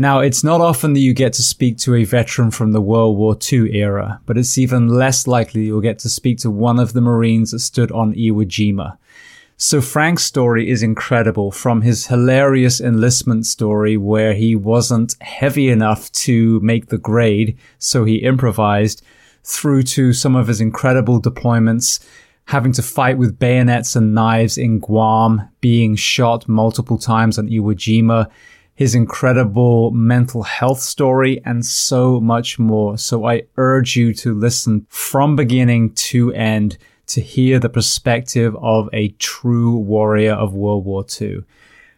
Now, it's not often that you get to speak to a veteran from the World War II era, but it's even less likely you'll get to speak to one of the Marines that stood on Iwo Jima. So Frank's story is incredible from his hilarious enlistment story where he wasn't heavy enough to make the grade, so he improvised, through to some of his incredible deployments, having to fight with bayonets and knives in Guam, being shot multiple times on Iwo Jima, his incredible mental health story, and so much more. So I urge you to listen from beginning to end to hear the perspective of a true warrior of World War II.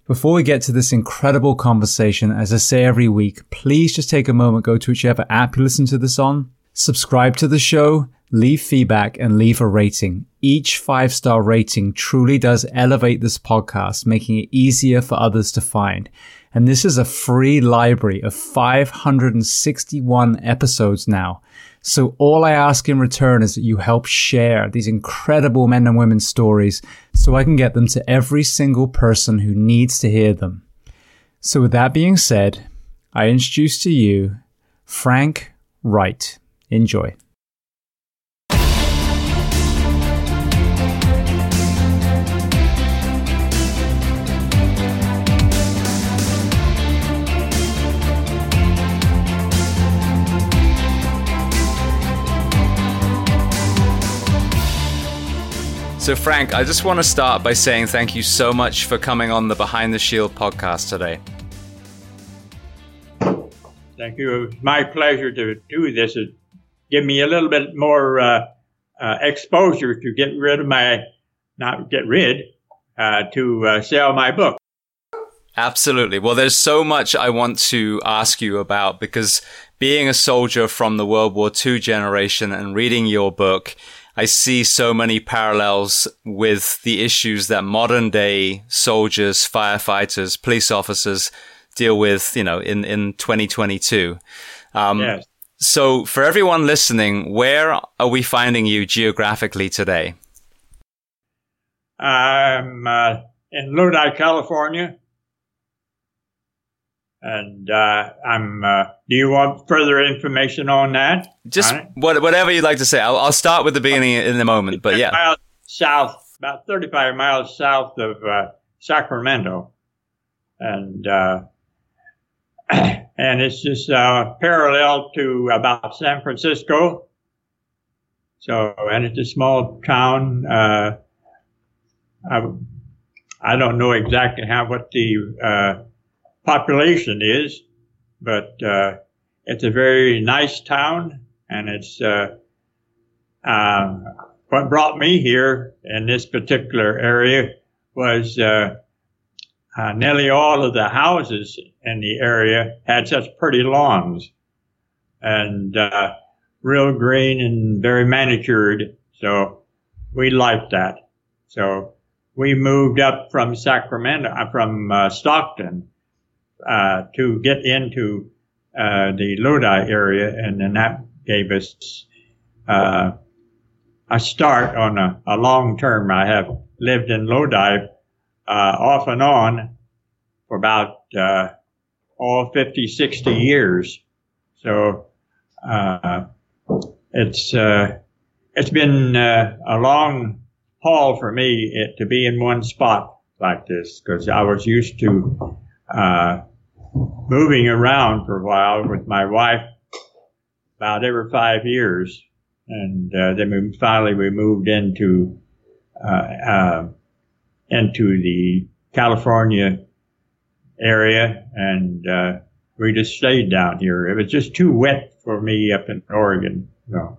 Before we get to this incredible conversation, as I say every week, please just take a moment, go to whichever app you listen to this on, subscribe to the show, leave feedback and leave a rating. Each five star rating truly does elevate this podcast, making it easier for others to find. And this is a free library of 561 episodes now. So all I ask in return is that you help share these incredible men and women's stories so I can get them to every single person who needs to hear them. So with that being said, I introduce to you Frank Wright. Enjoy. So, Frank, I just want to start by saying thank you so much for coming on the Behind the Shield podcast today. Thank you. It was my pleasure to do this. It give me a little bit more uh, uh, exposure to get rid of my, not get rid, uh, to uh, sell my book. Absolutely. Well, there's so much I want to ask you about because being a soldier from the World War II generation and reading your book, I see so many parallels with the issues that modern day soldiers, firefighters, police officers deal with, you know, in, in 2022. Um, yes. So for everyone listening, where are we finding you geographically today? I'm uh, in Lodi, California. And uh, I'm. Uh, do you want further information on that? Just what, whatever you'd like to say. I'll, I'll start with the beginning in a moment. But yeah, south, about 35 miles south of uh, Sacramento, and uh, and it's just uh, parallel to about San Francisco. So, and it's a small town. Uh, I, I don't know exactly how what the uh, population is, but uh, it's a very nice town, and it's uh, uh, what brought me here in this particular area was uh, uh, nearly all of the houses in the area had such pretty lawns and uh, real green and very manicured. So we liked that. So we moved up from Sacramento, uh, from Stockton, uh, to get into uh, the Lodi area, and then that gave us uh, a start on a, a, long term. I have lived in Lodi uh, off and on for about all 50, 60 years. So it's it's been a long haul for me it, to be in one spot like this because I was used to uh, moving around for a while with my wife about every five years. And uh, then we finally we moved into uh, uh into the California area, and uh, we just stayed down here. It was just too wet for me up in Oregon. So,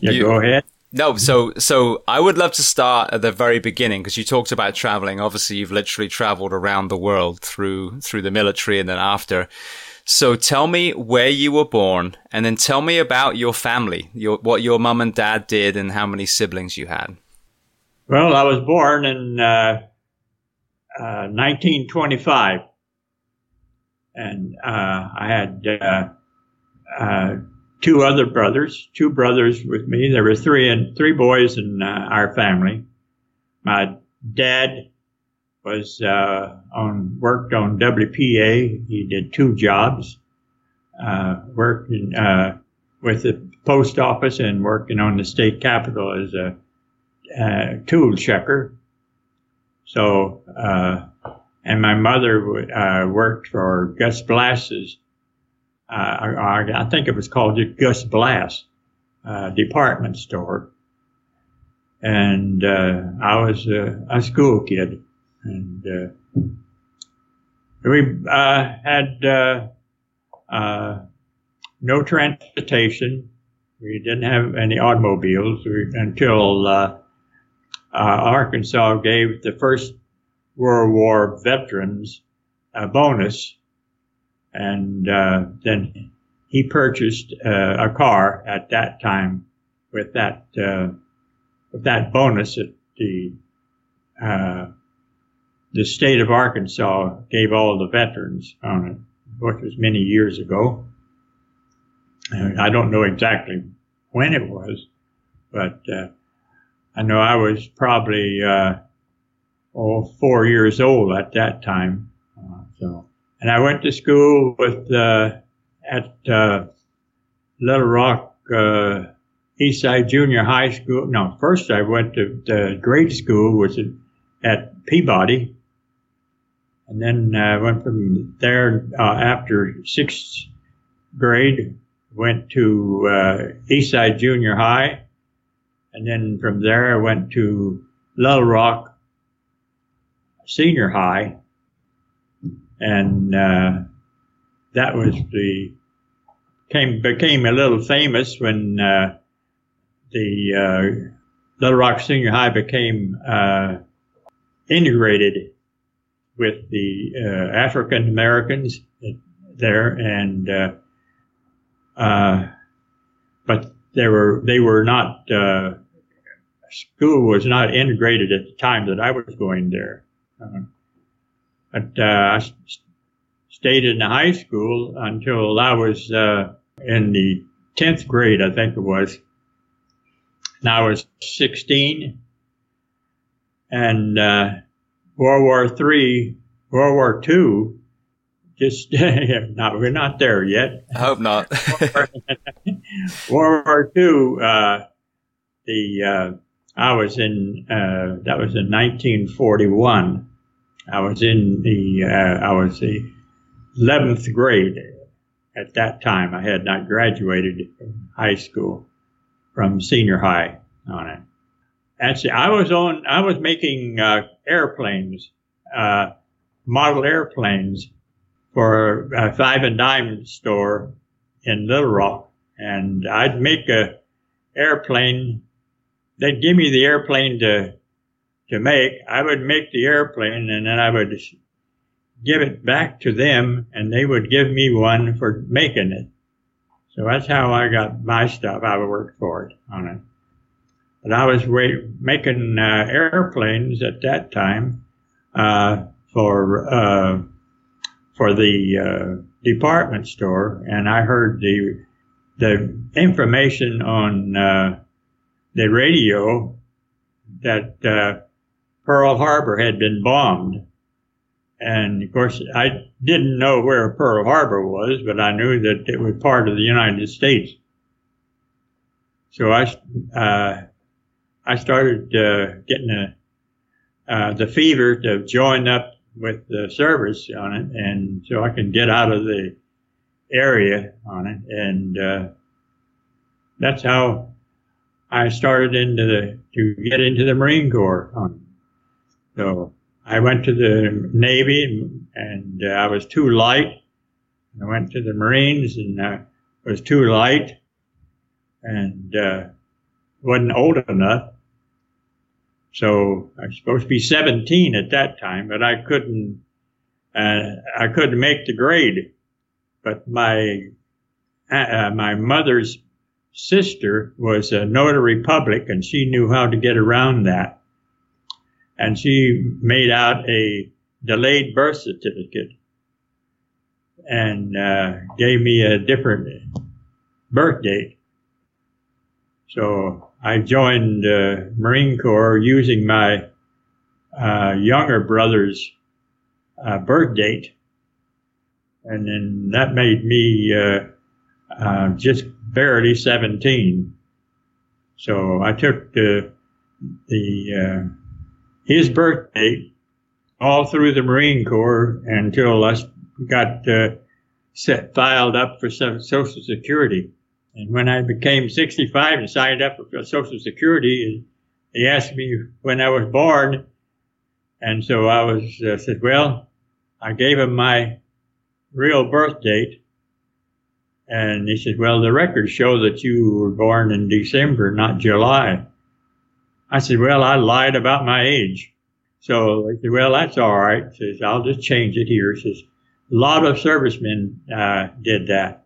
yeah, you, go ahead. No, so so I would love to start at the very beginning because you talked about traveling. Obviously, you've literally traveled around the world through through the military and then after. So tell me where you were born, and then tell me about your family, your what your mom and dad did, and how many siblings you had. Well, I was born in uh, uh, 1925, and uh, I had uh, uh, two other brothers, two brothers with me. There were three and three boys in uh, our family. My dad was uh, on worked on WPA. He did two jobs, uh, working uh, with the post office and working on the state capitol as a uh, tool checker. So, uh, and my mother worked for Gus Blass's uh, I, I, think it was called the Gus Blass uh, department store. And uh, I was a school kid. And uh, we uh, had uh, no transportation. We didn't have any automobiles until Arkansas gave the first World War veterans a bonus and uh, then he purchased uh, a car at that time with that uh, with that bonus that the uh, the state of Arkansas gave all the veterans on it, which was many years ago. I don't know exactly when it was, but uh, I know I was probably uh, oh, four years old at that time. so and I went to school with uh, at uh, Little Rock uh, Eastside Junior High School. No, first I went to the grade school, which at Peabody, and then I went from there uh, after sixth grade. Went to uh, Eastside Junior High, and then from there I went to Little Rock Senior High and uh, that was the came became a little famous when uh, the uh, Little Rock Senior High became uh, integrated with the uh, African Americans there, and uh, but they were they were not school was not integrated at the time that I was going there. But uh, I stayed in the high school until I was uh, in the 10th grade, I think it was. And I was 16. And uh, World War III, World War II just no, we're not there yet. I hope not. World War II. Uh, the uh, I was in uh, that was in 1941. I was in the uh, I was the 11th grade at that time. I had not graduated high school from senior high on it. Actually, I was on. I was making uh, airplanes, uh, model airplanes for a five and dime store in Little Rock, and I'd make a airplane. They'd give me the airplane to to make. I would make the airplane, and then I would give it back to them, and they would give me one for making it. So that's how I got my stuff. I worked for it on it. But I was making uh, airplanes at that time uh, for uh, for the uh, department store, and I heard the the information on uh, the radio that uh, Pearl Harbor had been bombed. And of course, I didn't know where Pearl Harbor was, but I knew that it was part of the United States. So I, uh, I started uh, getting a, uh, the fever to join up with the service on it, and so I can get out of the area on it, and uh, that's how I started into the to get into the Marine Corps. On so I went to the Navy, and, uh, I was too light. I went to the Marines, and I was too light, and uh, wasn't old enough. So I was supposed to be 17 at that time, but I couldn't, uh, I couldn't make the grade. But my, uh, uh, my mother's sister was a notary public and she knew how to get around that. And she made out a delayed birth certificate and uh, gave me a different birth date. So I joined uh, Marine Corps using my uh, younger brother's uh, birth date, and then that made me uh, uh, just barely 17. So I took the the uh, his birth date all through the Marine Corps until I got set filed up for Social Security. And when I became 65 and signed up for Social Security, he asked me when I was born. And so I was uh, said, well, I gave him my real birth date. And he said, well, the records show that you were born in December, not July. I said, well, I lied about my age. So he said, well, that's all right. Says, I'll just change it here. Says, a lot of servicemen uh, did that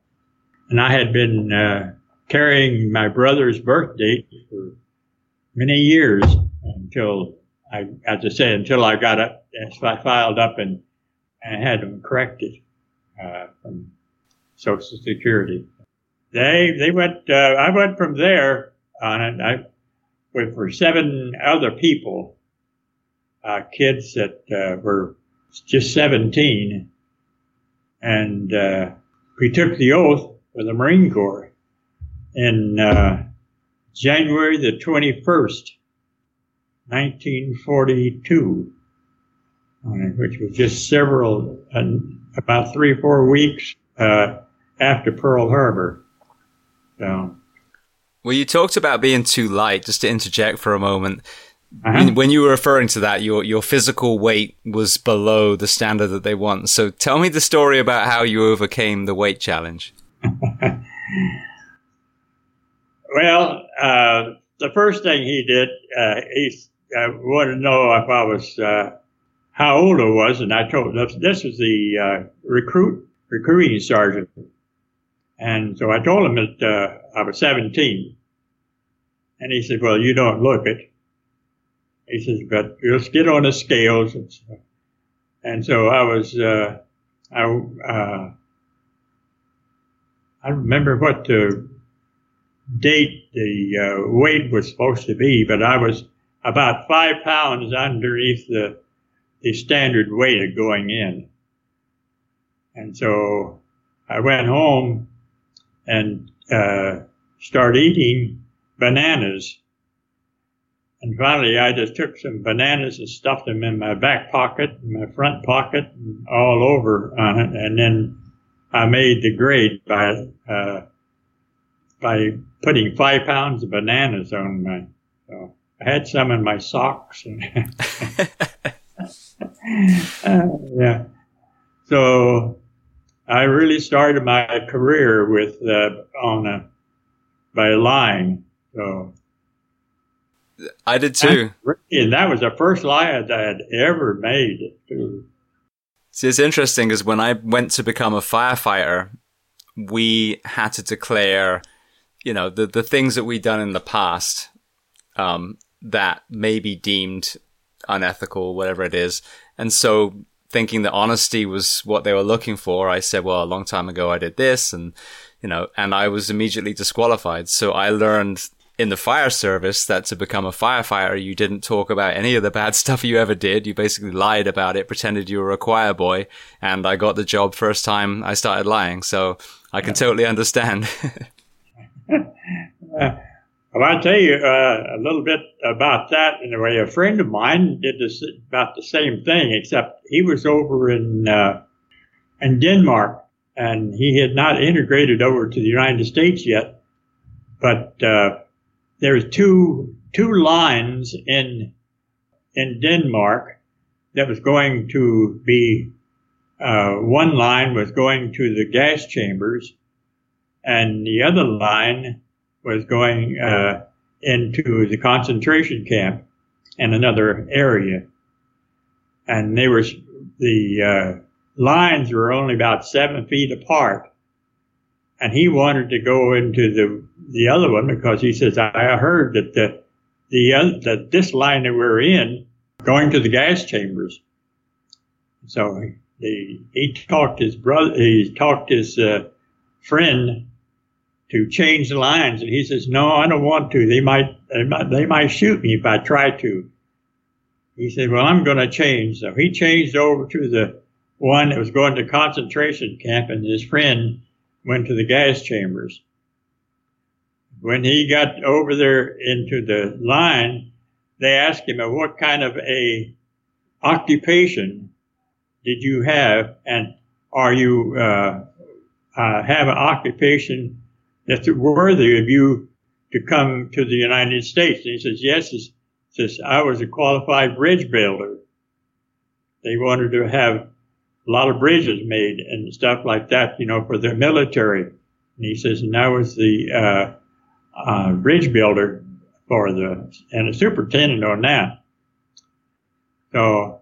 and I had been uh, carrying my brother's birth date for many years until I, as I said, until I got up, I filed up and, and had them corrected uh, from Social Security. They they went. Uh, I went from there on it. I went for seven other people, uh, kids that uh, were just 17, and uh, we took the oath for the Marine Corps in uh, January the 21st, 1942, which was just several, uh, about three or four weeks uh, after Pearl Harbor. So. Well, you talked about being too light. Just to interject for a moment, uh-huh. when you were referring to that, your your physical weight was below the standard that they want. So, tell me the story about how you overcame the weight challenge. well, uh, the first thing he did, uh, he uh, wanted to know if I was uh, how old I was, and I told him this was the uh, recruit recruiting sergeant, and so I told him that uh, I was 17, and he said, "Well, you don't look it." He says, "But just get on the scales." And, and so I was, I uh, I remember what the date the uh, weight was supposed to be, but I was about five pounds underneath the the standard weight of going in. And so I went home and uh, started eating bananas. And finally, I just took some bananas and stuffed them in my back pocket, my front pocket, and all over on it. And then I made the grade by uh, by putting five pounds of bananas on my. So I had some in my socks. uh, yeah. So I really started my career with uh, on a by lying. So I did too. And that was the first lie I had ever made. Too. See, it's interesting because when I went to become a firefighter, we had to declare, you know, the the things that we'd done in the past um, that may be deemed unethical, whatever it is. And so thinking that honesty was what they were looking for, I said, well, a long time ago I did this and, you know, and I was immediately disqualified. So I learned in the fire service that to become a firefighter, you didn't talk about any of the bad stuff you ever did. You basically lied about it, pretended you were a choir boy. And I got the job first time I started lying. So I can totally understand. uh, well, I'll tell you uh, a little bit about that in a way. A friend of mine did this about the same thing, except he was over in uh, in Denmark, and he had not integrated over to the United States yet. But uh, there's two two lines in in Denmark that was going to be uh, one line was going to the gas chambers, and the other line was going uh, into the concentration camp in another area, and they were the uh, lines were only about seven feet apart, and he wanted to go into the the other one because he says I heard that the the uh, that this line that we're in going to the gas chambers. So he, he talked his brother, he talked his uh, friend to change the lines. And he says, no, I don't want to. They might, they might, they might shoot me if I try to. He said, well, I'm going to change. So he changed over to the one that was going to concentration camp and his friend went to the gas chambers. When he got over there into the line, they asked him, what kind of a occupation did you have? And are you, uh, uh, have an occupation that's worthy of you to come to the United States? And he says, yes. He says, I was a qualified bridge builder. They wanted to have a lot of bridges made and stuff like that, you know, for their military. And he says, and I was the uh, uh, bridge builder for the, and a superintendent on that. So,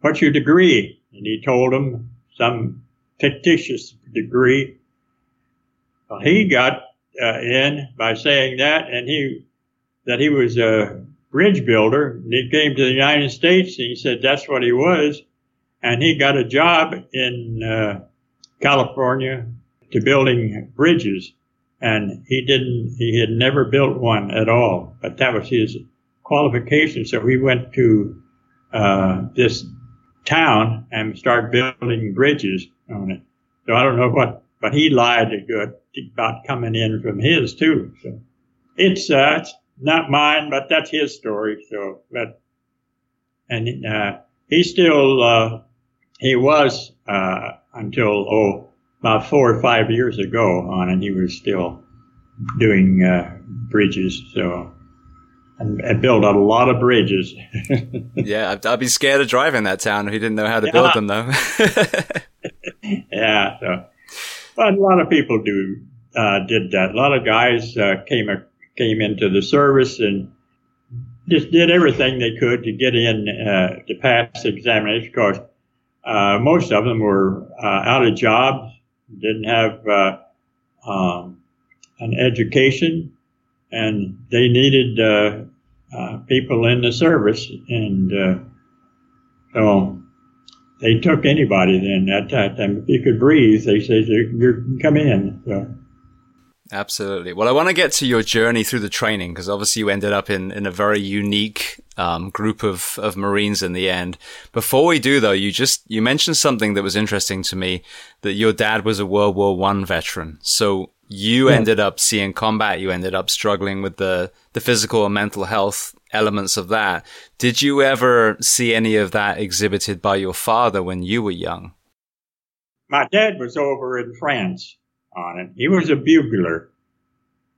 what's your degree? And he told him some fictitious degree. Well, he got uh, in by saying that, and he that he was a bridge builder. And he came to the United States, and he said that's what he was, and he got a job in uh, California to building bridges, and he didn't. He had never built one at all, but that was his qualification. So he went to uh, this town and started building bridges on it. So I don't know what, but he lied a good about coming in from his too. So it's, uh, it's not mine, but that's his story. So, but, and, uh, he still, uh, he was, uh, until, oh, about four or five years ago on it, he was still doing, uh, bridges. So, and, and built a lot of bridges. yeah, I'd, I'd, be scared of driving that town if he didn't know how to yeah. build them, though. yeah, so, but a lot of people do uh, did that. A lot of guys uh, came came into the service and just did everything they could to get in uh, to pass the examination. Because uh, most of them were uh, out of jobs, didn't have uh, um, an education, and they needed people in the service, and so they took anybody then at that time. If you could breathe, they said you come in. So. Absolutely. Well, I want to get to your journey through the training because obviously you ended up in, in a very unique um, group of, of Marines in the end. Before we do though, you just, you mentioned something that was interesting to me that your dad was a World War One veteran. So you yeah. ended up seeing combat. You ended up struggling with the, the physical and mental health elements of that. Did you ever see any of that exhibited by your father when you were young? My dad was over in France on it. He was a bugler.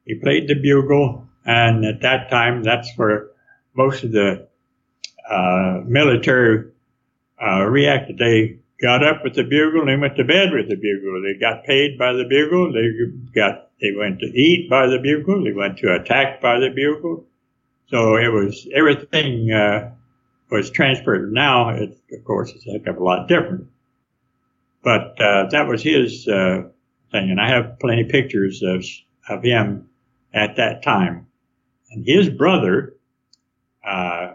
He played the bugle, and at that time, that's where most of the uh, military uh, reacted. They got up with the bugle and they went to bed with the bugle. They got paid by the bugle. They got they went to eat by the bugle. They went to attack by the bugle. So it was everything uh, was transferred. Now, it, of course, it's a heck of a lot different. But uh, that was his uh, thing, and I have plenty of pictures of of him at that time. And his brother uh,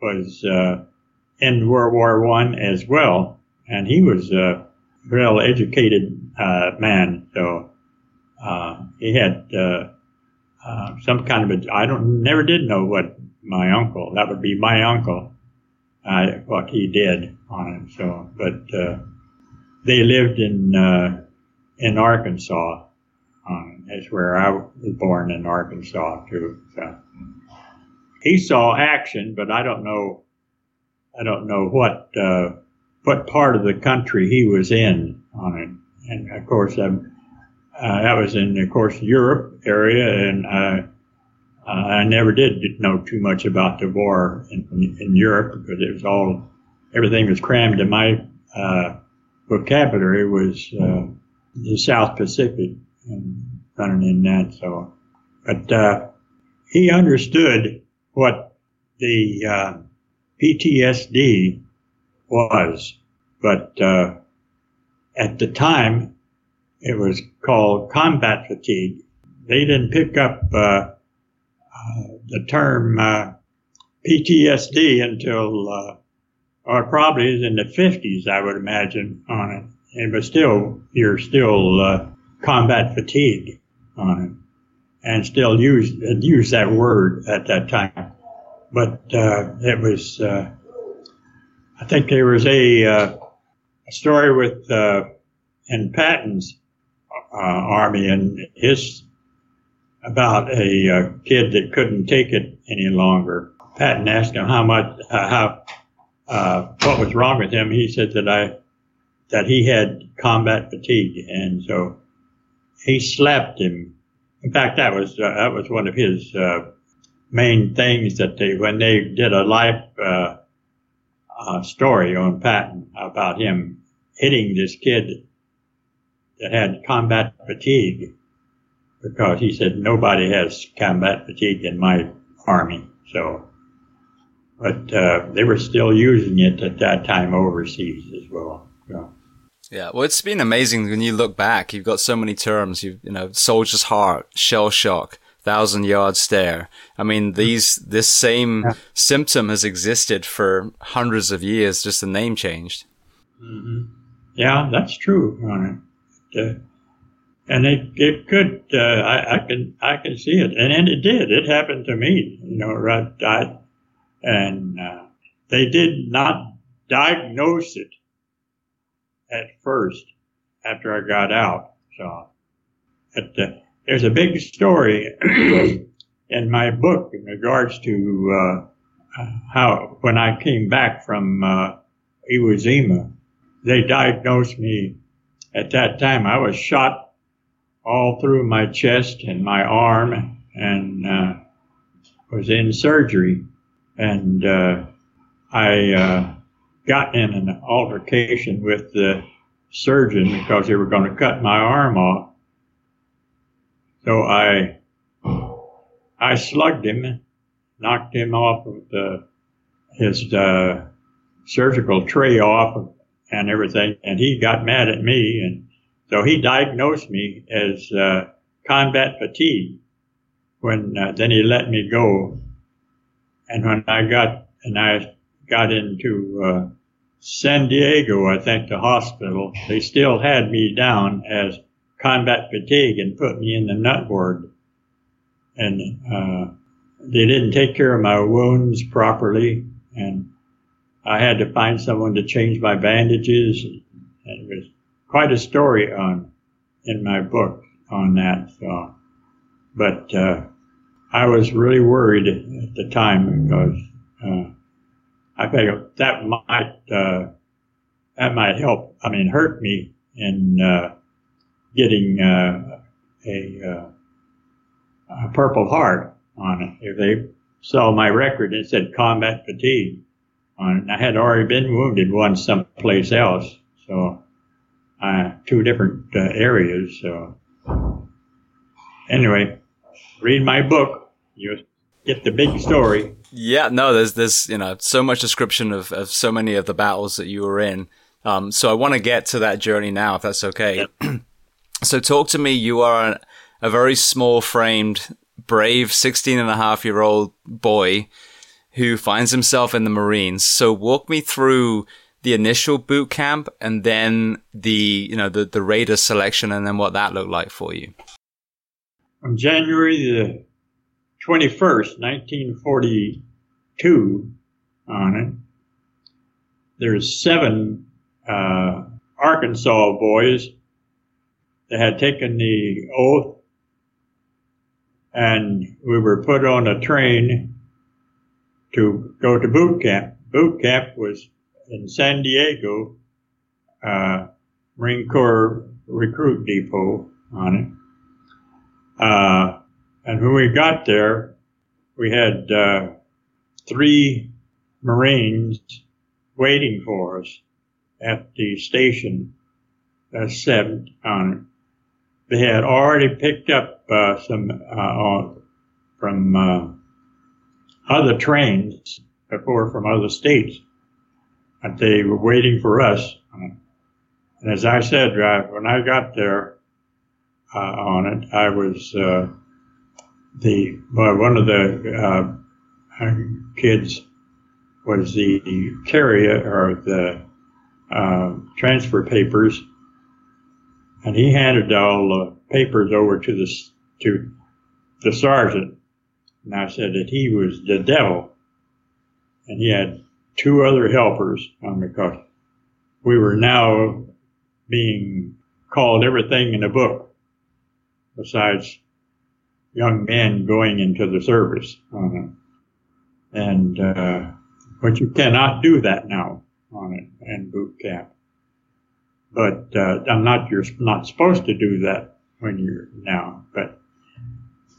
was uh, in World War One as well, and he was a well educated uh, man. So uh, he had uh, uh, some kind of a I don't never did know what my uncle that would be my uncle what he did on it. So, but they lived in in Arkansas. Um, that's where I was born in Arkansas too. So he saw action, but I don't know. I don't know what uh, what part of the country he was in on it. And of course, um, uh, that was in, of course, Europe area, and uh, uh, I never did know too much about the war in, in Europe because it was all everything was crammed in my uh, vocabulary was uh, the South Pacific and running in that. So, but uh, he understood what the uh, PTSD was, but uh, at the time it was called combat fatigue. They didn't pick up uh, uh the term uh, PTSD until, uh, or probably in the 50s, I would imagine, on it. And, but still, you're still combat fatigue on it and still use use that word at that time. But uh, it was, uh, I think there was a, uh, a story with in Patton's uh, army and his about a uh, kid that couldn't take it any longer. Patton asked him how much, how, what was wrong with him. He said that I, that he had combat fatigue, and so he slapped him in fact, that was uh, that was one of his uh, main things that they when they did a life uh, uh, story on Patton about him hitting this kid that had combat fatigue because he said nobody has combat fatigue in my army. So, but uh, they were still using it at that time overseas as well. So. Yeah, well, it's been amazing when you look back. You've got so many terms. You you know, soldier's heart, shell shock, thousand yard stare. I mean, these this same yeah. symptom has existed for hundreds of years. Just the name changed. Mm-hmm. Yeah, that's true. Uh, and it it could uh, I, I can I can see it, and, and it did. It happened to me. You know, right? And uh, they did not diagnose it at first after I got out. So, but, uh, there's a big story in my book in regards to uh, how when I came back from uh, Iwo Jima, they diagnosed me at that time. I was shot all through my chest and my arm, and uh, was in surgery, and uh, I uh, got in an altercation with the surgeon because they were going to cut my arm off. So I, I slugged him, knocked him off of the, his uh, surgical tray off and everything, and he got mad at me, and so he diagnosed me as uh, combat fatigue. When uh, then he let me go, and when I got and I got into uh, San Diego, I think, the hospital, they still had me down as combat fatigue and put me in the nut ward. And uh, they didn't take care of my wounds properly, and I had to find someone to change my bandages. And it was quite a story on in my book on that. So, but uh, I was really worried at the time because uh, I felt that might uh, that might help. I mean, hurt me in uh, getting uh, a, uh, a Purple Heart on it. If they saw my record, and said combat fatigue it. I had already been wounded once someplace else, so uh, two different uh, areas. So anyway, read my book. You get the big story. Yeah, no, there's there's you know so much description of, of so many of the battles that you were in. Um, so I want to get to that journey now, if that's okay. Yep. so talk to me. You are a, a very small framed, brave 16 and a half year old boy who finds himself in the Marines. So walk me through the initial boot camp and then the, you know, the, the Raider selection and then what that looked like for you. On January the 21st, 1942 on it, there's seven uh, Arkansas boys that had taken the oath and we were put on a train to go to boot camp. Boot camp was in San Diego, uh, Marine Corps recruit depot on it. Uh, and when we got there, we had uh, three Marines waiting for us at the station uh, set on it. They had already picked up uh, some uh, from uh, other trains before from other states, and they were waiting for us. And as I said, uh, when I got there uh, on it, I was the one of the kids was the carrier or the uh, transfer papers, and he handed all the papers over to the to the sergeant. And I said that he was the devil, and he had two other helpers um, because we were now being called everything in the book besides young men going into the service. And uh, but you cannot do that now on it and boot camp. But uh, I'm not you're not supposed to do that when you're now. But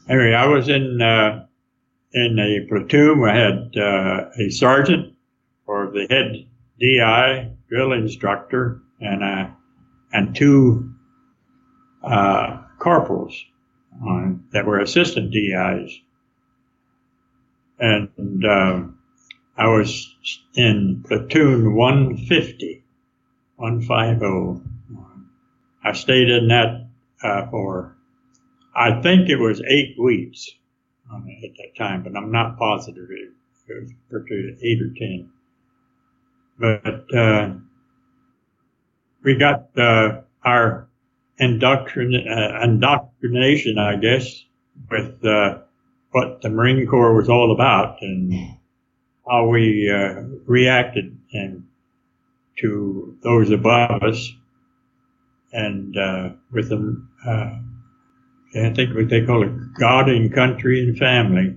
anyway, I was in uh, in a platoon. I had uh, a sergeant or the head DI drill instructor and uh, and two uh, corporals on, that were assistant DIs. And um, I was in platoon 150, 150. I stayed in that uh, for, I think it was eight weeks at that time, but I'm not positive. It was eight or ten. But uh, we got uh, our indoctrin- uh, indoctrination, I guess, with uh, what the Marine Corps was all about, and how we uh, reacted and to those above us, and uh, with them. I think what they call it God and country and family,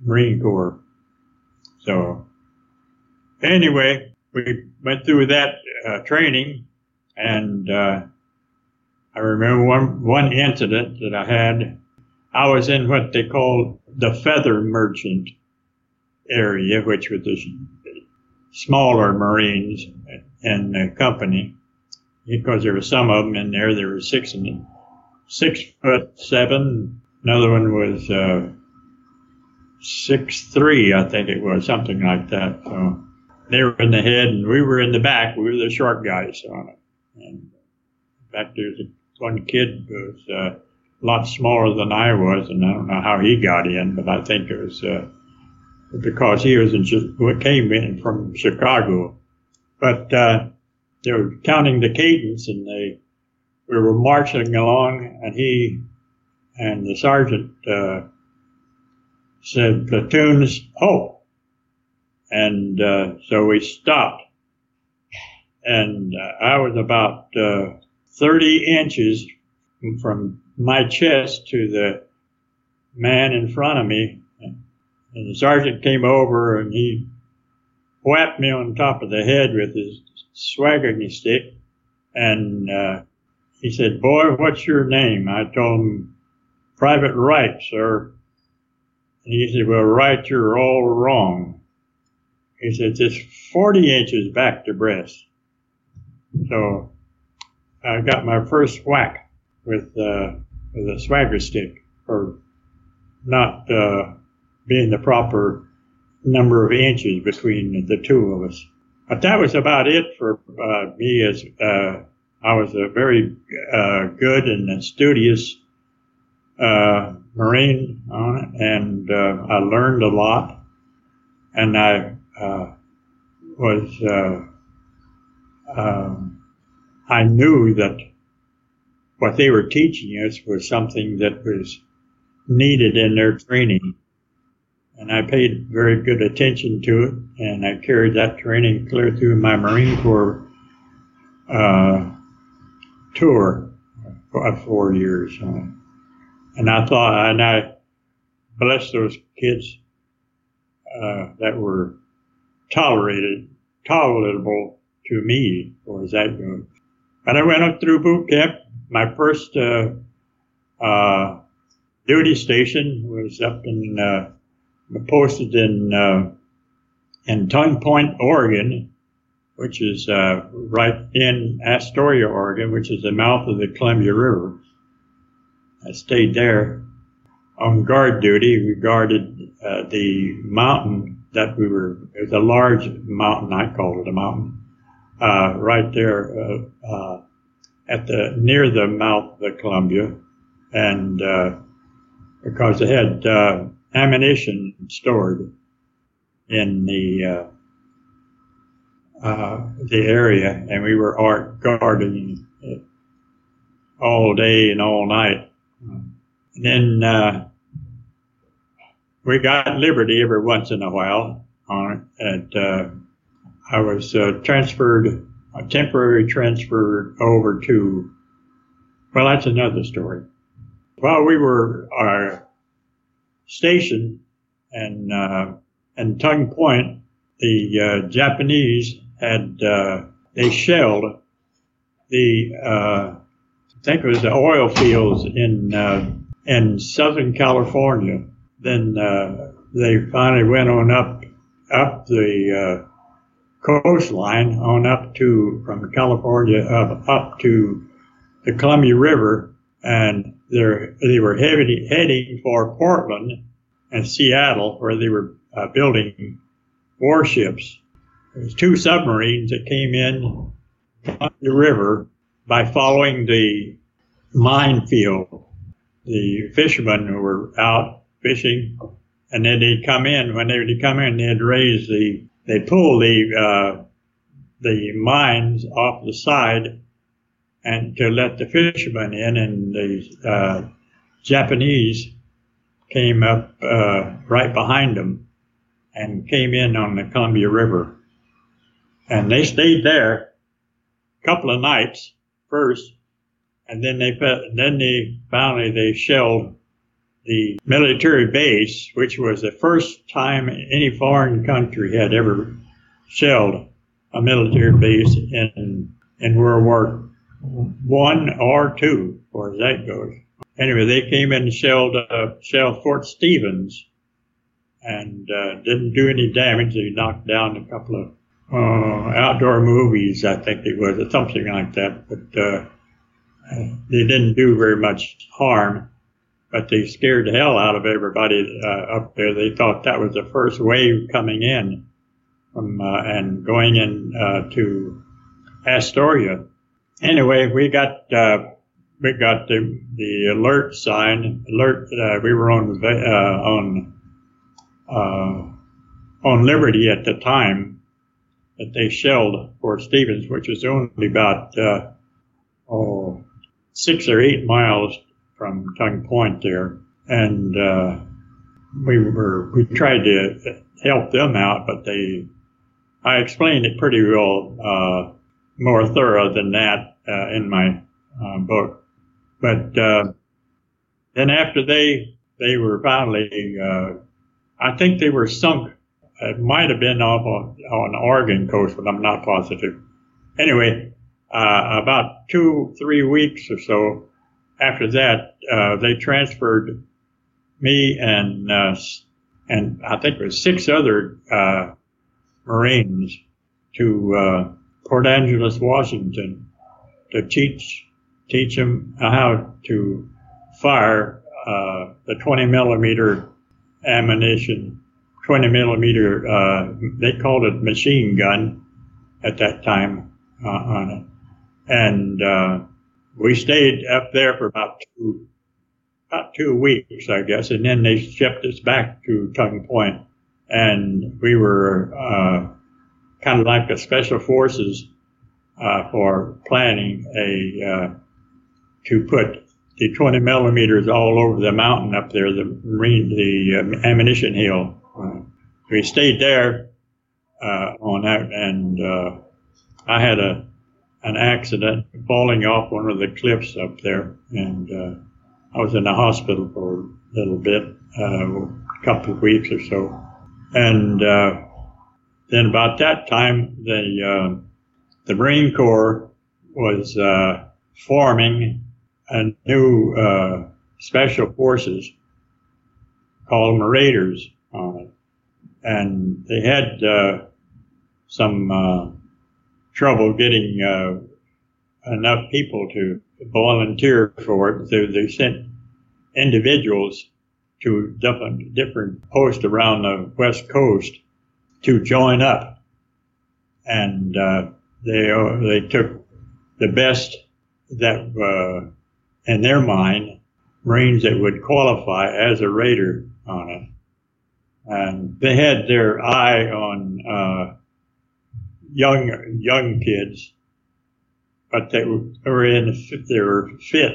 Marine Corps. So anyway, we went through that uh, training, and uh, I remember one one incident that I had. I was in what they call the feather merchant area, which was the smaller Marines in the company, because there were some of them in there. There were six and six foot seven. Another one was uh, six three, I think it was something like that. So they were in the head, and we were in the back. We were the short guys on it. And in fact, there's one kid who was uh, a lot smaller than I was, and I don't know how he got in, but I think it was. Uh, because he was in, came in from Chicago. But uh, they were counting the cadence, and they we were marching along, and he and the sergeant uh, said platoons halt. And uh, so we stopped. And uh, I was about uh, 30 inches from my chest to the man in front of me. And the sergeant came over and he whapped me on top of the head with his swaggering stick. And uh, he said, Boy, what's your name? I told him, Private Wright, sir. And he said, Well, Wright, you're all wrong. He said, It's 40 inches back to breast. So I got my first whack with, uh, with a swagger stick for not uh, being the proper number of inches between the two of us. But that was about it for uh, me as uh, I was a very uh, good and studious uh, Marine on it, and uh, I learned a lot. And I uh, was, um, I knew that what they were teaching us was something that was needed in their training and I paid very good attention to it, and I carried that training clear through my Marine Corps uh, tour for four years. Uh, and I thought, and I blessed those kids uh, that were tolerated, tolerable to me, or as that good? And I went up through boot camp. My first uh, uh, duty station was up in uh, posted in uh, in Tongue Point, Oregon, which is uh, right in Astoria, Oregon, which is the mouth of the Columbia River. I stayed there on guard duty. We guarded uh, the mountain that we were. It was a large mountain. I called it a mountain. Uh, right there uh, uh, at the near the mouth of the Columbia, and uh because they had ammunition stored in the uh, the area, and we were art guarding all day and all night. And then uh, we got liberty every once in a while on it. And uh, I was uh, transferred, temporary transfer over to. Well, that's another story. While we were uh, station and uh, and Tongue Point, the uh, Japanese had uh, they shelled the uh, I think it was the oil fields in uh, in Southern California. Then uh, they finally went on up up the coastline on up to from California up up to the Columbia River and they were heading, heading for Portland and Seattle, where they were uh, building warships. There was two submarines that came in the river by following the minefield. The fishermen who were out fishing, and then they'd come in. When they would come in, they'd raise the, they'd pull the uh, the mines off the side and to let the fishermen in, and the uh, Japanese came up uh, right behind them and came in on the Columbia River, and they stayed there a couple of nights first, and then they then they finally they shelled the military base, which was the first time any foreign country had ever shelled a military base in in World War one or two, far as that goes. Anyway, they came in and shelled, uh, shelled Fort Stevens and uh, didn't do any damage. They knocked down a couple of uh, outdoor movies, I think it was, or something like that. But uh, they didn't do very much harm. But they scared the hell out of everybody uh, up there. They thought that was the first wave coming in from uh, and going in to Astoria anyway, we got uh, we got the the alert sign. Alert. Uh, we were on uh, on uh, on Liberty at the time that they shelled Fort Stevens, which was only about uh, oh six or eight miles from Tongue Point there, and uh, we were we tried to help them out, but they I explained it pretty well, uh, more thorough than that uh, in my uh, book. But uh, then after they they were finally, I think they were sunk. It might have been off on, on Oregon coast, but I'm not positive. Anyway, uh, about two three weeks or so after that, they transferred me and and I think there was six other Marines to uh, Port Angeles, Washington, to teach teach them how to fire uh, the 20 millimeter ammunition, 20 millimeter. Uh, they called it machine gun at that time uh, on it, and uh, we stayed up there for about two about two weeks, I guess, and then they shipped us back to Tongue Point and we were uh, kind of like the special forces uh, for planning a uh, to put the 20 millimeters all over the mountain up there, the marine, the ammunition hill. Uh, we stayed there uh, on that, and uh, I had a an accident falling off one of the cliffs up there, and I was in the hospital for a little bit, a couple of weeks or so. And uh, then about that time, the uh, the Marine Corps was uh, forming a new uh, special forces called Raiders on it, and they had uh, some uh, trouble getting enough people to volunteer for it. So they sent individuals to different, different posts around the West Coast to join up. And uh, they, uh, they took the best that, uh, in their mind, Marines that would qualify as a Raider on it. And they had their eye on uh, young young kids, but they were in they were fit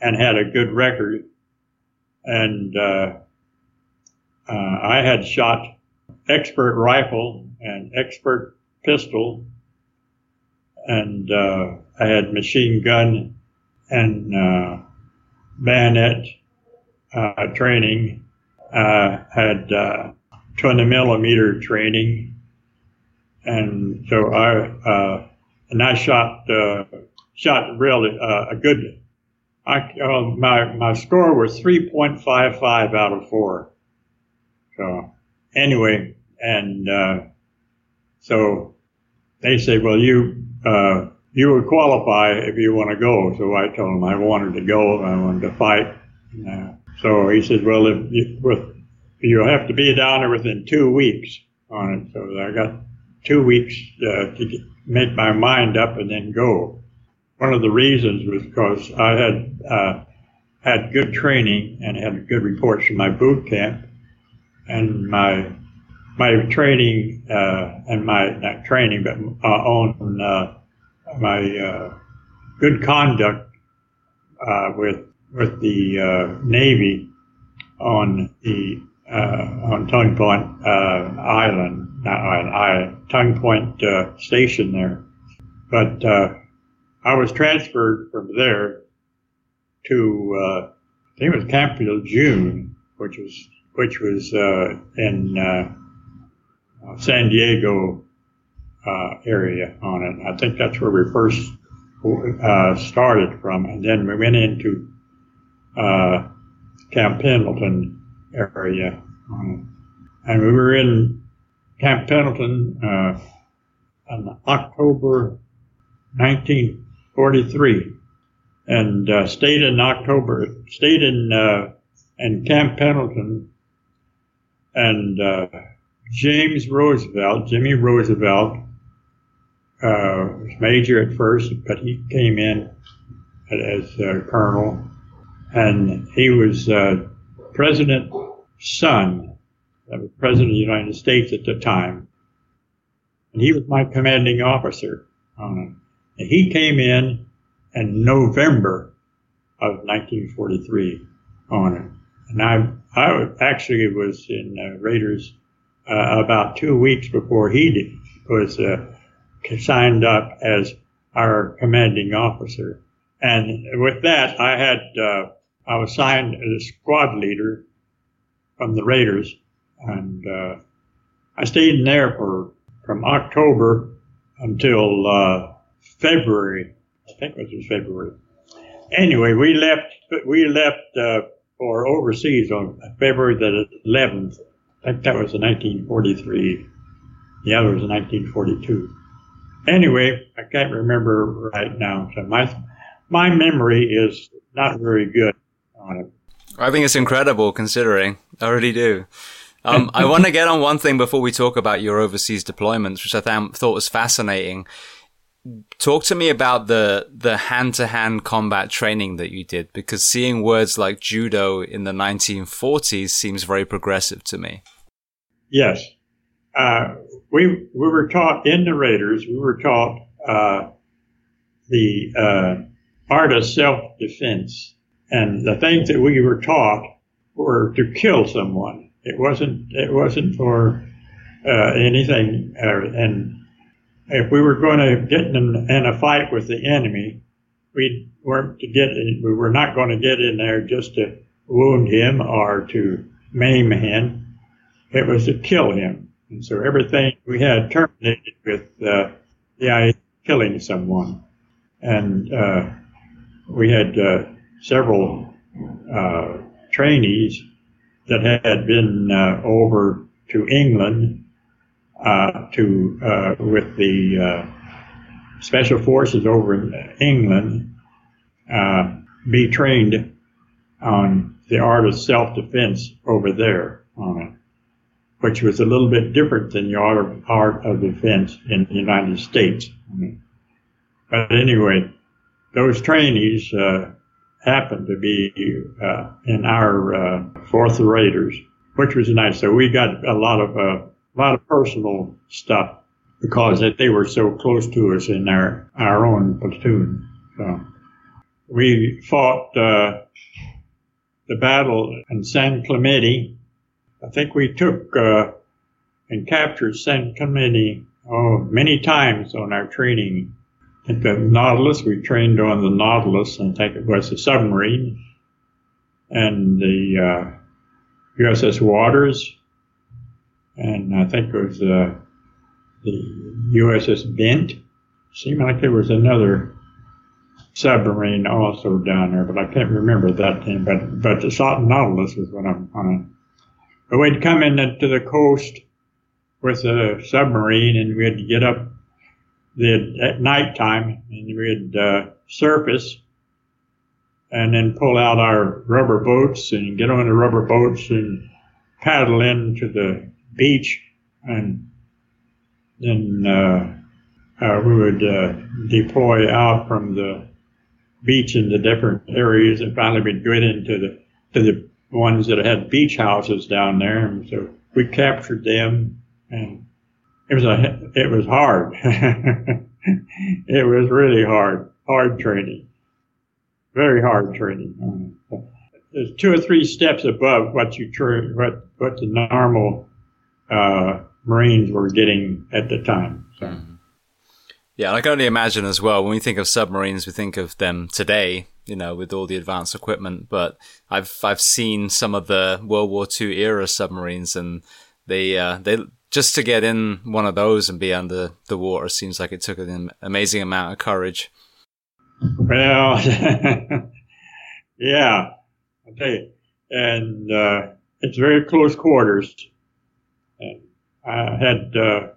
and had a good record and uh, uh, I had shot expert rifle and expert pistol, and uh, I had machine gun and uh, bayonet uh, training. I had uh, 20 millimeter training, and so I and I shot shot really a good I, uh, my, my score was 3.55 out of four. So anyway, and, uh, so they said, well, you, uh, you would qualify if you want to go. So I told them I wanted to go. I wanted to fight. Uh, so he said, well, if you, with, you have to be down there within two weeks on it. So I got two weeks uh, to get, make my mind up and then go one of the reasons was because I had uh, had good training and had good reports from my boot camp, and my my training uh, and my not training but uh, on my uh, good conduct uh, with with the Navy on the on Tongue Point Island, not island, I, Tongue Point Station there, but I was transferred from there to uh, I think it was Camp Lejeune, which was which was uh, in uh, uh, San Diego uh, area on it. I think that's where we first uh, started from, and then we went into Camp Pendleton area, and we were in Camp Pendleton on October 1943 and uh, stayed in October, stayed in, uh, in Camp Pendleton and uh, James Roosevelt, Jimmy Roosevelt, uh, was major at first, but he came in as colonel and he was uh, President's son, was President of the United States at the time. And he was my commanding officer. And he came in in November of 1943 on it. And I, I actually was in uh, Raiders uh, about two weeks before he did, was uh, signed up as our commanding officer. And with that, I had uh, I was signed as a squad leader from the Raiders, and uh, I stayed in there for from October until uh, February. I think it was February. Anyway, we left. We left uh, for overseas on February the 11th. I think that was in 1943. The other was in 1942. Anyway, I can't remember right now. So my my memory is not very good on it. I think it's incredible considering. I really do. Um, I want to get on one thing before we talk about your overseas deployments, which I th- thought was fascinating. Talk to me about the the hand to hand combat training that you did, because seeing words like judo in the 1940s seems very progressive to me. Yes, uh, we we were taught in the Raiders. We were taught uh, the uh, art of self defense. And the things that we were taught were to kill someone. It wasn't, it wasn't for uh, anything. Uh, and if we were going to get in, in a fight with the enemy, we weren't to get in, we were not going to get in there just to wound him or to maim him. It was to kill him. And so everything we had terminated with uh, the idea of killing someone. And uh, we had uh, several uh, trainees that had been uh, over to England uh, to uh, with the special forces over in England be trained on the art of self-defense over there it, which was a little bit different than the art of, art of defense in the United States. But anyway, those trainees uh, happened to be uh, in our uh, fourth Raiders, which was nice. So we got a lot of uh, a lot of personal stuff because they were so close to us in our our own platoon. So we fought uh, the battle in San Clemente. I think we took uh, and captured San Clemente oh, many times on our training the Nautilus, we trained on the Nautilus, I think it was a submarine, and the uh, USS Waters, and I think it was uh, the USS Bent. Seemed like there was another submarine also down there, but I can't remember that name. But but the Nautilus was what I'm on. But we'd come into the coast with a submarine, and we'd get up the at nighttime, and we'd uh, surface and then pull out our rubber boats and get on the rubber boats and paddle into the beach, and then uh, uh, we would uh, deploy out from the beach into different areas, and finally we'd get into the to the ones that had beach houses down there, and so we captured them and it was a it was hard. it was really hard, hard training, very hard training. There's two or three steps above what you what what the normal uh, Marines were getting at the time. So. Mm-hmm. Yeah, I can only imagine as well. When we think of submarines, we think of them today, you know, with all the advanced equipment. But I've I've seen some of the World War II era submarines, and they uh, they just to get in one of those and be under the water seems like it took an amazing amount of courage. Well, yeah, you, and uh, it's very close quarters. And I had uh,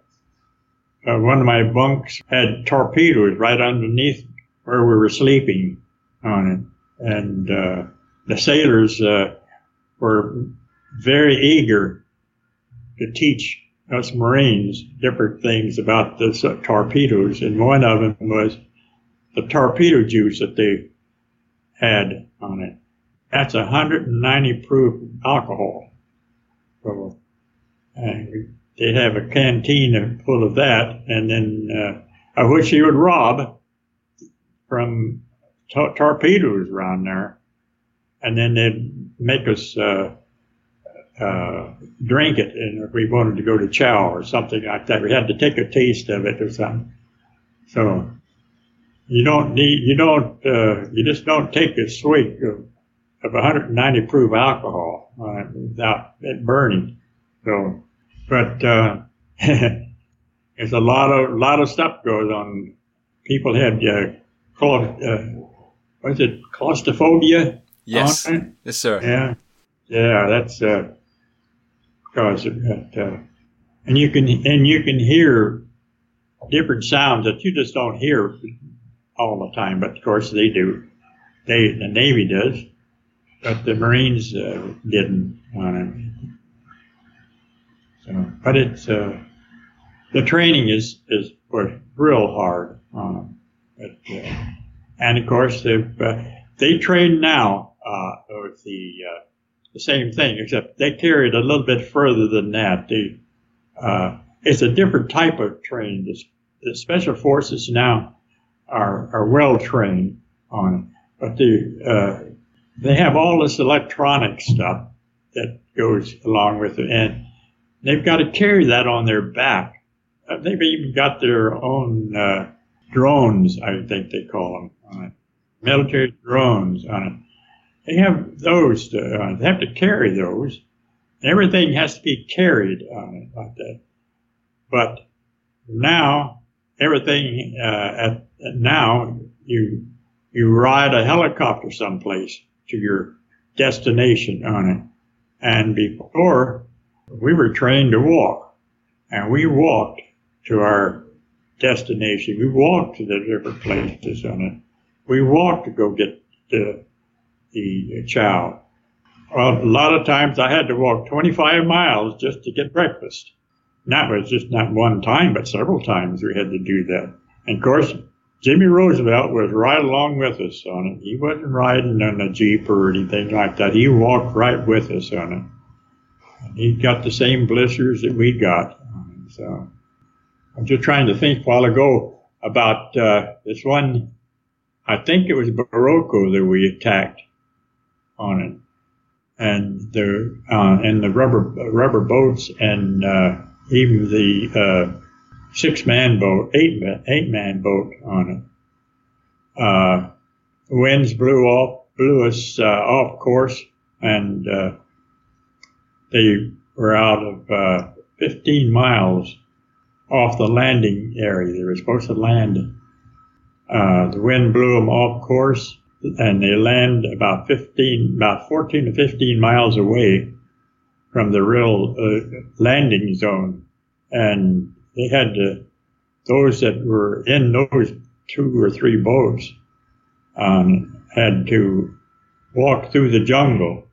uh, one of my bunks had torpedoes right underneath where we were sleeping on it, and uh, the sailors uh, were very eager to teach us Marines different things about the torpedoes, and one of them was the torpedo juice that they had on it. That's 190 proof alcohol. So and they'd have a canteen full of that, and then uh, I wish he would rob from torpedoes around there, and then they'd make us uh, uh, drink it, and if we wanted to go to chow or something like that, we had to take a taste of it or something. So you don't need, you don't, uh, you just don't take a swig of, of 190 proof alcohol uh, without it burning. So, but uh, there's a lot of lot of stuff goes on. People had uh, called, uh, what's it, claustrophobia? Yes, yes, sir. Yeah, yeah, that's uh, cause it. Uh, and you can and you can hear different sounds that you just don't hear all the time. But of course they do. They the Navy does, but the Marines uh, didn't want it. So, but it's uh, the training is is was real hard on them. But, uh, and of course they uh, they train now uh, with the the same thing, except they carry it a little bit further than that. They, uh, it's a different type of training. The, the special forces now are, are well trained on it, but they, uh, they have all this electronic stuff that goes along with it, and they've got to carry that on their back. Uh, they've even got their own uh, drones, I think they call them, military drones on it they have those. To, uh, they have to carry those. Everything has to be carried on it like that. But now everything uh, at, at now you you ride a helicopter someplace to your destination on it. And before we were trained to walk, and we walked to our destination. We walked to the different places on it. We walked to go get the the chow. Well, a lot of times I had to walk 25 miles just to get breakfast. And that was just not one time, but several times we had to do that. And of course, Jimmy Roosevelt was right along with us on it. He wasn't riding on a Jeep or anything like that. He walked right with us on it. And he got the same blisters that we got. So I'm just trying to think while ago about uh, this one. I think it was Bairoko that we attacked on it, and the uh, and the rubber rubber boats and uh, even the uh, six man boat, eight eight man boat on it. Uh, winds blew off, blew us uh, off course, and uh, they were out of 15 miles off the landing area. They were supposed to land. the wind blew them off course and they land about 15, about 14 to 15 miles away from the real uh, landing zone. And they had to, those that were in those two or three boats um, had to walk through the jungle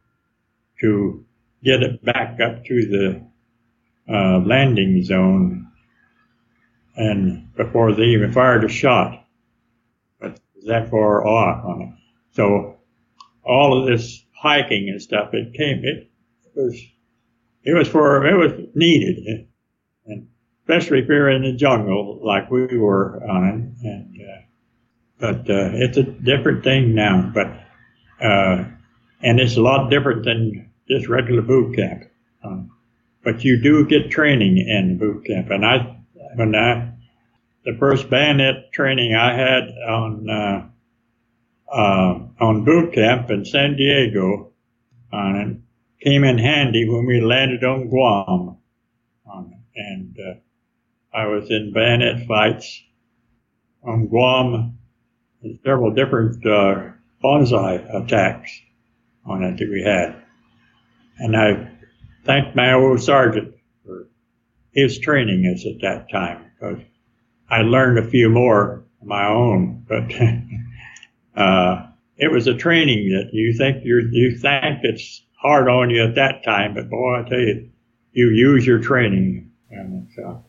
to get it back up to the uh, landing zone and before they even fired a shot. That far off on. So all of this hiking and stuff, it came, it, it was, it was for, it was needed. And especially if you're in the jungle like we were on it. And, uh, but, uh, it's a different thing now, but, uh, and it's a lot different than just regular boot camp. Um, but you do get training in boot camp. And I, when I, the first bayonet training I had on, uh, uh, on boot camp in San Diego on it came in handy when we landed on Guam. On it. And uh, I was in bayonet fights on Guam, several different uh, banzai attacks on it that we had. And I thanked my old sergeant for his training us at that time because I learned a few more my own, but uh, it was a training that you think you you think it's hard on you at that time, but boy, I tell you, you use your training. And so.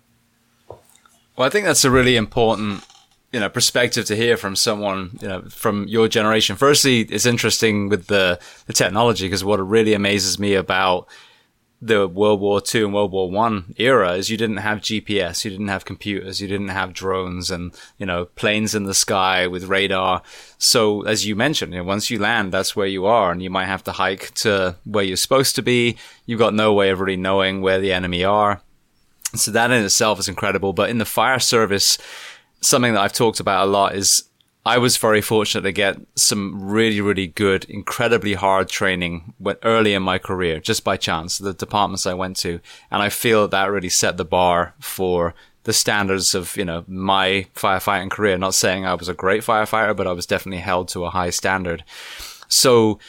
Well, I think that's a really important, you know, perspective to hear from someone, you know, from your generation. Firstly, it's interesting with the, the technology because what really amazes me about the World War II and World War One era is you didn't have GPS, you didn't have computers, you didn't have drones and, you know, planes in the sky with radar. So as you mentioned, you know, once you land, that's where you are and you might have to hike to where you're supposed to be. You've got no way of really knowing where the enemy are. So that in itself is incredible. But in the fire service, something that I've talked about a lot is I was very fortunate to get some really, really good, incredibly hard training early in my career, just by chance, the departments I went to. And I feel that really set the bar for the standards of, you know, my firefighting career. Not saying I was a great firefighter, but I was definitely held to a high standard. So,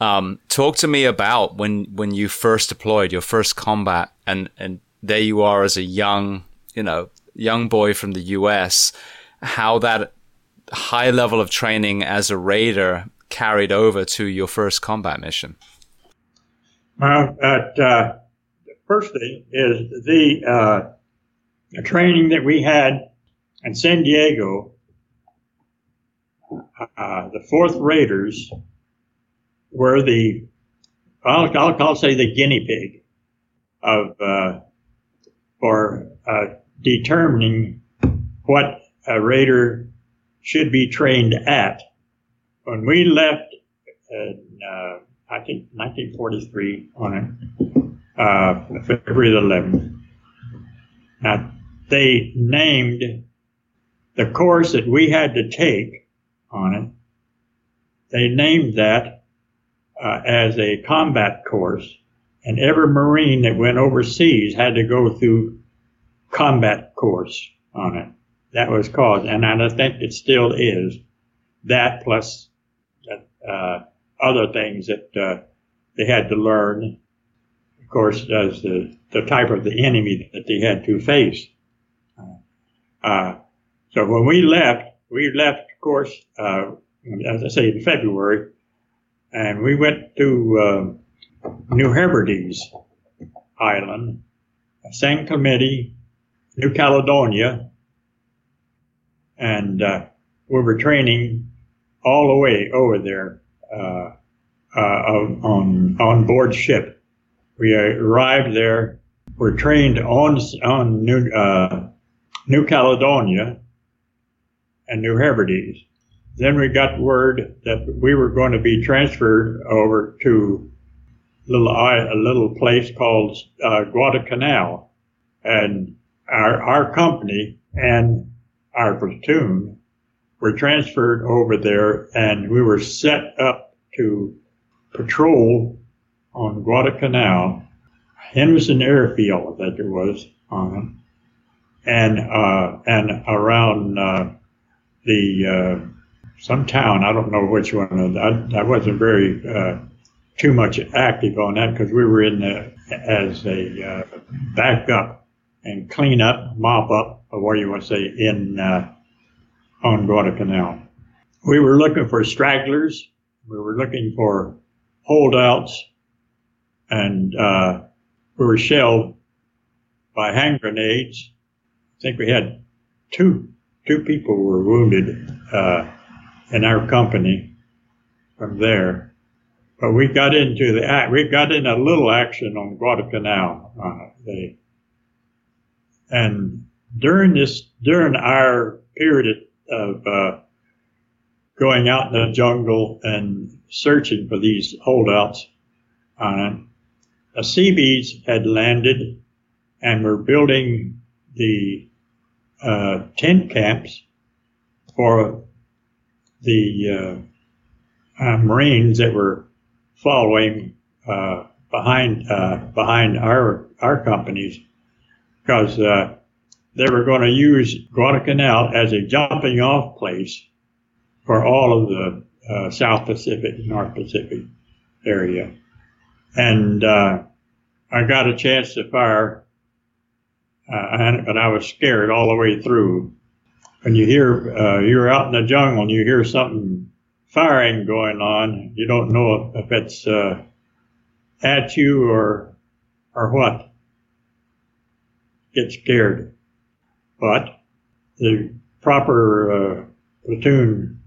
um, talk to me about when, when you first deployed your first combat and, and there you are as a young, you know, young boy from the US, how that high level of training as a raider carried over to your first combat mission? Well, at, uh, the first thing is the, uh, the training that we had in San Diego. Uh, the fourth Raiders were the, I'll, I'll, say the guinea pig of uh, for uh, determining what a Raider should be trained at. When we left in, uh, I think 1943 on it, uh, February the 11th, now they named the course that we had to take on it, they named that uh, as a combat course, and every Marine that went overseas had to go through combat course on it that was caused, and I think it still is. That plus uh, other things that uh, they had to learn, of course, as the, the type of the enemy that they had to face. Uh, so when we left, we left, of course, uh, as I say, in February, and we went to uh, New Hebrides Island, San Clemente, New Caledonia, and uh, we were training all the way over there uh, uh, on on board ship. We arrived there. Were trained on on New uh, New Caledonia and New Hebrides. Then we got word that we were going to be transferred over to little a little place called uh, Guadalcanal, and our our company and our platoon were transferred over there and we were set up to patrol on Guadalcanal, Henderson Airfield that it was on and uh, and around uh, the uh, some town I don't know which one I, I wasn't very uh, too much active on that because we were in the, as a uh, backup and clean up mop up or what do you want to say, in uh, on Guadalcanal. We were looking for stragglers. We were looking for holdouts, and uh, we were shelled by hand grenades. I think we had two two people were wounded uh, in our company from there. But we got into the we got in a little action on Guadalcanal. Uh, they, and during this, during our period of uh, going out in the jungle and searching for these holdouts on it, the Seabees had landed and were building the uh, tent camps for the uh, uh Marines that were following uh, behind uh, behind our our companies. Because they were going to use Guadalcanal as a jumping off place for all of the uh, South Pacific, North Pacific area. And uh, I got a chance to fire, uh, but I was scared all the way through. When you hear, uh, you're out in the jungle and you hear something firing going on, you don't know if it's uh, at you or or what. Get scared. But the proper uh, platoon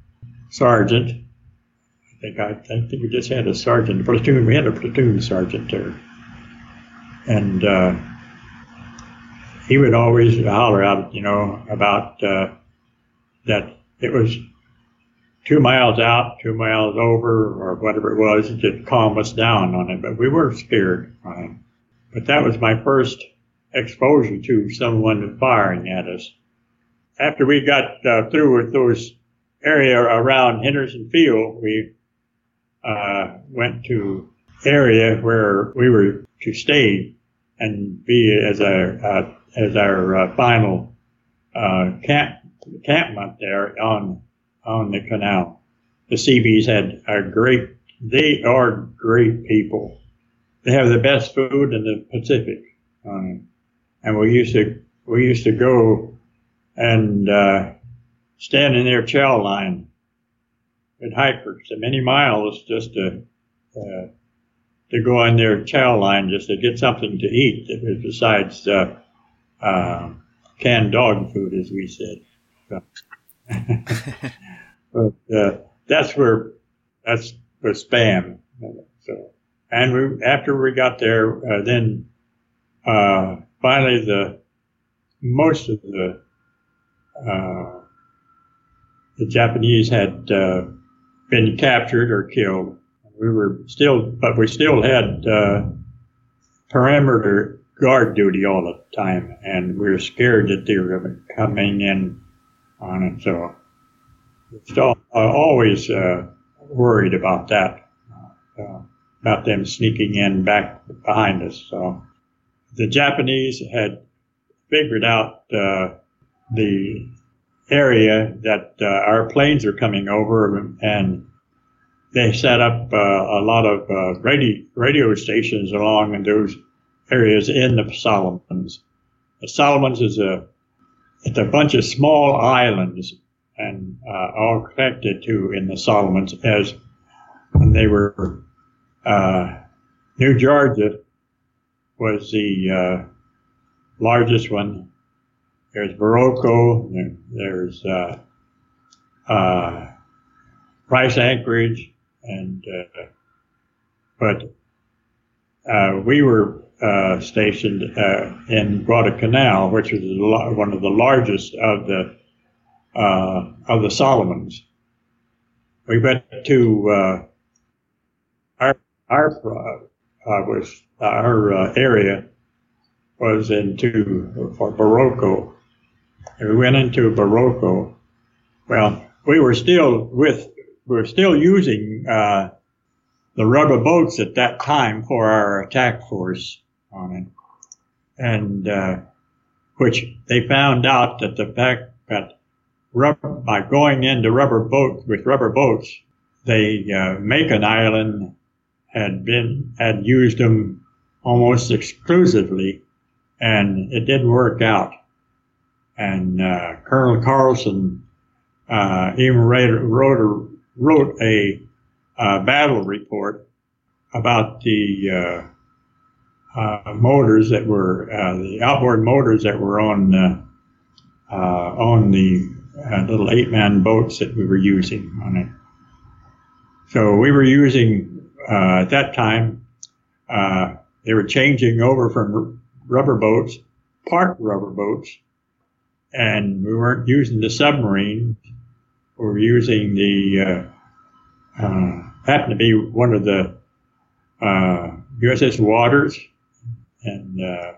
sergeant, I think I, I think we just had a sergeant platoon. We had a platoon sergeant there. and uh, he would always holler out, you know, about uh, that it was two miles out, two miles over, or whatever it was, to calm us down on it. But we were scared on. But that was my first exposure to someone firing at us. After we got uh, through with those area around Henderson Field, we uh, went to area where we were to stay and be as our uh, as our uh, final uh, camp encampment there on on the canal. The Seabees had a great. They are great people. They have the best food in the Pacific, um, and we used to we used to go and uh, stand in their chow line with hikers, so many miles just to uh, to go on their chow line just to get something to eat besides uh, uh, canned dog food, as we said. but uh, that's where that's the spam. So, and we after we got there, uh, then uh, finally the most of the uh, the Japanese had uh, been captured or killed. We were still, but we still had uh, perimeter guard duty all the time, and we were scared that they were coming in on it. So, still uh, always uh, worried about that, uh, about them sneaking in back behind us. So, the Japanese had figured out uh, the area that uh, our planes are coming over, and they set up uh, a lot of uh, radio, radio stations along in those areas in the Solomons. The Solomons is a it's a bunch of small islands and uh, all connected to in the Solomons as when they were uh, New Georgia was the uh, largest one there's Bairoko. There's uh, uh, Rice Anchorage, and uh, but uh, we were uh, stationed in Guadalcanal, which is one of the largest of the of the Solomons. We went to our our was our area was into for Bairoko and we went into Bairoko. Well, we were still with, we were still using uh, the rubber boats at that time for our attack force on it, and uh, which they found out that the fact that rubber, by going into rubber boats with rubber boats, they uh, an Island had been had used them almost exclusively, and it didn't work out and uh, Colonel Carlson uh, even wrote, a, wrote a uh, battle report about the uh, uh, motors that were uh, the outboard motors that were on on the little eight-man boats that we were using on it. So we were using at that time. they were changing over from rubber boats, part rubber boats, and we weren't using the submarine. We were using the uh, uh, happened to be one of the uh, USS Waters, and uh,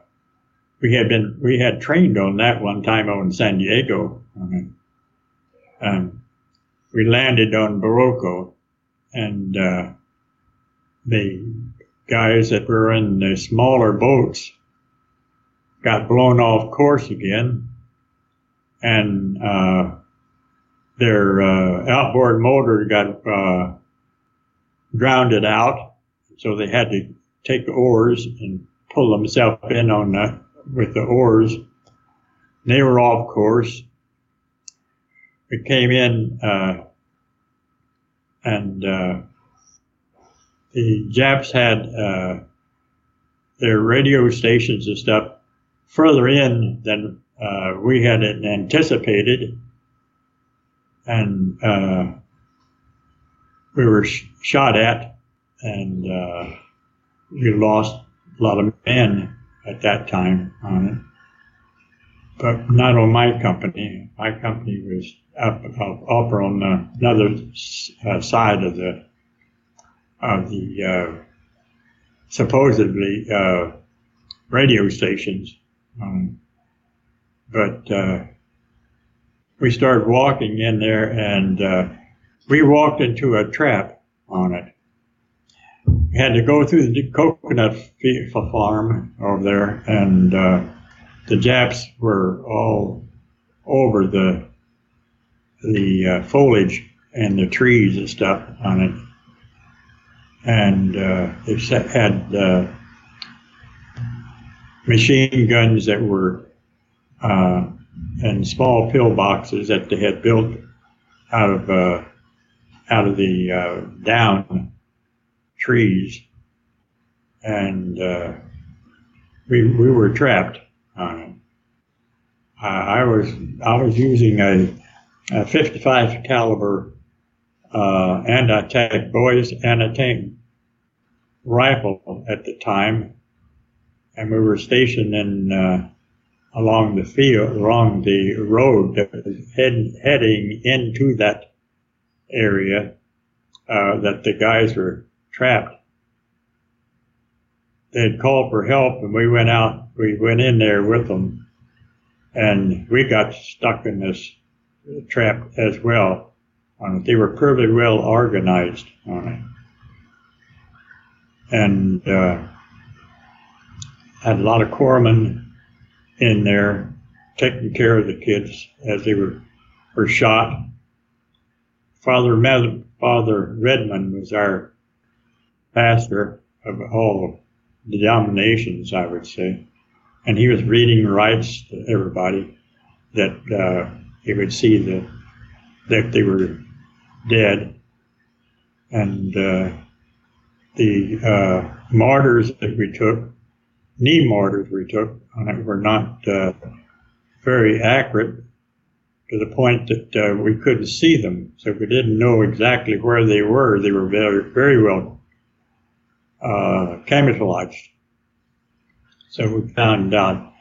we had been we had trained on that one time on San Diego. Um, we landed on Bairoko, and uh, the guys that were in the smaller boats got blown off course again and uh, their uh, outboard motor got uh, drowned out, so they had to take oars and pull themselves in on the, with the oars. They were off course. We came in uh, and uh, the Japs had uh, their radio stations and stuff further in than uh, we had anticipated, and uh, we were sh- shot at, and uh, we lost a lot of men at that time on it, but not on my company. My company was up up, up on the, another uh, side of the of the uh, supposedly uh, radio stations. Um, but uh, we started walking in there, and uh, we walked into a trap on it. We had to go through the coconut farm over there, and uh, the Japs were all over the the uh, foliage and the trees and stuff on it, and uh, they had uh, machine guns that were uh, in small pillboxes that they had built out of uh, out of the uh, down trees, and uh, we we were trapped I was I was using a, a 55 caliber uh, anti-tank boys anti-tank rifle at the time, and we were stationed in uh, along the field, along the road that was head, heading into that area uh, that the guys were trapped. They had called for help, and we went out. We went in there with them, and we got stuck in this trap as well. They were pretty well organized on it, and uh, had a lot of corpsmen in there taking care of the kids as they were were shot. Father Med- Father Redmond was our pastor of all denominations, I would say, and he was reading rites to everybody that uh, he would see the, that they were dead, and uh, the uh, martyrs that we took knee martyrs we took were not uh, very accurate to the point that uh, we couldn't see them. So we didn't know exactly where they were. They were very, very well uh, camouflaged. So we found out.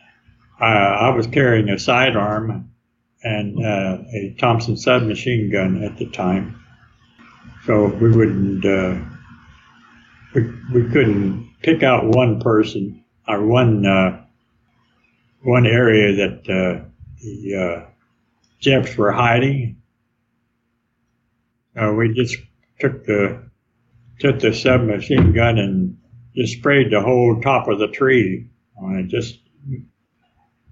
Uh, I was carrying a sidearm and uh, a Thompson submachine gun at the time. So we wouldn't, uh, we, we couldn't pick out one person our one uh, one area that uh, the uh, Japs were hiding. Uh, we just took the took the submachine gun and just sprayed the whole top of the tree on just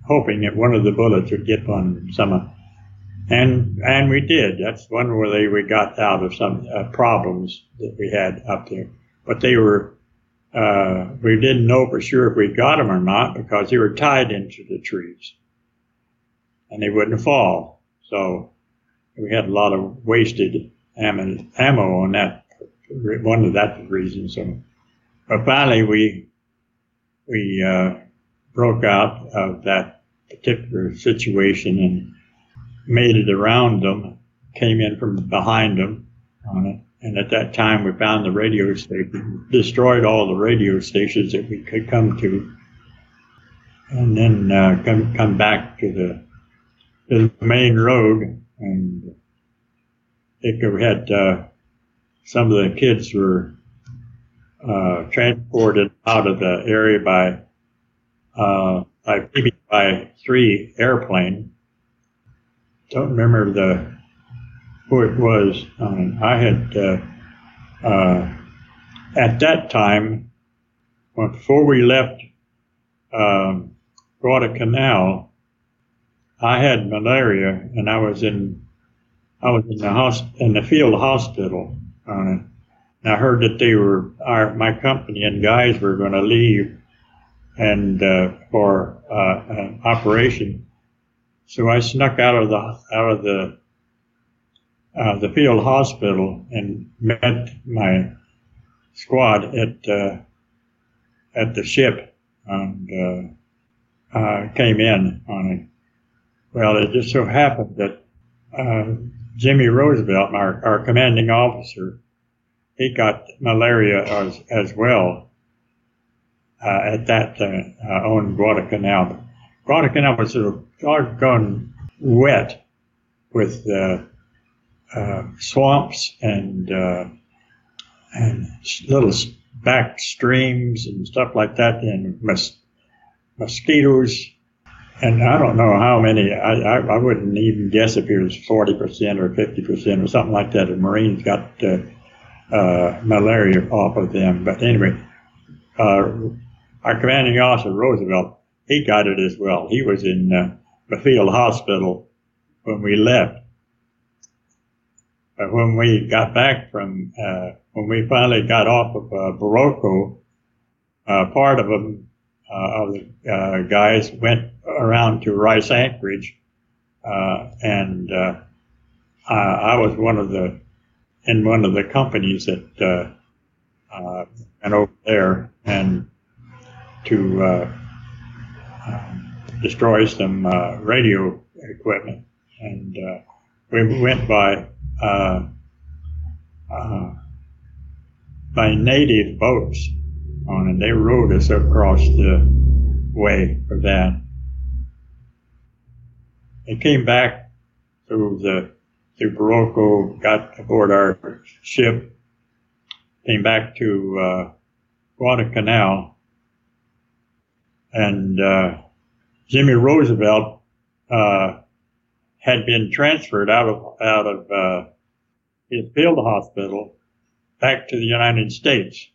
hoping that one of the bullets would get on some. And and we did. That's one they we got out of some uh, problems that we had up there. But they were uh, we didn't know for sure if we got them or not because they were tied into the trees and they wouldn't fall. So we had a lot of wasted ammo, ammo on that, one of that reasons. So, but finally we, we, uh, broke out of that particular situation and made it around them, came in from behind them on it and at that time, we found the radio station, destroyed all the radio stations that we could come to, and then uh, come come back to the, to the main road. And it had uh, some of the kids were uh, transported out of the area by uh, by three airplane. Don't remember the who it was. Um, I had, uh, uh, at that time, before we left um, Guadalcanal, I had malaria and I was in I was in the house in the field hospital. Uh, I heard that they were our my company and guys were going to leave and uh, for uh, an operation. So I snuck out of the out of the uh, the field hospital and met my squad at uh, at the ship and uh, uh came in on it. Well, it just so happened that uh, Jimmy Roosevelt, our, our commanding officer, he got malaria as, as well. Uh, at that time uh, on Guadalcanal. Guadalcanal was sort of doggone wet with uh, uh, swamps and uh, and little back streams and stuff like that, and mos- mosquitoes. And I don't know how many. I, I, I wouldn't even guess if it was forty percent or fifty percent or something like that. The Marines got uh, uh, malaria off of them. But anyway, uh, our commanding officer Roosevelt, he got it as well. He was in uh, the field hospital when we left. But when we got back from, uh, when we finally got off of uh, Bairoko, uh, part of them, uh, of the uh, guys went around to Rice Anchorage, uh, and I, I was one of the in one of the companies that went over there and to uh, uh, destroy some uh, radio equipment, and uh, we went by uh, uh, by native boats on, and they rowed us across the way for that. They came back through the through Bairoko, got aboard our ship, came back to uh, Guadalcanal, and uh, Jimmy Roosevelt uh, had been transferred out of out of uh, his field hospital back to the United States.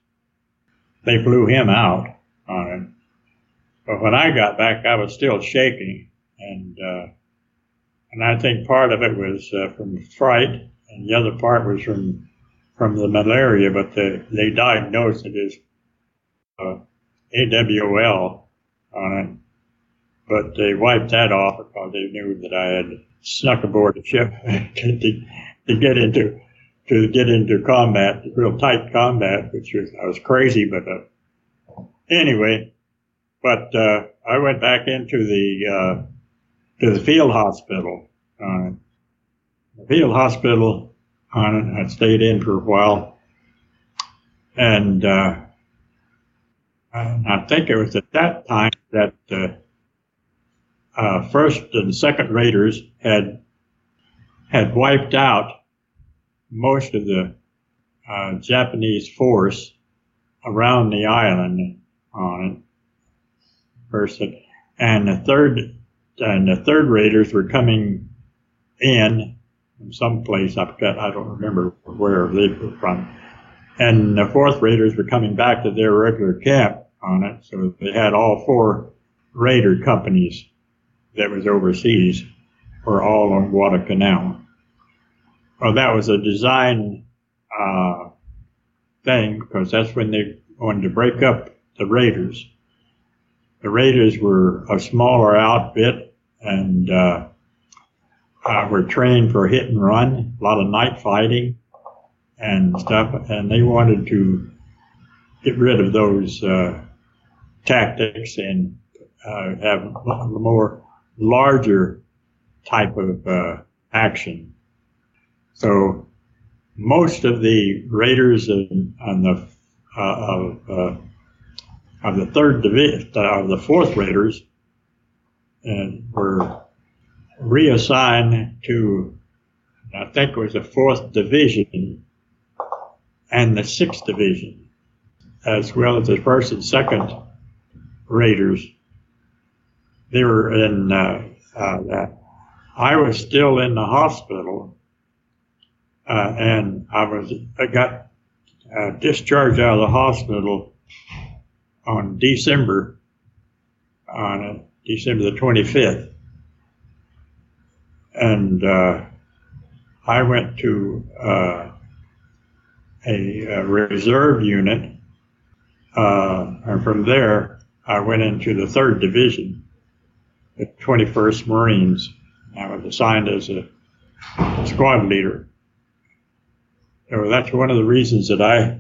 They flew him out on it, but when I got back, I was still shaking, and uh, and I think part of it was uh, from fright, and the other part was from from the malaria. But the, they diagnosed it as uh, AWL on it, but they wiped that off because they knew that I had snuck aboard the ship to, to get into to get into combat, real tight combat, which was I was crazy, but uh, anyway. But uh, I went back into the uh, to the field hospital. Uh, the field hospital on it. I stayed in for a while, and uh, I think it was at that time that the uh, first and second raiders had had wiped out most of the uh, Japanese force around the island on it. First, and the third and the third raiders were coming in from some place. I forget. I don't remember where they were from. And the fourth raiders were coming back to their regular camp on it. So they had all four raider companies that was overseas were all on Guadalcanal. Well, that was a design uh, thing because that's when they wanted to break up the raiders. The raiders were a smaller outfit and uh, uh, were trained for hit and run, a lot of night fighting and stuff, and they wanted to get rid of those uh, tactics and uh, have a more larger type of uh, action. So most of the raiders in, on the uh, of uh, of the third division of the fourth raiders and were reassigned to I think it was the fourth division and the sixth division, as well as the first and second raiders. They were in uh, uh, that. I was still in the hospital, uh, and I was I got uh, discharged out of the hospital on December on uh, December the 25th, and uh, I went to a, a, reserve unit, and from there I went into the third division, the 21st Marines. I was assigned as a squad leader. So that's one of the reasons that I,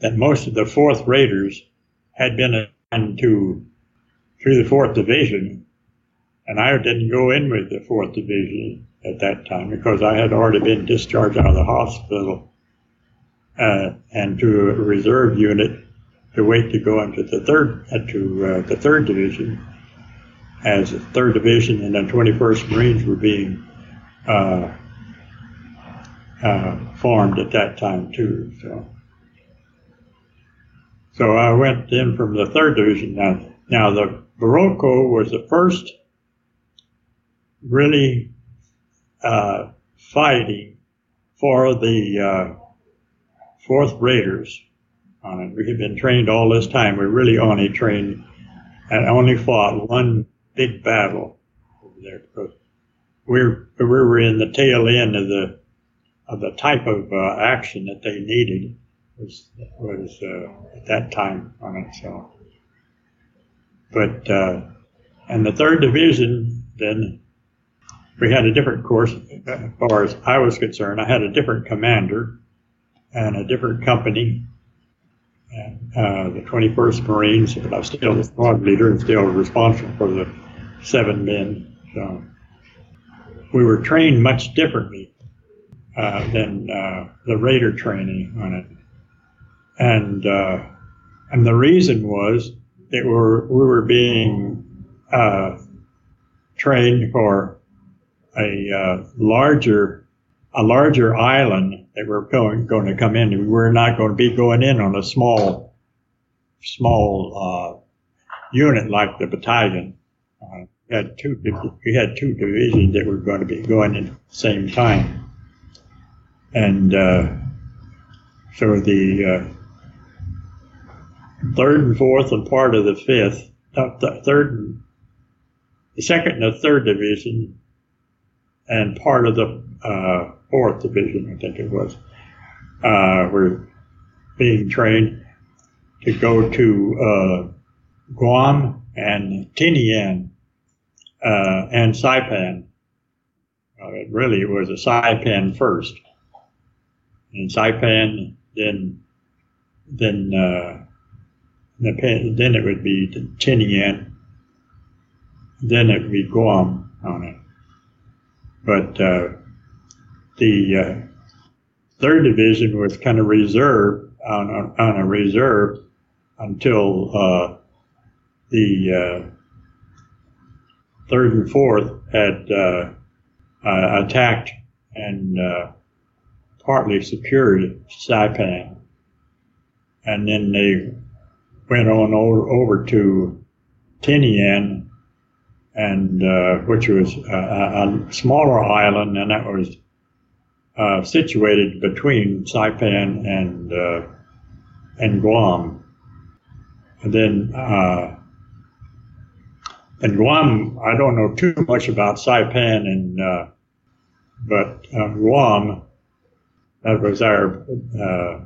that most of the fourth raiders had been assigned to, to the fourth division, and I didn't go in with the fourth division at that time because I had already been discharged out of the hospital uh, and to a reserve unit to wait to go into the third into uh, the third division, as the third division and the 21st Marines were being uh, uh, formed at that time too. So, so I went in from the third division. Now, now the Bairoko was the first really uh, fighting for the uh, Fourth Raiders on it. We had been trained all this time. We really only trained and only fought one big battle over there because we were, we were in the tail end of the of the type of uh, action that they needed was was uh, at that time on it. So, but uh, and the third division then we had a different course as far as I was concerned. I had a different commander and a different company. Uh, the 21st Marines, but I was still the squad leader and still responsible for the seven men. So we were trained much differently uh, than uh, the Raider training on it, and uh, and the reason was that we were we were being uh, trained for a uh, larger a larger island that we're going going to come in. We were not going to be going in on a small small unit like the battalion. Uh, we had two we had two divisions that were going to be going in at the same time, and uh, so the uh, third and fourth and part of the fifth, uh, the third, the second and the third division, and part of the uh, fourth division, I think it was, uh, were being trained to go to Guam and Tinian uh, and Saipan. Uh, it really was a Saipan first, and Saipan then then uh, then it would be Tinian, then it would be Guam on it. But uh, the uh, third division was kind of reserved on, on, on a reserve until uh, the uh, third and fourth had uh, uh, attacked and uh, partly secured Saipan. And then they went on over, over to Tinian, and which was a, a, smaller island, and that was situated between Saipan and and Guam. And then and Guam, I don't know too much about Saipan, and uh, but uh, Guam, that was our uh,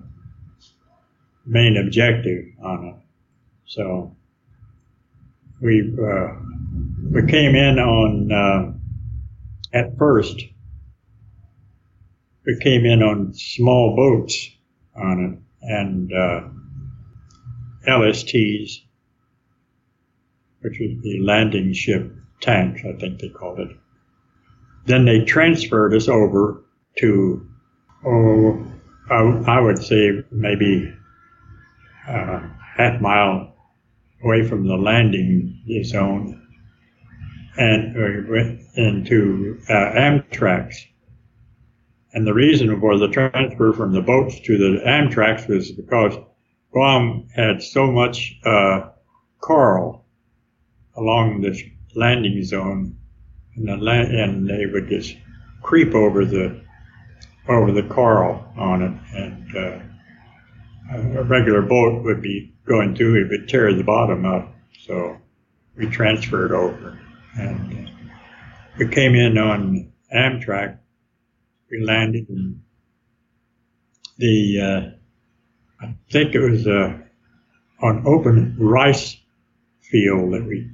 main objective on it. So we uh, we came in on uh, at first. We came in on small boats on it and uh, LSTs which was the landing ship tanks, I think they called it. Then they transferred us over to, oh, I, would say maybe uh, half mile away from the landing zone and we went into uh, Amtracs. And the reason for the transfer from the boats to the Amtrac's was because Guam had so much uh, coral along this landing zone, and, the and they would just creep over the over the coral on it, and uh, a regular boat would be going through, it would tear the bottom up. So we transferred over, and we came in on Amtrac. We landed in the, uh, I think it was uh, on open rice field that we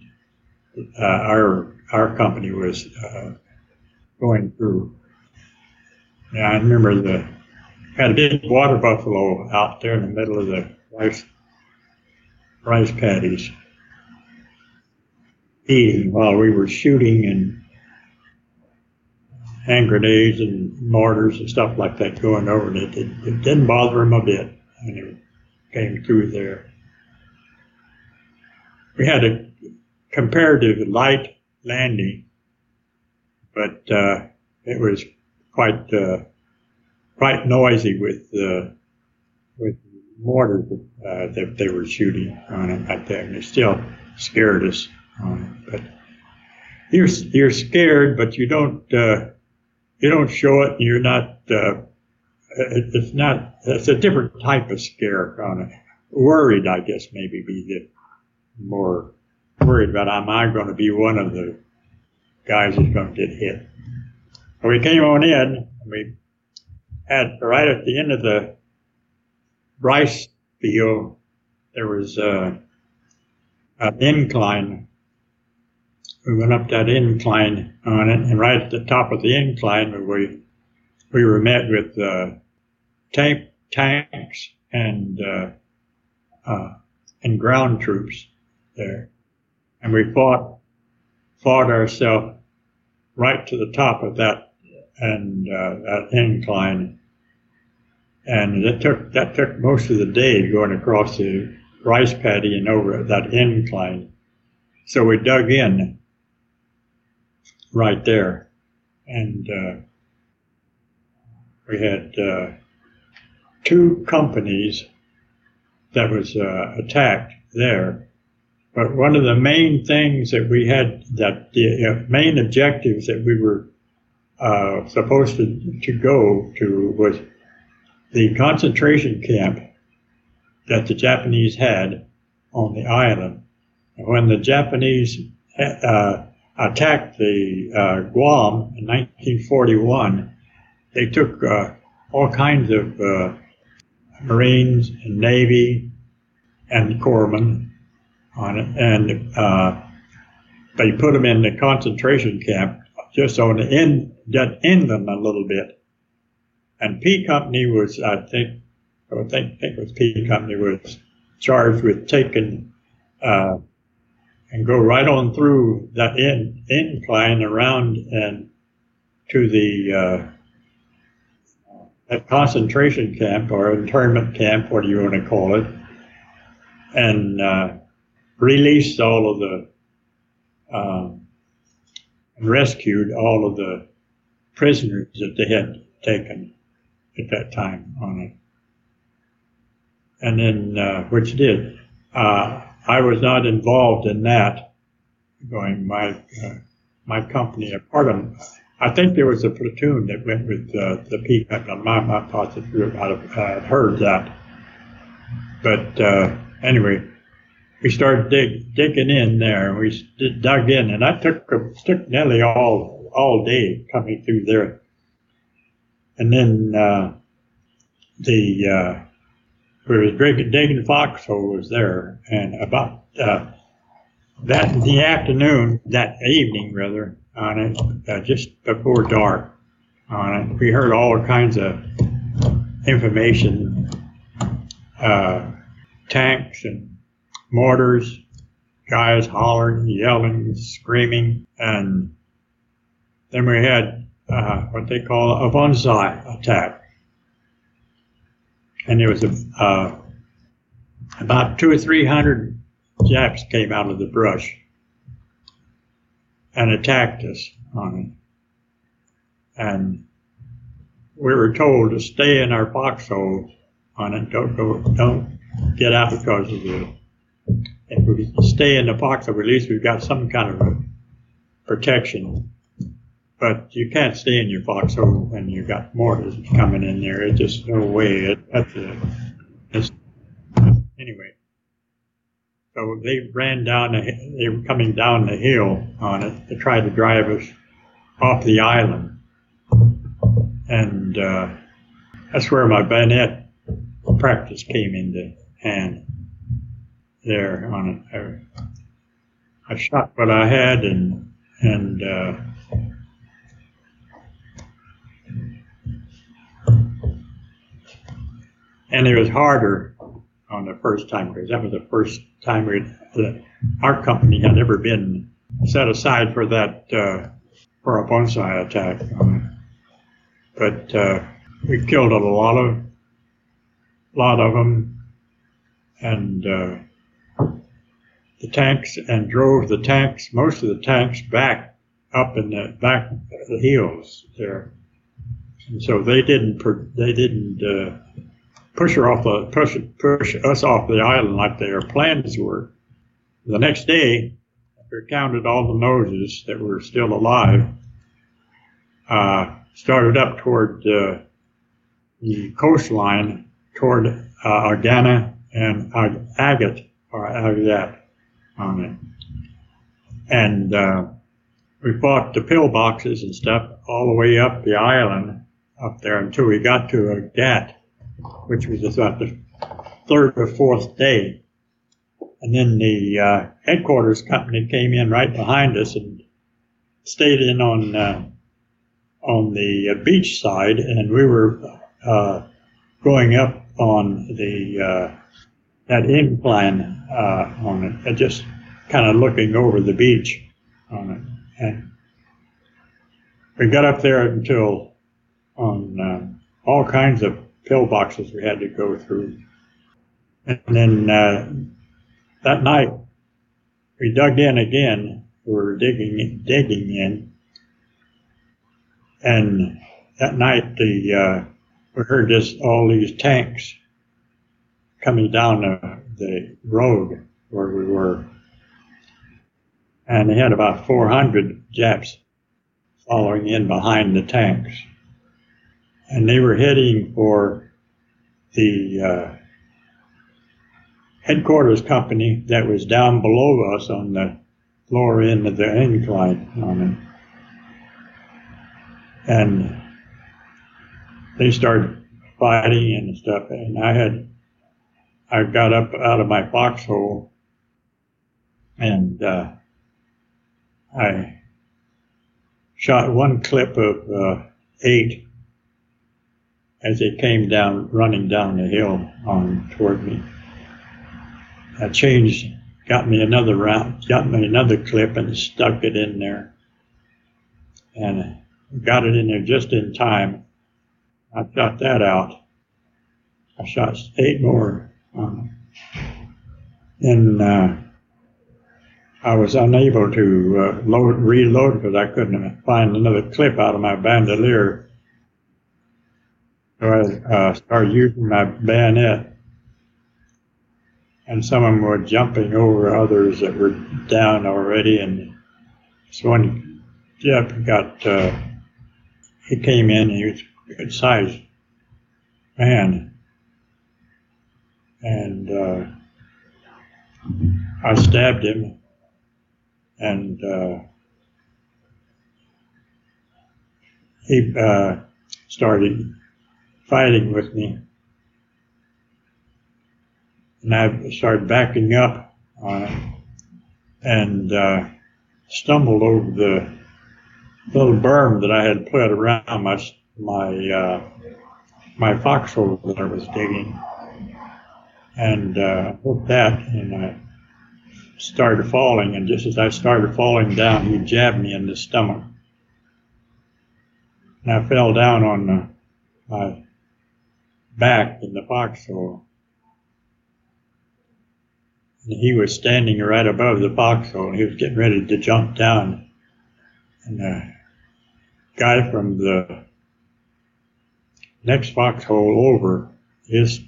uh, our our company was uh, going through. And I remember the had a big water buffalo out there in the middle of the rice rice paddies eating while we were shooting and hand grenades and mortars and stuff like that going over. It, it, it didn't bother him a bit when it came through there. we had a comparative light landing, but uh, it was quite uh, quite noisy with uh, with mortar uh, that they were shooting on it back there, and it still scared us on it. But you're you're scared, but you don't uh, you don't show it. and You're not. It, it's not. It's a different type of scare on it. Worried, I guess, maybe be the more worried about. Am I going to be one of the guys that's going to get hit? we came on in. We had right at the end of the rice field, there was uh, an incline. We went up that incline on it, and right at the top of the incline, we we were met with uh, tank tanks and uh, uh, and ground troops there, and we fought fought ourselves right to the top of that and uh, that incline. And that took that took most of the day going across the rice paddy and over that incline. So we dug in right there, and uh, we had uh, two companies that was uh, attacked there. But one of the main things that we had, that the uh, main objectives that we were uh, supposed to, to go to was the concentration camp that the Japanese had on the island. When the Japanese uh, attacked the uh, Guam in 1941, they took uh, all kinds of uh, Marines and Navy and corpsmen on it, and uh, they put them in the concentration camp just on the end, in, inland a little bit. And P Company was, I think, I think, think it was P Company was charged with taking uh, and go right on through that in, incline around and to the uh, concentration camp or internment camp, what do you want to call it, and uh, released all of the um, rescued all of the prisoners that they had taken at that time on it. And then, uh, which did. Uh, I was not involved in that. Going my uh, my company, a part of. I think there was a platoon that went with uh, the peacock. My my positive, I'd have heard that. But uh, anyway, we started dig, digging in there, and we dug in, and I took took nearly all all day coming through there and then uh, the uh, we was digging, digging foxhole was there, and about uh, that in the afternoon, that evening rather, on it, uh, just before dark, on it, we heard all kinds of information, uh, tanks and mortars, guys hollering, yelling, screaming, and then we had uh, what they call a banzai attack. And there was a, uh, about two or three hundred Japs came out of the brush and attacked us on it. And we were told to stay in our foxhole on it. Don't go, don't get out because of the. If we stay in the foxhole, at least we've got some kind of protection but you can't stay in your foxhole when you've got mortars coming in there. It's just no way. It, that's a, anyway. So they ran down, the, they were coming down the hill on it to try to drive us off the island. And uh, that's where my bayonet practice came into hand there on it. I, I shot what I had and, and, uh, and it was harder on the first time because that was the first time that our company had ever been set aside for that uh, for a banzai attack. But uh, we killed a lot of lot of them, and uh, the tanks and drove the tanks, most of the tanks back up in the back the hills there. And so they didn't they didn't uh, push her off the push push us off the island like their plans were. The next day, we counted all the noses that were still alive. Uh, started up toward uh, the coastline toward uh, Agana and Agate or Agat on it. And uh, we bought the pillboxes and stuff all the way up the island up there until we got to Agat, which was about the third or fourth day. And then the uh, headquarters company came in right behind us and stayed in on uh, on the uh, beach side, and we were uh, going up on the uh, that incline uh, on it, just kind of looking over the beach on it. And we got up there until on all kinds of pillboxes we had to go through. And then uh, that night we dug in again. We were digging digging in, and that night the uh, we heard this all these tanks coming down the, the road where we were. And they had about 400 Japs following in behind the tanks. And they were heading for the uh, headquarters company that was down below us on the lower end of the incline on it. And they started fighting and stuff. And I had I got up out of my foxhole and uh, I shot one clip of uh, eight as it came down, running down the hill on toward me. I changed, got me another round, got me another clip and stuck it in there, and got it in there just in time. I shot that out. I shot eight more um, and uh, I was unable to uh, load, reload because I couldn't find another clip out of my bandolier. So I uh, started using my bayonet, and some of them were jumping over others that were down already. And so one Jeff got, uh, he came in, he was a good sized man. And uh, I stabbed him, and uh, he uh, started fighting with me, and I started backing up on him, and uh, stumbled over the little berm that I had put around my my uh, my foxhole that I was digging and uh, hooked that, and I started falling. And just as I started falling down, he jabbed me in the stomach, and I fell down on the, my back in the foxhole. And he was standing right above the foxhole. He was getting ready to jump down, and the guy from the next foxhole over, his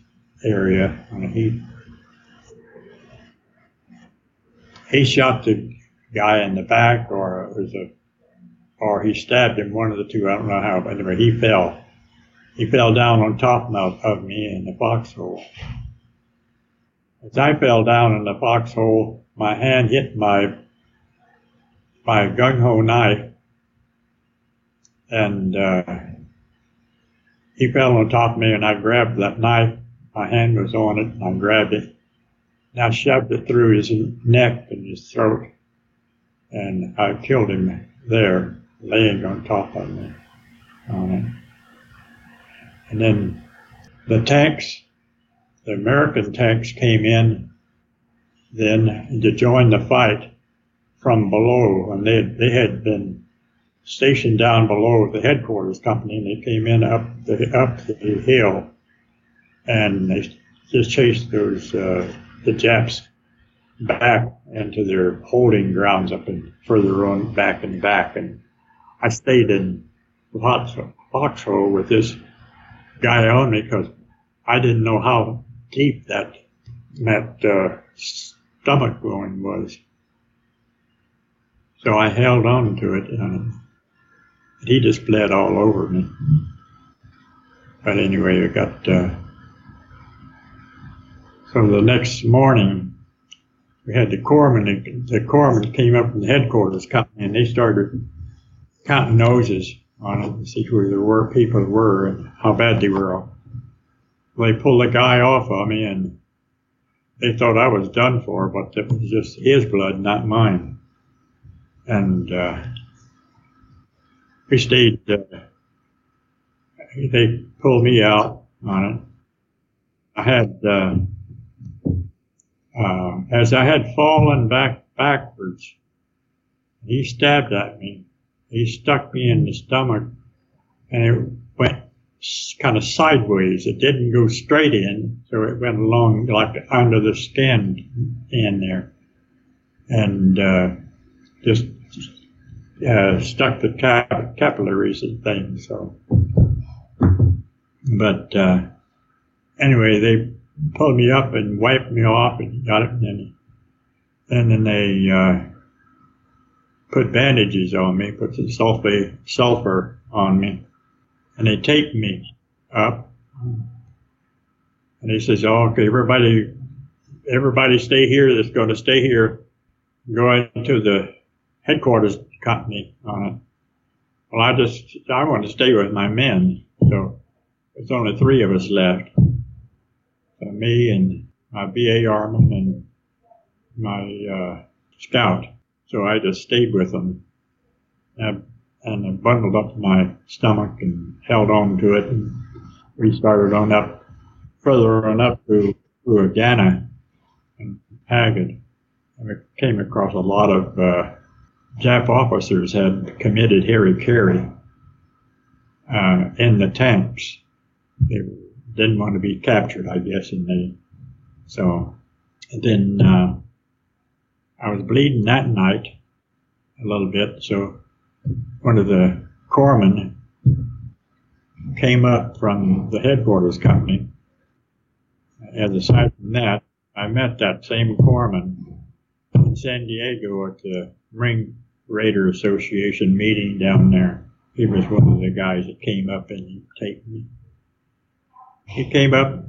area. Uh, he he shot the guy in the back, or it was a, or he stabbed him. One of the two. I don't know how, but anyway, he fell. He fell down on top of, me in the foxhole. As I fell down in the foxhole, my hand hit my my gung ho knife, and uh, he fell on top of me, and I grabbed that knife my hand was on it, and I grabbed it. And I shoved it through his neck and his throat, and I killed him there, laying on top of me on it. And then the tanks, the American tanks came in then to join the fight from below, and they they had been stationed down below the headquarters company, and they came in up the up the hill and they just chased those uh, the Japs back into their holding grounds up and further on back and back. And I stayed in foxhole with this guy on me because I didn't know how deep that that uh, stomach wound was. So I held on to it, and he just bled all over me. But anyway, I got. Uh, so the next morning, we had the corpsman. The corpsman came up from the headquarters company, and they started counting noses on it to see who the people were and how bad they were. They pulled the guy off of me, and they thought I was done for, but it was just his blood, not mine. And uh, we stayed. Uh, they pulled me out on it. I had, uh, uh, as I had fallen back backwards, he stabbed at me. He stuck me in the stomach, and it went kind of sideways. It didn't go straight in, so it went along like under the skin in there, and uh, just uh, stuck the cap- capillaries and things. So, but uh, anyway, they pulled me up and wiped me off and got it, and then, and then they uh, put bandages on me, put some sulfur on me and they take me up. And he says, oh, okay, everybody, everybody stay here that's going to stay here. Go into the headquarters company on it. Well, I just, I want to stay with my men. So there's only three of us left. So me and my BAR man and my uh, scout. So I just stayed with them and I bundled up my stomach and held on to it and we started on up further on up to, to Agana and Haggard. And we came across a lot of uh, Jap officers had committed harikiri uh, in the tanks. They didn't want to be captured, I guess, and they so and then uh, I was bleeding that night a little bit, so one of the corpsmen came up from the headquarters company. And aside from that, I met that same corpsman in San Diego at the Marine Raider Association meeting down there. He was one of the guys that came up and taped me. He came up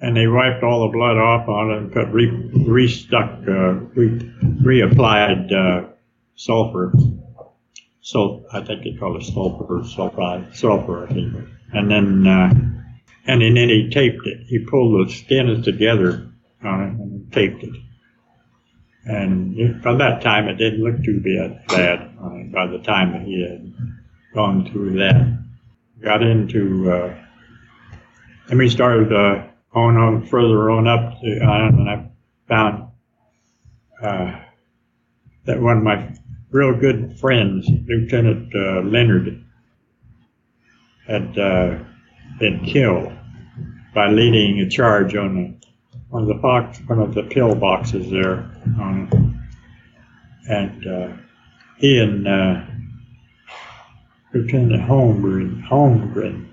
and they wiped all the blood off on it and put re, restuck, uh, re, reapplied uh, sulfur so I think they call it sulfur, sulfide, sulfur, I think. And then, uh, and then he taped it. He pulled the skins together on it and taped it. And by that time, it didn't look too bad, bad by the time that he had gone through that. Got into, uh, and we started uh, on, on further on up, to, uh, and I found uh, that one of my real good friends, Lieutenant uh, Leonard, had uh, been killed by leading a charge on the of the box, one of the pill boxes there, and uh, he and uh, Lieutenant Holmgren, Holmgren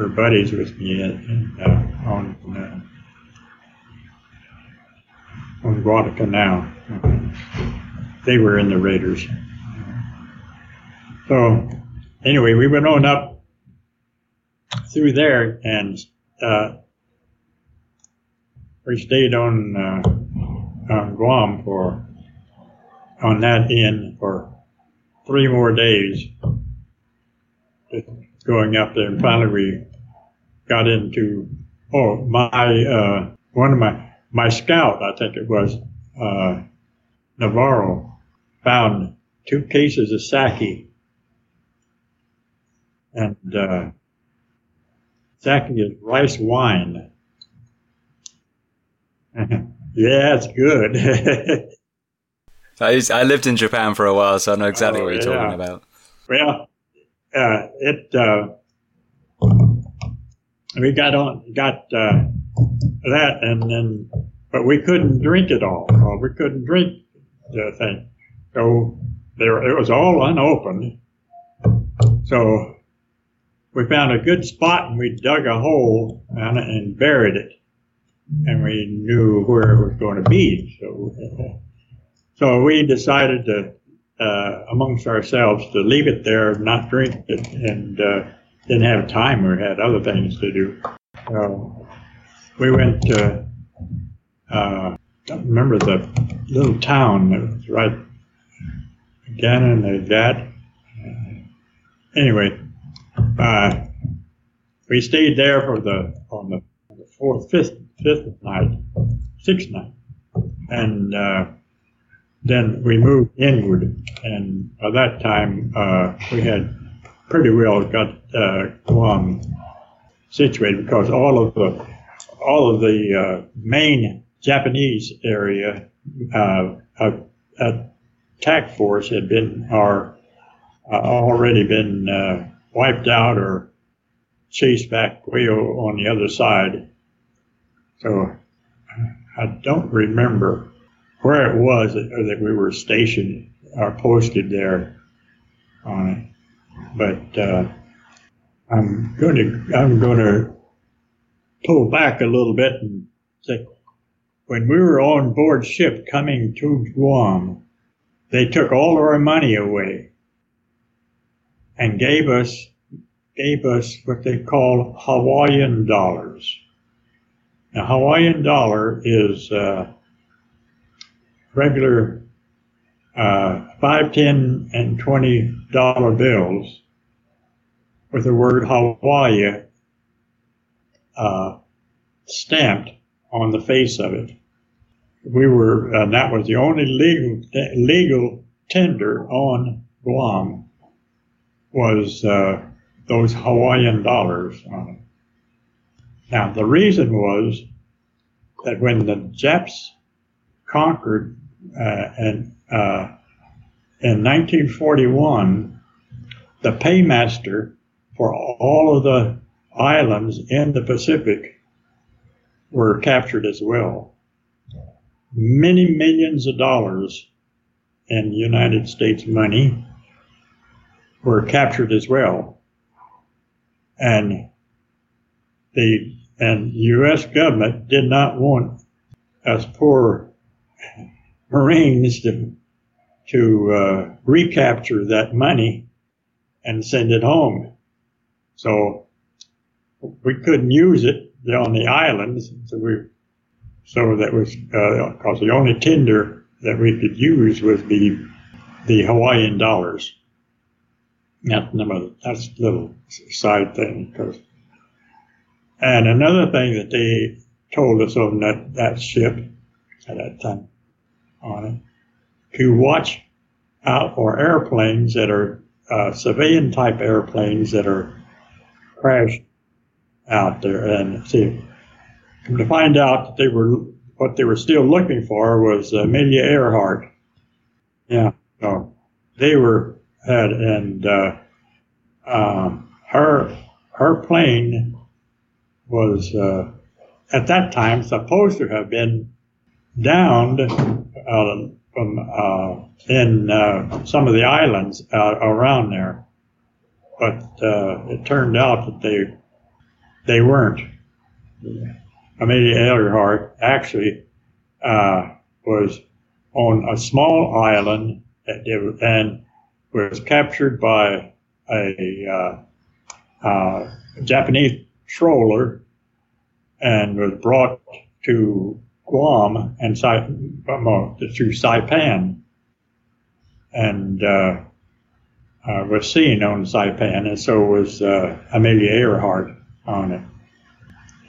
were buddies with me in, uh, on uh, on Guadalcanal. They were in the Raiders. So anyway, we went on up through there and uh, we stayed on, uh, on Guam for on that inn for three more days. Going up there and finally we got into oh my uh, one of my my scout I think it was uh, Navarro found two cases of sake. And uh, sake is rice wine. yeah, it's good. I lived in Japan for a while, so I know exactly oh, what you're yeah. talking about. Well, uh, it uh, we got on got uh, that, and then but we couldn't drink it all. We couldn't drink the thing. So there, it was all unopened. So we found a good spot and we dug a hole and, and buried it. And we knew where it was going to be. So, so we decided to, uh, amongst ourselves, to leave it there, not drink it, and uh, didn't have time or had other things to do. So we went to, uh, don't remember the little town that was right Gannon and that. Anyway, uh, we stayed there for the on the, the fourth, fifth, fifth night, sixth night, and uh, then we moved inward. And by that time, uh, we had pretty well got uh, Guam situated because all of the all of the uh, main Japanese area uh, attack force had been are uh, already been uh, wiped out or chased back way on the other side. So I don't remember where it was that, that we were stationed or posted there on it. But uh, I'm going to I'm going to pull back a little bit and say when we were on board ship coming to Guam, they took all our money away and gave us gave us what they call Hawaiian dollars. A Hawaiian dollar is uh, regular uh, five, ten, and twenty dollar bills with the word Hawaii uh, stamped on the face of it we were, and that was the only legal legal tender on Guam was uh, those Hawaiian dollars on it. Now the reason was that when the Japs conquered uh, and uh, in 1941, the paymaster for all of the islands in the Pacific were captured as well many millions of dollars in United States money were captured as well. And the and U.S. government did not want us poor Marines to to uh, recapture that money and send it home. So we couldn't use it on the islands. So we so that was because uh, the only tender that we could use was the the Hawaiian dollars. That's that's a little side thing because. And another thing that they told us on that, that ship at that time on it to watch out for airplanes that are uh, civilian type airplanes that are crashed out there and see to find out that they were what they were still looking for was Amelia Earhart. Yeah, so they were had and uh, um, her her plane was uh, at that time supposed to have been downed uh, from uh, in uh, some of the islands around there, but uh, it turned out that they they weren't. Amelia Earhart actually uh, was on a small island and was captured by a uh, uh, Japanese trawler and was brought to Guam and through Saipan and uh, uh, was seen on Saipan, and so was uh, Amelia Earhart on it.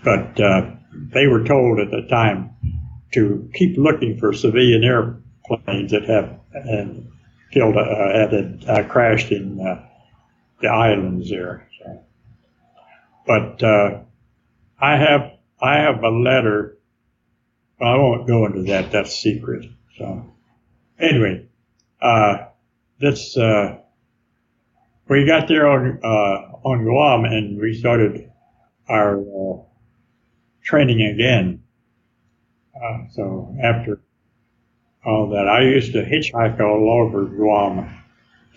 But uh, they were told at the time to keep looking for civilian airplanes that have and killed uh, had uh, crashed in uh, the islands there. So. But uh, I have I have a letter. I won't go into that. That's secret. So anyway, uh, this uh, we got there on uh, on Guam and we started our training again. Uh, so after all that, I used to hitchhike all over Guam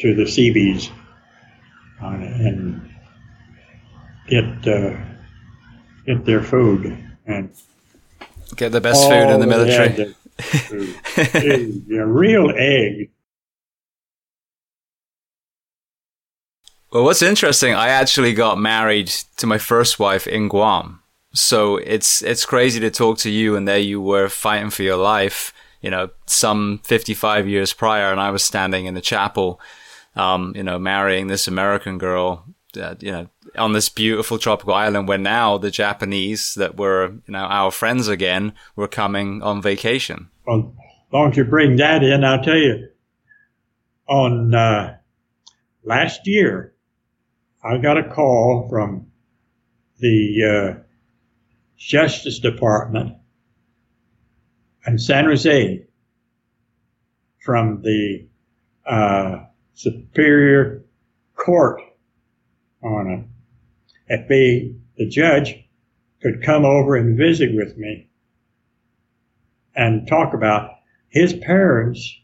to the Seabees uh, and get uh, get their food and get the best food in the military. a real egg. Well, what's interesting, I actually got married to my first wife in Guam. So it's it's crazy to talk to you, and there you were fighting for your life. You know, some 55 years prior, and I was standing in the chapel, um, you know, marrying this American girl, uh, you know, on this beautiful tropical island where now the Japanese that were, you know, our friends again were coming on vacation. Well, as you bring that in, I'll tell you, on uh, last year, I got a call from the uh, Justice Department in San Jose from the uh, Superior Court on If they, the judge could come over and visit with me and talk about his parents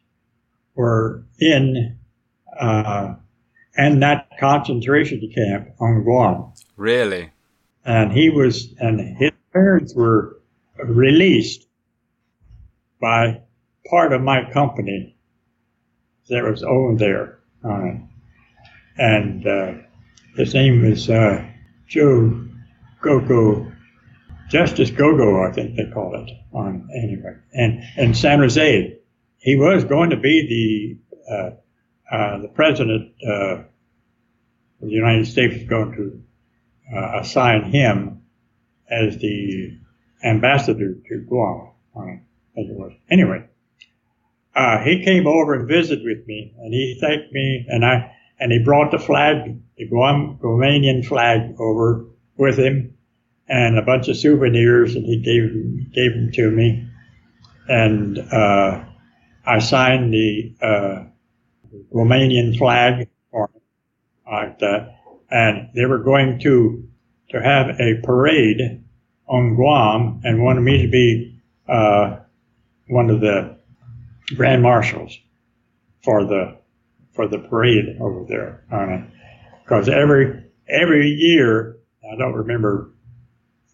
were in uh, and that concentration camp on Guam. Really? And he was, and his parents were released by part of my company that was over there. Uh, and uh, his name was uh, Joe Gogo, Justice Gogo, I think they call it. On anyway, and in San Jose, he was going to be the uh, uh, the president uh, of the United States was going to uh, assign him as the ambassador to Guam. as it was. Anyway, uh, he came over and visited with me, and he thanked me, and I and he brought the flag, the Guam Guamanian flag, over with him, and a bunch of souvenirs, and he gave gave them to me, and uh, I signed the uh, Guamanian flag for like that. And they were going to to have a parade on Guam and wanted me to be uh, one of the grand marshals for the for the parade over there on it. Because every every year, I don't remember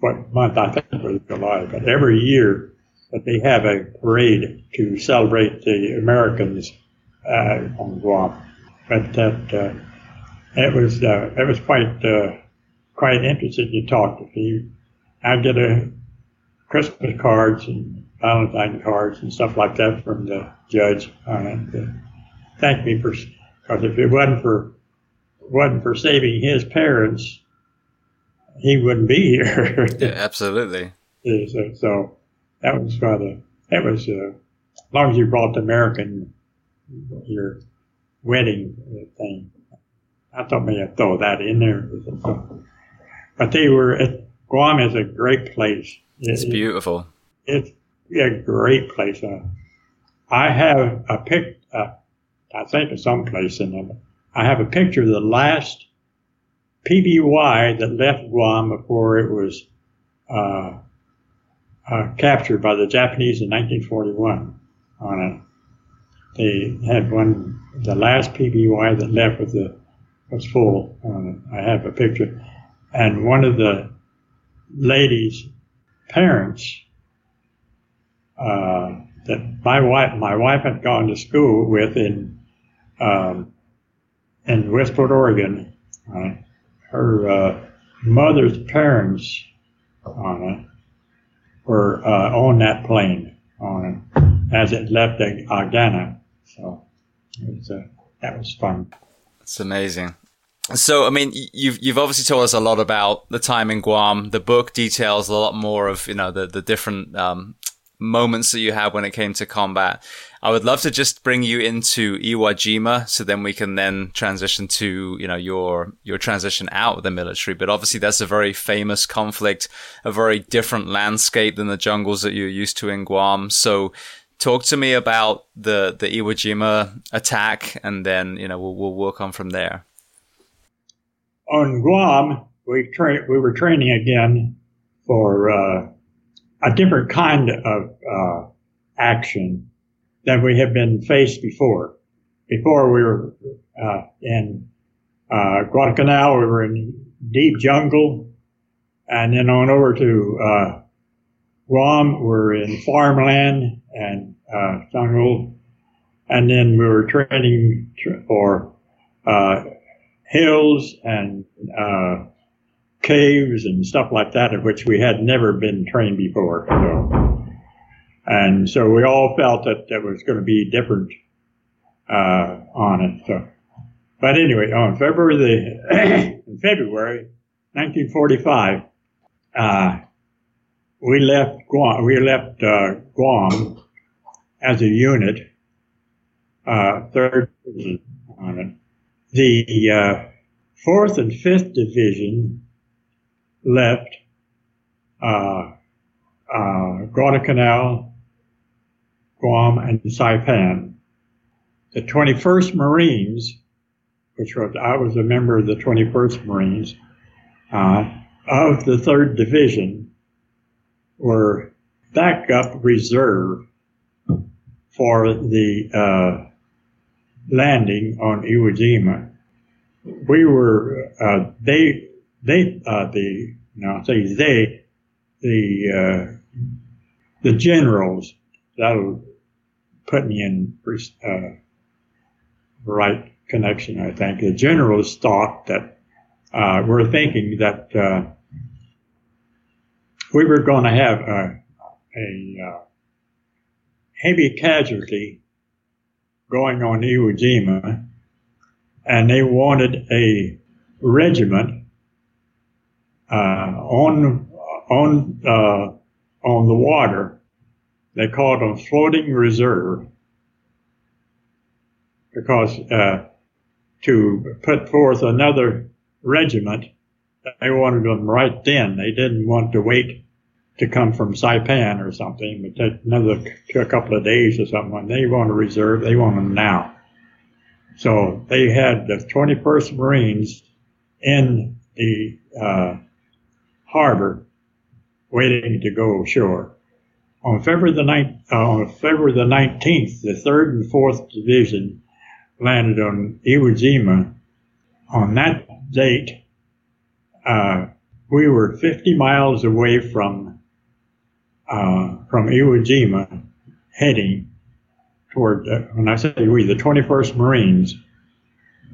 what month I think it was July, but every year that they have a parade to celebrate the Americans uh, on Guam. But that uh, it was uh, it was quite quite interesting to talk to you. I get a Christmas cards and Valentine cards and stuff like that from the judge and uh, thank me for because if it wasn't for wasn't for saving his parents, he wouldn't be here. yeah, absolutely. so, so, that was rather that was uh, as long as you brought the American your wedding thing. I thought maybe I'd throw that in there. But they were, Guam is a great place. It's it, beautiful. It's a great place. Uh, I have a pic, uh, I think of some place in there. I have a picture of the last PBY that left Guam before it was uh, uh, captured by the Japanese in 1941 on it they had one, the last PBY that left with the, was full. On it. I have a picture. And one of the ladies' parents, uh, that my wife, my wife had gone to school with in, um, in Westport, Oregon, uh, her uh, mother's parents on were uh, on that plane on as it left Agana. So was, uh, that was fun. It's amazing. So, I mean, you've you've obviously told us a lot about the time in Guam. The book details a lot more of you know the the different um, moments that you had when it came to combat. I would love to just bring you into Iwo Jima, so then we can then transition to you know your your transition out of the military. But obviously, that's a very famous conflict, a very different landscape than the jungles that you're used to in Guam. So, talk to me about the the Iwo Jima attack, and then you know we'll we'll work on from there. On Guam, we tra- we were training again for uh, a different kind of uh, action than we have been faced before. Before we were uh, in uh, Guadalcanal, we were in deep jungle, and then on over to uh, Guam, we're in farmland and uh, jungle, and then we were training for uh, hills and uh, caves and stuff like that, of which we had never been trained before. So, and so we all felt that there was going to be different uh, on it. So, but anyway, on February the in February 1945, uh, we left Guam. We left uh, Guam as a unit, uh, third on it. The uh, fourth and fifth division left uh, uh, Guadalcanal, Guam, and Saipan. The 21st Marines, which was I was a member of the 21st Marines, uh, of the third division, were backup reserve for the uh, landing on Iwo Jima. We were uh, they they uh, the now say they the uh, the generals that'll put me in uh, right connection. I think the generals thought that uh, were thinking that uh, we were going to have a, a uh, heavy casualty going on Iwo Jima, and they wanted a regiment on on uh, on the water. They called them floating reserve because uh, to put forth another regiment, they wanted them right then. They didn't want to wait to come from Saipan or something, but take another a couple of days or something. They want a reserve, they want them now. So they had the 21st Marines in the uh, harbor waiting to go ashore. On February the, uh, on February the 19th, the 3rd and 4th Division landed on Iwo Jima. On that date, uh, we were 50 miles away from uh, from Iwo Jima, heading toward. Uh, when I say we, the 21st Marines,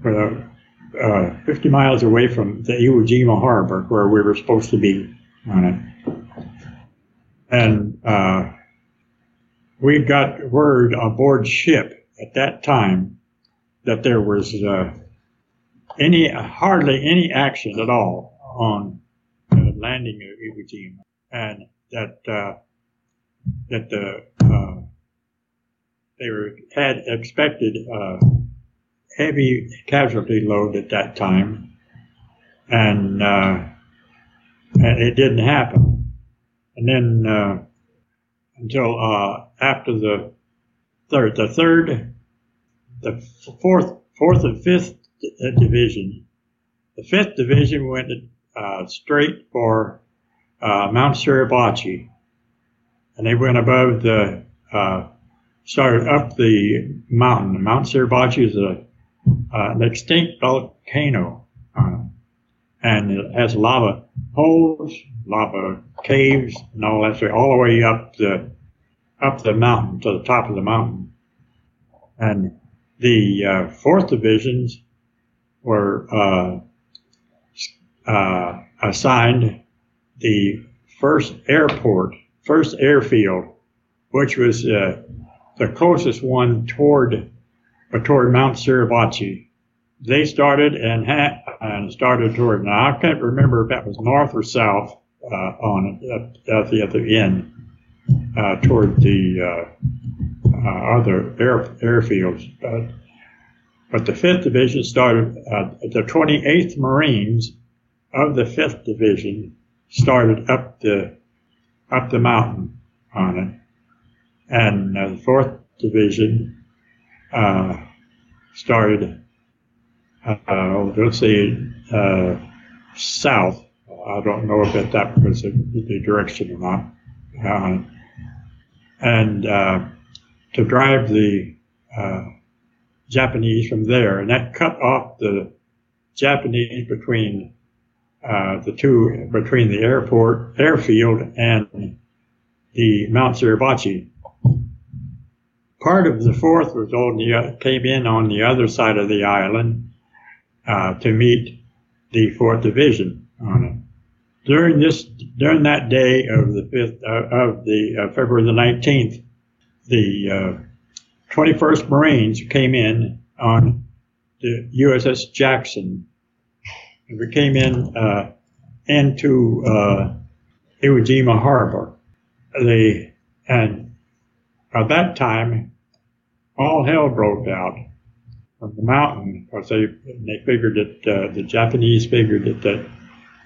were uh, 50 miles away from the Iwo Jima harbor where we were supposed to be on it. And uh, we got word aboard ship at that time that there was uh, any hardly any action at all on landing of Iwo Jima, and that uh, that the uh, they were had expected uh, heavy casualty load at that time, and, uh, and it didn't happen. And then uh, until uh, after the third, the third, the fourth, fourth and fifth division, the fifth division went uh, straight for uh, Mount Suribachi, and they went above the uh, started up the mountain. Mount Suribachi is a uh, an extinct volcano, uh, and it has lava holes, lava caves, and all that, all the way up the up the mountain to the top of the mountain. And the uh, fourth divisions were uh, uh, assigned the first airport, first airfield, which was uh, the closest one toward toward Mount Suribachi. They started and ha- and started toward. Now I can't remember if that was north or south uh, on at, at, the other end uh, toward the uh, uh other air, airfields. But, but the fifth division started. Uh, the 28th Marines of the fifth division started up the up the mountain on it, and uh, the fourth division uh, started, uh, let's say, uh, south. I don't know if that was the direction or not. uh, and uh, to drive the uh, Japanese from there, and that cut off the Japanese between uh, the two between the airport airfield and the Mount Suribachi. Part of the fourth was on the came in on the other side of the island uh, to meet the fourth division on it. During this during that day of the fifth uh, of the uh, February the nineteenth, the 21st uh, Marines came in on the USS Jackson And we came in uh, into uh, Iwo Jima Harbor. They and at that time, all hell broke out on the mountain because they they figured that uh, the Japanese figured that, that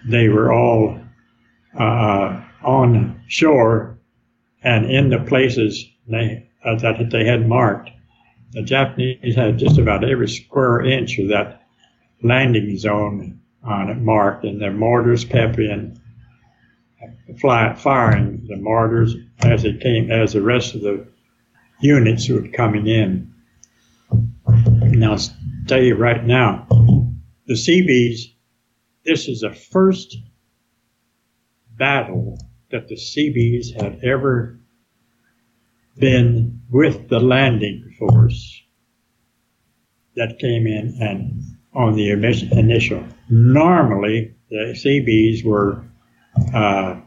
they were all uh, on shore and in the places they uh, that they had marked. The Japanese had just about every square inch of that landing zone on it marked, and the mortars kept in fly, firing the mortars as it came, as the rest of the units who were coming in. Now, I'll tell you right now, the Seabees, this is the first battle that the Seabees had ever been with the landing force that came in and on the initial. Normally, the Seabees were uh,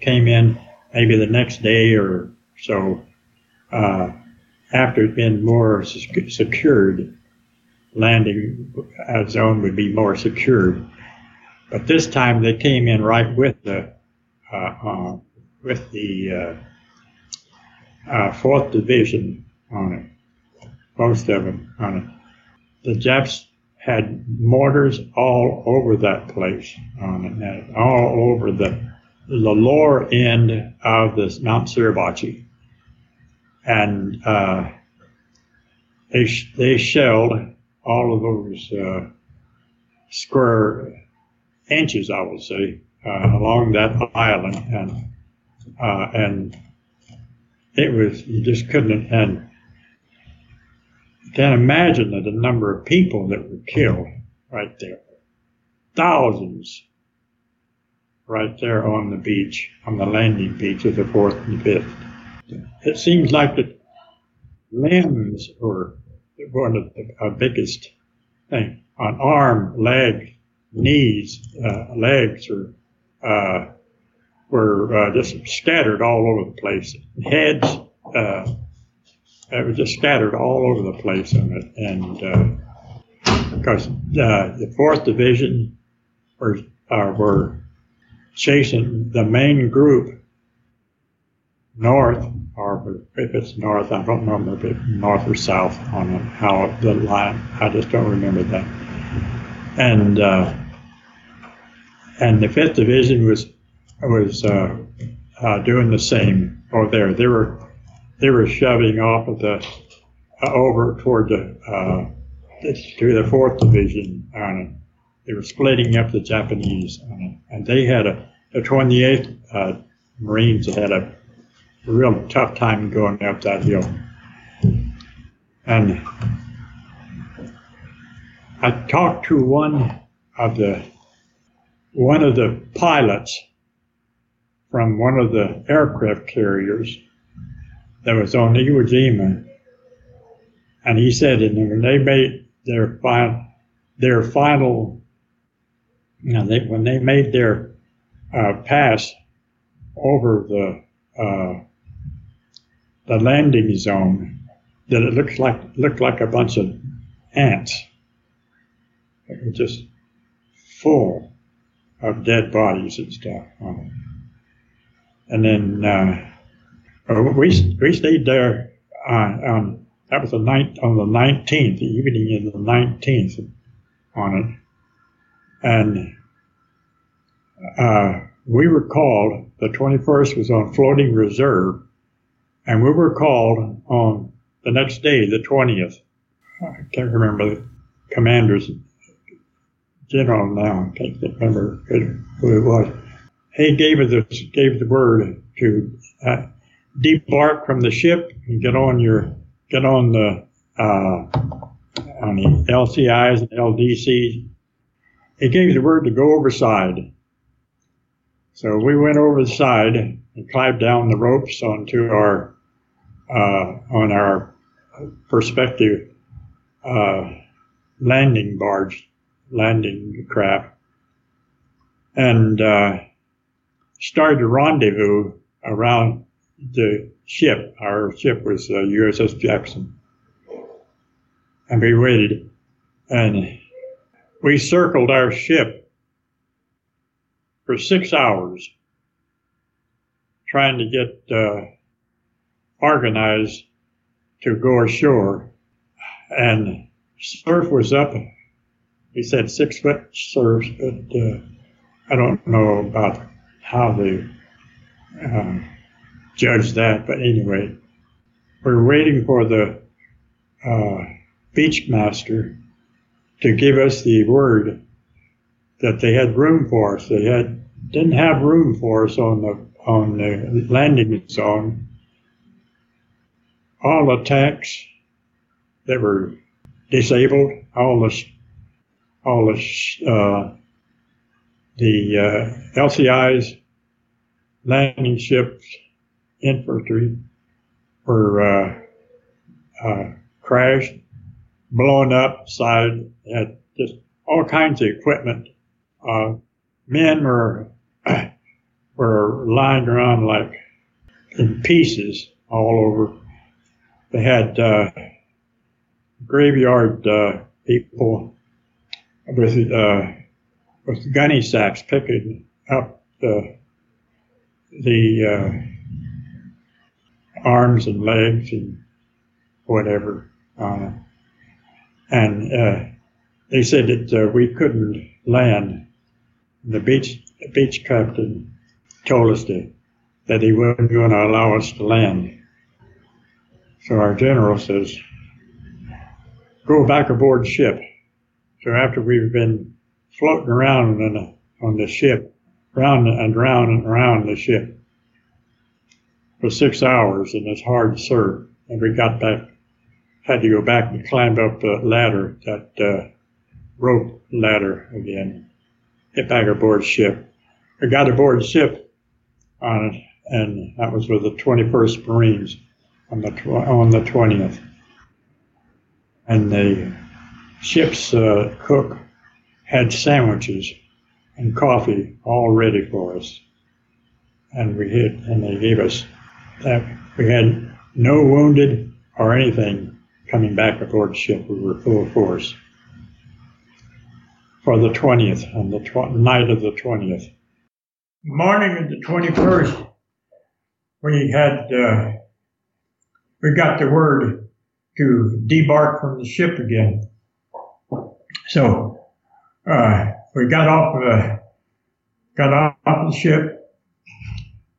came in maybe the next day or so uh, after it had been more secured. Landing zone would be more secured, but this time they came in right with the uh, uh with the uh, uh, fourth division on it, most of them on it. The Japs had mortars all over that place, on it, all over the the lower end of this Mount Suribachi, and uh, they they shelled all of those uh, square inches, I would say, uh, along that island, and uh, and it was you just couldn't and you can't imagine the number of people that were killed right there. Thousands right there on the beach, on the landing beach of the fourth and fifth. It seems like the limbs were one of the uh, biggest thing. On arm, leg, knees, uh, legs were, uh, were uh, just scattered all over the place. Heads, uh, it was just scattered all over the place on it. And uh, because uh, the fourth division were uh, were chasing the main group north, or if it's north, I don't remember if it's north or south on how the line. I just don't remember that. And uh, and the fifth division was was uh, uh, doing the same over there. They were they were shoving off of the uh, over toward the uh, to the fourth division on it. They were splitting up the Japanese on it, and they had a the 28th uh, Marines had a real tough time going up that hill. And I talked to one of the one of the pilots from one of the aircraft carriers that was on Iwo Jima. And he said, and when they made their final, their final, you know, they, when they made their uh, pass over the uh, the landing zone, that it looked like looked like a bunch of ants. It was just full of dead bodies and stuff on it. And then uh, uh, we we stayed there on, on that was the night on the nineteenth, the evening of the nineteenth, on it, and uh, we were called. The twenty first was on floating reserve, and we were called on the next day, the twentieth. I can't remember the commander's general now. I can't remember who it was. He gave the, gave the word to uh, debark from the ship and get on your get on the uh, on the LCIs and LDCs. He gave the word to go overside. So we went over the side and climbed down the ropes onto our uh, on our perspective uh, landing barge, landing craft, and uh, started a rendezvous around the ship. Our ship was uh, USS Jackson. And we waited. And we circled our ship for six hours trying to get uh, organized to go ashore. And surf was up. He said six foot surf, but uh, I don't know about how they um, judge that. But anyway, we're waiting for the uh, beach master to give us the word that they had room for us. They had didn't have room for us on the on the landing zone. All the tanks that were disabled, all the all the uh, the uh, LCIs, landing ships, infantry were uh, uh, crashed, blown up, side had just all kinds of equipment. Uh, men were were lying around like in pieces all over. They had uh, graveyard uh, people with uh, with gunny sacks picking up the the uh, arms and legs and whatever. And uh, they said that uh, we couldn't land. The beach the beach captain told us to, that he wasn't going to allow us to land. So our general says, "Go back aboard ship." So after we've been floating around on the, on the ship, round and round and around the ship, for six hours, and it's hard to serve. And we got back, had to go back and climb up the ladder, that uh, rope ladder again, get back aboard ship. We got aboard ship on it, and that was with the 21st Marines on the tw- on the 20th. And the ship's uh, cook had sandwiches and coffee all ready for us, and we hit, and they gave us that we had no wounded or anything coming back aboard ship. We were full force for the 20th, on the tw- night of the 20th. Morning of the 21st, we had, uh, we got the word to debark from the ship again. So, uh, we got off, uh, got off the ship,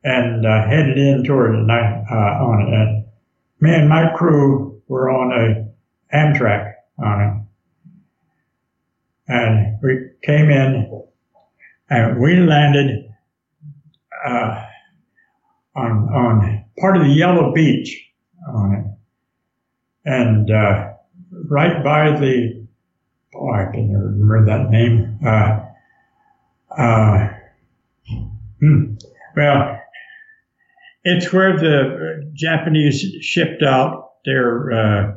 and uh, headed in toward the night uh, on it. And me and my crew were on a Amtrac on it, and we came in and we landed uh, on on part of the Yellow Beach on it, and uh, right by the oh I can remember that name. Uh, uh, hmm, well, it's where the Japanese shipped out their uh,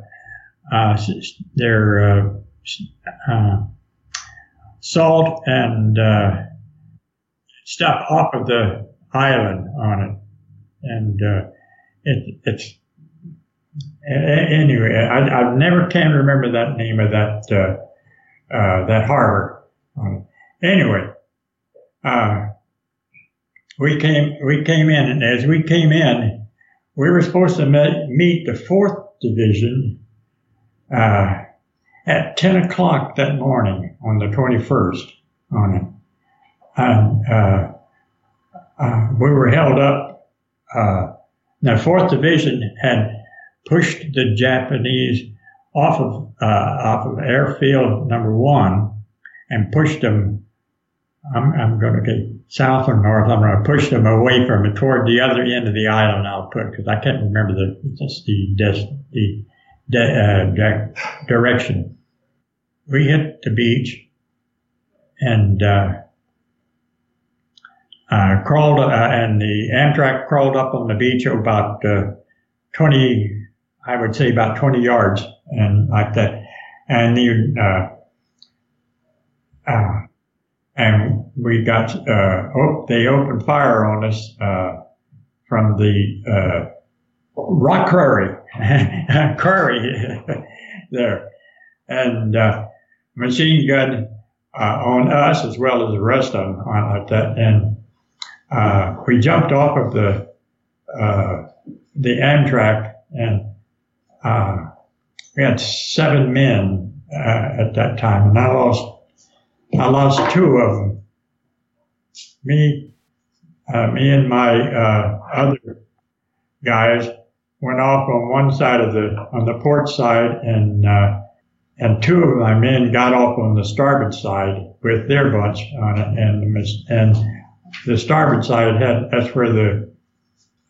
uh, their salt and stuff off of the island on it, and uh, it, it's anyway. I, I never can remember that name of that uh, uh, that harbor. Um, anyway uh, we came we came in, and as we came in, we were supposed to meet the fourth division uh, at 10 o'clock that morning on the 21st on it, and uh, we were held up. Uh, the fourth division had pushed the Japanese off of uh, off of airfield number one and pushed them I'm, I'm going to get south or north. I'm going to push them away from it toward the other end of the island. I'll put because I can't remember the just the des, the de, uh, direction. We hit the beach and uh, uh, crawled, uh, and the Amtrac crawled up on the beach about uh, 20, I would say about 20 yards, and like that, and the uh, and we got uh, oh, they opened fire on us uh, from the uh, rock quarry, quarry there, and uh, machine gun uh, on us as well as the rest of them on like that, and uh, we jumped off of the the Amtrac and we had seven men at that time, and I lost I lost two of them. Me, uh, me and my uh, other guys went off on one side of the on the port side, and uh, and two of my men got off on the starboard side with their bunch on it, and and the starboard side had that's where the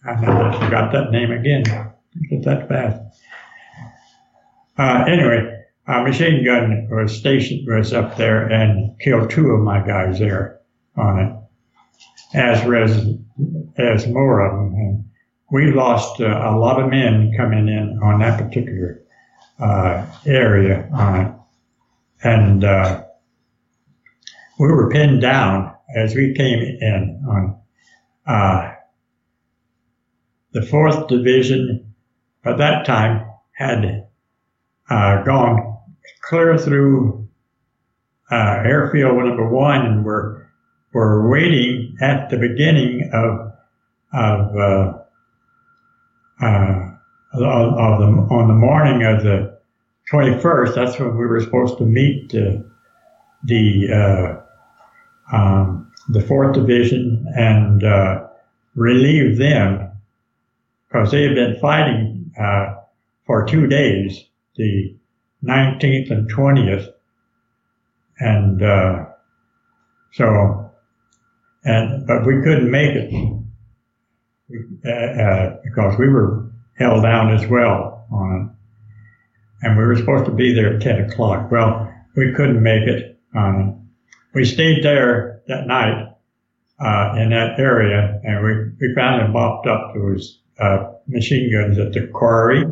I forgot that name again. Get that fast. Uh, anyway, a machine gun was stationed was up there and killed two of my guys there on it, as was as more of them. And we lost uh, a lot of men coming in on that particular uh, area on it, and uh, we were pinned down as we came in on uh, the fourth division. At that time, had uh, gone clear through uh, airfield number one, and we're we're waiting at the beginning of of uh, uh, of the on the morning of the 21st. That's when we were supposed to meet the the uh, um, the fourth division and uh, relieve them because they had been fighting uh, for two days. The 19th and 20th. And, uh, so, and, but we couldn't make it uh, uh, because we were held down as well on it. And we were supposed to be there at 10 o'clock. Well, we couldn't make it on it. We stayed there that night, uh, in that area and we, we found them mopped up. There was, uh, machine guns at the quarry.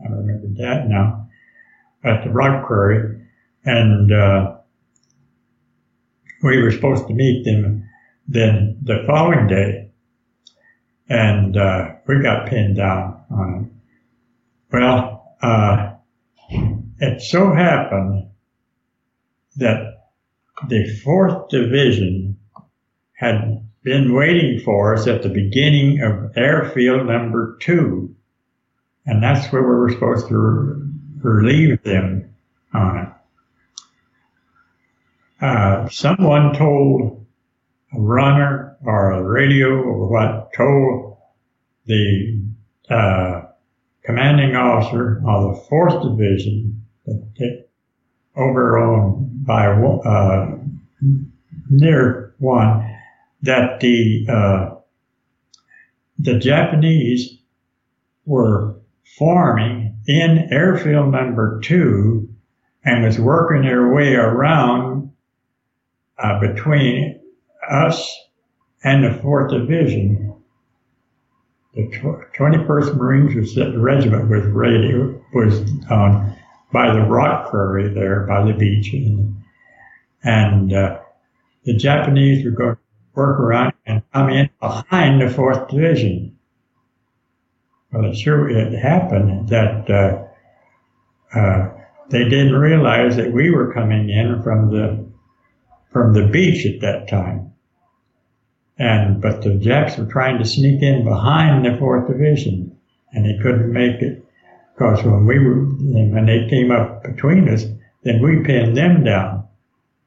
I remember that now at the rock quarry, and uh, we were supposed to meet them then the following day, and uh, we got pinned down on it. Well, uh, it so happened that the fourth division had been waiting for us at the beginning of airfield number two, and that's where we were supposed to relieve them on it. Uh, someone told a runner or a radio or what told the uh, commanding officer of the fourth division that over on by uh, near one that the uh, the Japanese were forming in airfield number two and was working their way around uh, between us and the fourth division. The 21st Marines regiment was was on by the rock quarry there by the beach, and, and uh, the Japanese were going work around and come in behind the fourth division. Well, it sure it happened that uh, uh, they didn't realize that we were coming in from the from the beach at that time, and but the Japs were trying to sneak in behind the fourth division, and they couldn't make it because when we were when they came up between us, then we pinned them down.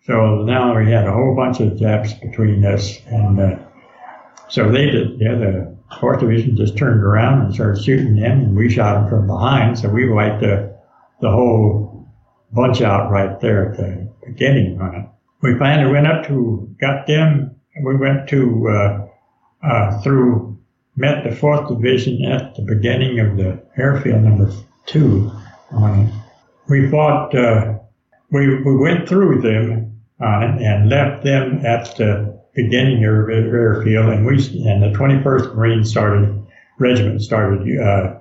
So now we had a whole bunch of Japs between us, and uh, so they did. Yeah, the Fourth Division just turned around and started shooting them, and we shot them from behind. So we wiped the the whole bunch out right there at the beginning on it. we finally went up to, got them, we went to, uh, uh, through, met the 4th Division at the beginning of the airfield number two on it. We fought, uh, we, we went through them on it and left them at the beginning of airfield and we, and the 21st Marine started, regiment started, uh,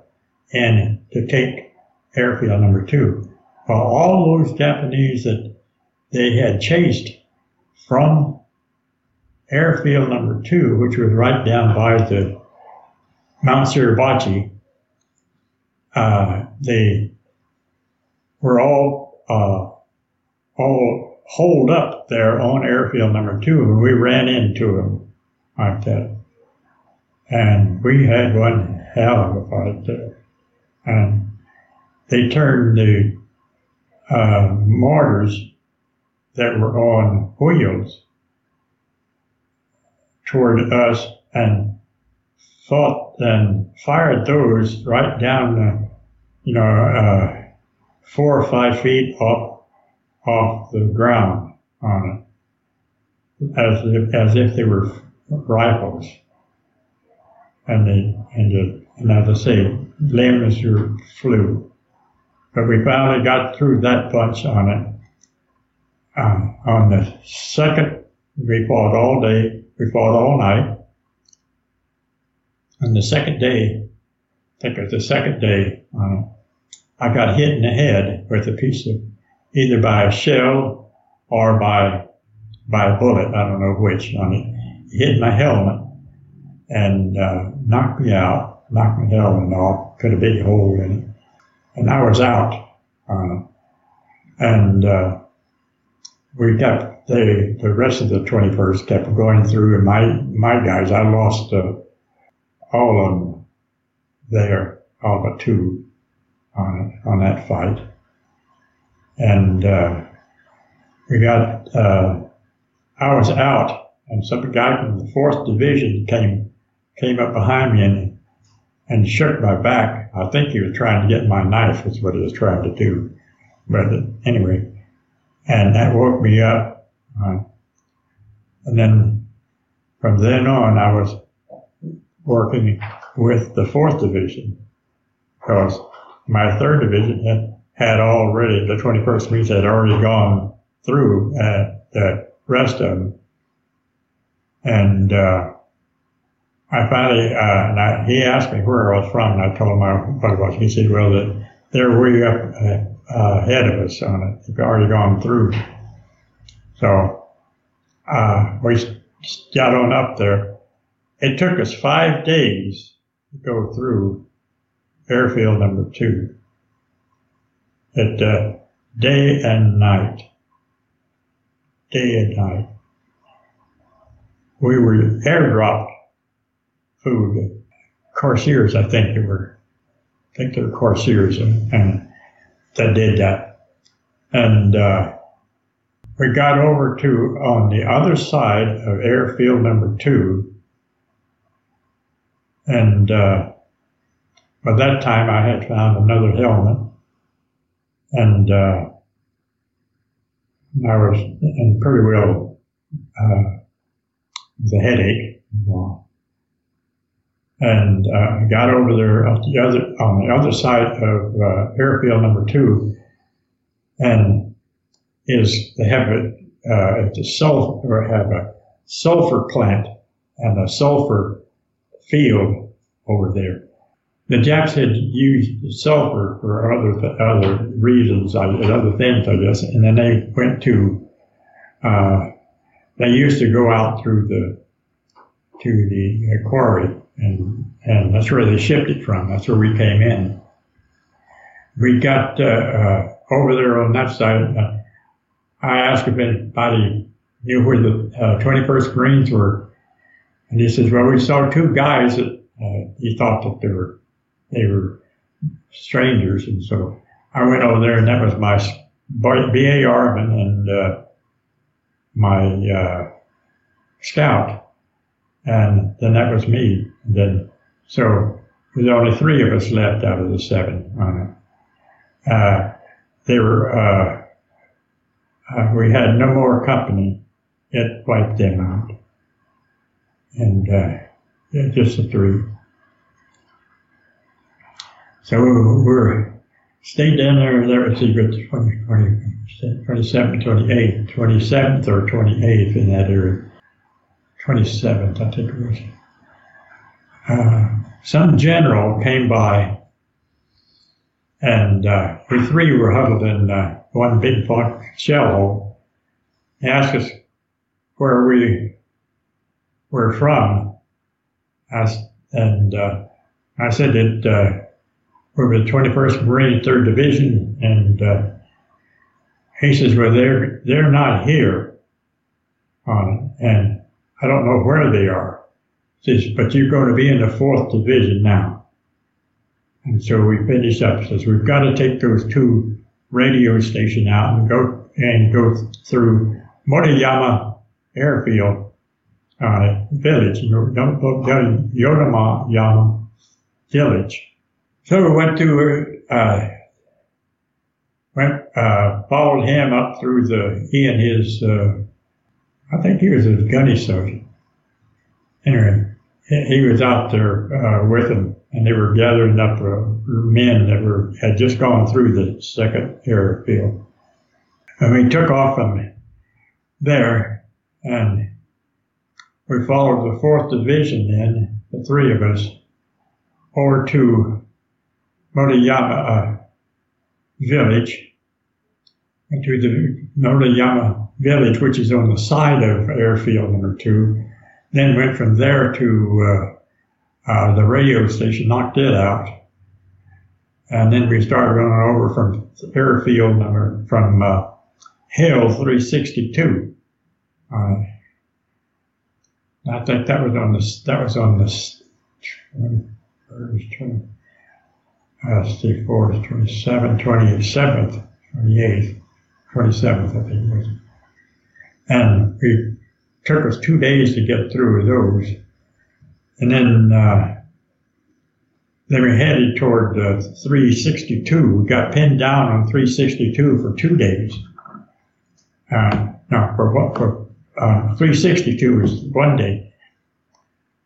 and to take airfield number two. Well, all those Japanese that they had chased from airfield number two, which was right down by the Mount Suribachi, uh, they were all uh, all holed up there on airfield number two, and we ran into them like that. And we had one hell of a fight there. And they turned the uh, mortars that were on wheels toward us and fought and fired those right down the, you know, uh, four or five feet off off the ground on it, as if, as if they were rifles. And they and, the, and as I say, limbs flew. But we finally got through that bunch on it. Um, on the second, we fought all day. We fought all night. On the second day, I think it was the second day on I got hit in the head with a piece of either by a shell or by by a bullet. I don't know which on it hit my helmet and uh, knocked me out, knocked my helmet off, cut a big hole in it, and I was out. Uh, and uh, we kept the the rest of the 21st kept going through, and my my guys, I lost uh, all of them there, all but two on on that fight, and uh, we got. Uh, I was out, and some guy from the fourth division came came up behind me and and shook my back. I think he was trying to get my knife. Was what he was trying to do. But anyway, and that woke me up. Uh, and then from then on, I was working with the fourth division because my third division had, had already, the 21st Marines had already gone through the rest of them. And, uh, I finally, uh, I, he asked me where I was from, and I told him what it was. He said, well, that they're way up uh, ahead of us on it. They've already gone through. So, uh, we got on up there. It took us five days to go through airfield number two. At uh, day and night, day and night, we were airdropped food. Corsairs, I think they were. I think they were Corsairs, and, and that did that. And uh, we got over to on the other side of airfield number two, and uh, by that time, I had found another helmet, and uh, I was in pretty well uh, with a headache. And uh, I got over there on the other on the other side of uh, airfield number two, and is they have uh, it's a sulfur or have a sulfur plant and a sulfur field over there the Japs had used sulfur for other other reasons, and other things, I guess, and then they went to. Uh, they used to go out through the to the quarry, and and that's where they shipped it from. That's where we came in. We got uh, uh, over there on that side. Uh, I asked if anybody knew where the 21st uh, Marines were, and he says, "Well, we saw two guys that uh, he thought that they were." They were strangers, and so I went over there, and that was my BAR man and uh, my uh, scout, and then that was me. And then so there's only three of us left out of the seven. Uh, they were uh, uh, we had no more company. It wiped them out. And uh, just the three. So we were stayed down there. There was the 20, 20, 27, 28, 27th or 28th in that area. 27th, I think it was. Uh, some general came by, and uh, we three were huddled in uh, one big shell hole. He asked us where we were from, I, and uh, I said that we were the 21st Marine 3rd Division, and uh, he says, well, they're, they're not here on it, and I don't know where they are. He says, but you're going to be in the 4th Division now. And so we finished up, says, we've got to take those two radio stations out and go, and go through Motoyama Airfield uh, village, Yodama Yama village. So we went to, uh, went, uh, followed him up through the, he and his, uh, I think he was a gunny sergeant. Anyway, he was out there, uh, with them and they were gathering up uh, men that were, had just gone through the second airfield. And we took off from there and we followed the fourth division then, the three of us, over to Motoyama uh, village, to the Motoyama village, which is on the side of airfield number two. Then went from there to uh, uh, the radio station, knocked it out. And then we started running over from airfield number, from uh, Hill 362. Uh, I think that was on the that was on the uh, see, 4th, 27th, 27th, 28th, 27th, I think it was. And it took us two days to get through those. And then, uh, then we headed toward uh, 362. We got pinned down on 362 for two days. Uh, no, for what? For uh, 362 was one day.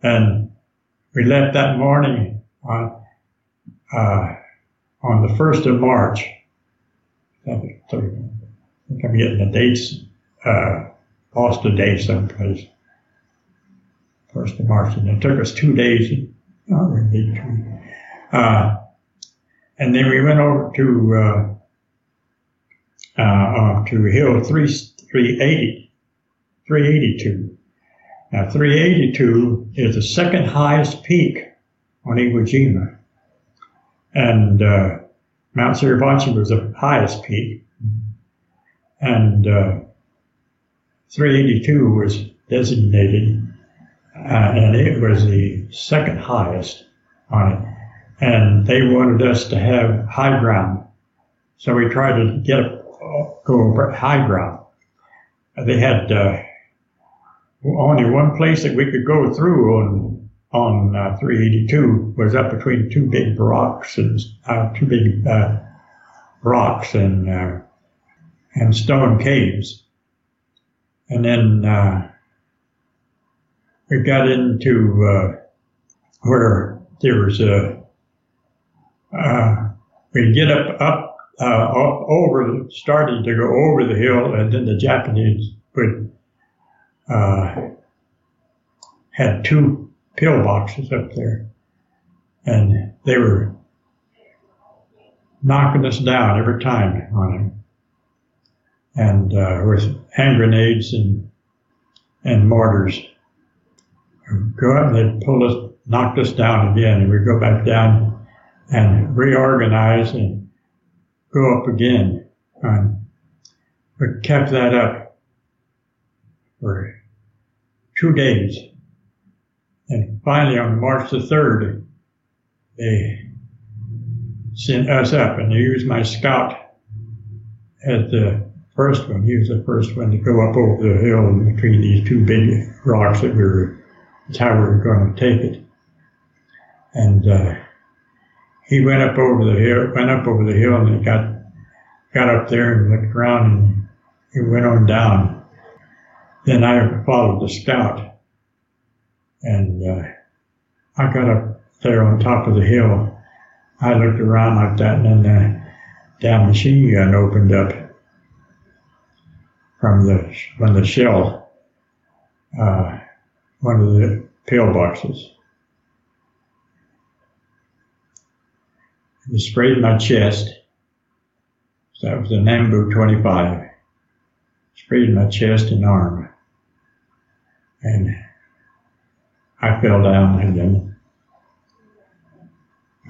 And we left that morning on, uh, on the 1st of March. I'm getting the dates, uh, lost the date someplace. 1st of March. And it took us two days. Oh. Uh, and then we went over to, uh, uh, uh to Hill 3, 380 382. Now, 382 is the second highest peak on Iwo Jima. And uh, Mount Suribachi was the highest peak. And uh, 382 was designated, uh, and it was the second highest on it. And they wanted us to have high ground. So we tried to get a, go over high ground. They had uh, only one place that we could go through on on uh, 382 was up between two big rocks and uh, two big uh, rocks and uh, and stone caves, and then uh, we got into uh, where there was a we'd get up up up over started to go over the hill, and then the Japanese would had two pillboxes up there, and they were knocking us down every time on them, and uh, with hand grenades and and mortars. Go up and they'd pull us, knocked us down again, and we'd go back down and reorganize and go up again. And we kept that up for two days. And finally, on March the 3rd, they sent us up, and they used my scout as the first one. He was the first one to go up over the hill between these two big rocks that we were, that's how we were going to take it. And uh, he went up over the hill, went up over the hill, and got got up there and looked around, and he went on down. Then I followed the scout, and uh, I got up there on top of the hill. I looked around like that, and then the damn machine gun opened up from the from the shell, uh, one of the pillboxes. It sprayed my chest. So that was a Nambu 25. Sprayed my chest and arm. And I fell down and then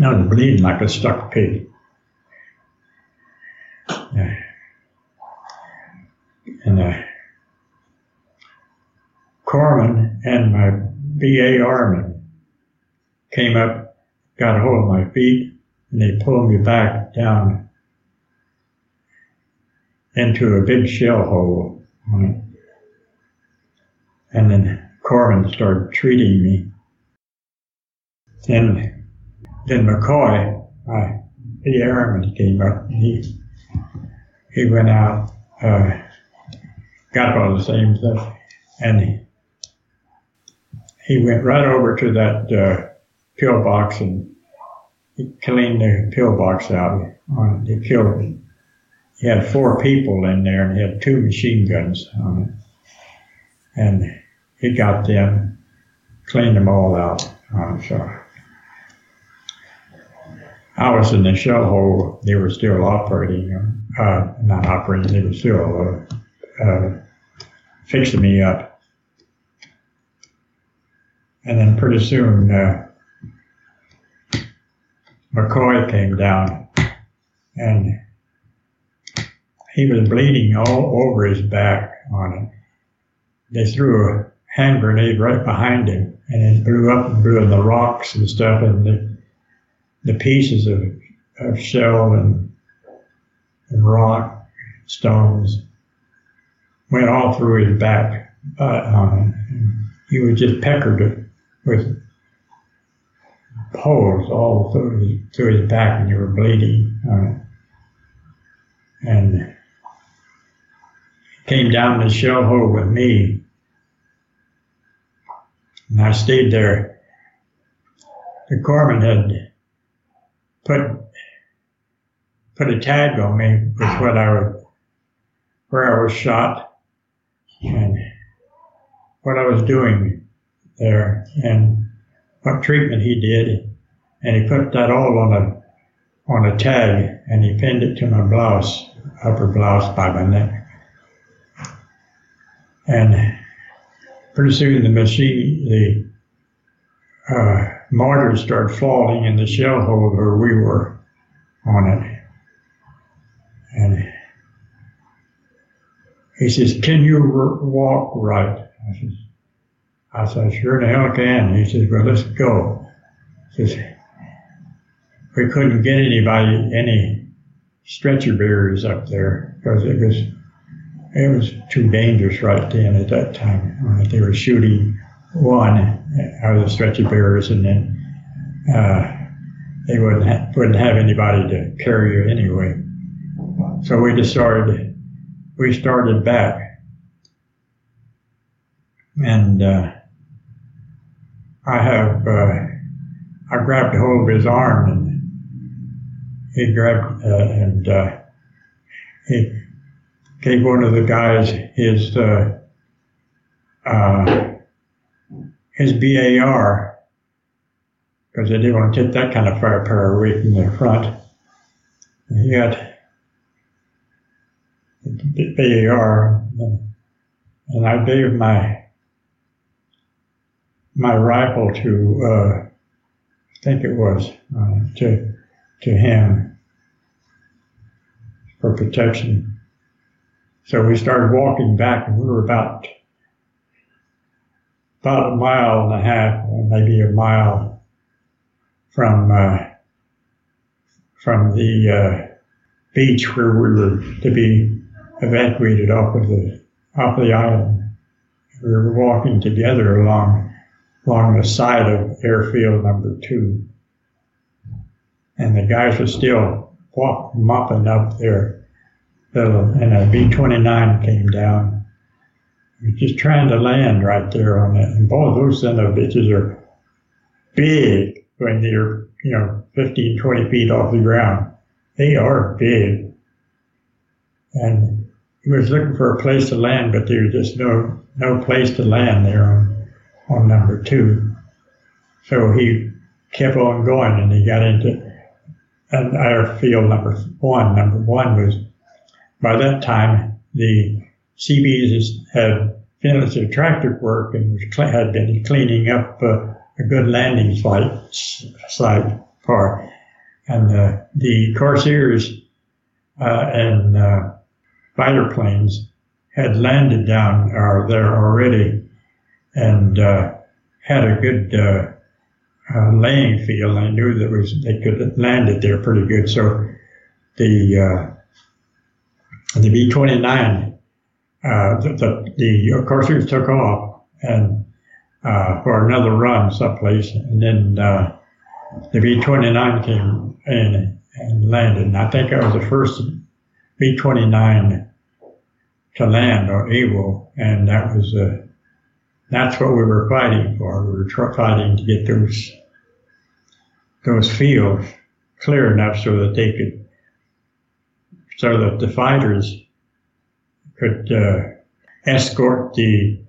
I was bleeding like a stuck pig. And uh, corpsman and my BAR man came up, got a hold of my feet, and they pulled me back down into a big shell hole. And then corpsman started treating me. Then, then McCoy, my the airman, came up. And he he went out, uh, got all the same stuff, and he, he went right over to that uh, pillbox and he cleaned the pillbox out. On it. He killed it. He had four people in there and he had two machine guns on it. And he got them, cleaned them all out. So I was in the shell hole. They were still operating, uh, not operating, they were still uh, uh, fixing me up. And then pretty soon, uh, McCoy came down and he was bleeding all over his back on it. They threw a hand grenade right behind him and it blew up and blew in the rocks and stuff and the, the pieces of, of shell and, and rock, stones went all through his back uh. He was just peckered with holes all through his, through his back and you were bleeding. Uh, and came down the shell hole with me. And I stayed there. The corpsman had put put a tag on me with what I was where I was shot and what I was doing there and what treatment he did, and he put that all on a on a tag, and he pinned it to my blouse, upper blouse by my neck. And pretty soon the machine, the uh, mortars started falling in the shell hole where we were on it. And he says, "Can you walk right?" I says, I said, sure the hell can. He says, well, let's go. He says, we couldn't get anybody, any stretcher bearers up there because it was, it was too dangerous right then at that time. Uh, they were shooting one out of the stretcher bearers and then, uh, they wouldn't, ha- wouldn't have anybody to carry you anyway. So we started, we started back. And, uh, I have, uh, I grabbed hold of his arm and he grabbed, uh, and, uh, he gave one of the guys his, uh, uh, his BAR, because they didn't want to take that kind of firepower away from the front. He got the BAR, and I gave my my rifle to, uh, I think it was, uh, to, to him for protection. So we started walking back and we were about, about a mile and a half, maybe a mile from, uh, from the, uh, beach where we were to be evacuated off of the, off the island. We were walking together along along the side of airfield number two. And the guys were still walk, mopping up there little, and a B-29 came down. We're just trying to land right there on it. And both those son of bitches are big when they're, you know, 15, 20 feet off the ground. They are big. And he was looking for a place to land, but there was just no, no place to land there on, on number two. So he kept on going and he got into an airfield number one. Number one was, by that time, the Seabees had finished their tractor work and had been cleaning up uh, a good landing site, site for, and uh, the Corsairs uh, and uh, fighter planes had landed down or there already and uh, had a good uh, uh, laying field. I knew that was they could land it there pretty good. So the the B twenty nine the, the Corsairs took off and uh, for another run someplace, and then uh, the B-29 came in and landed. And I think I was the first B-29 to land on able, and that was uh, that's what we were fighting for. We were fighting to get those those fields clear enough so that they could, so that the fighters could uh, escort the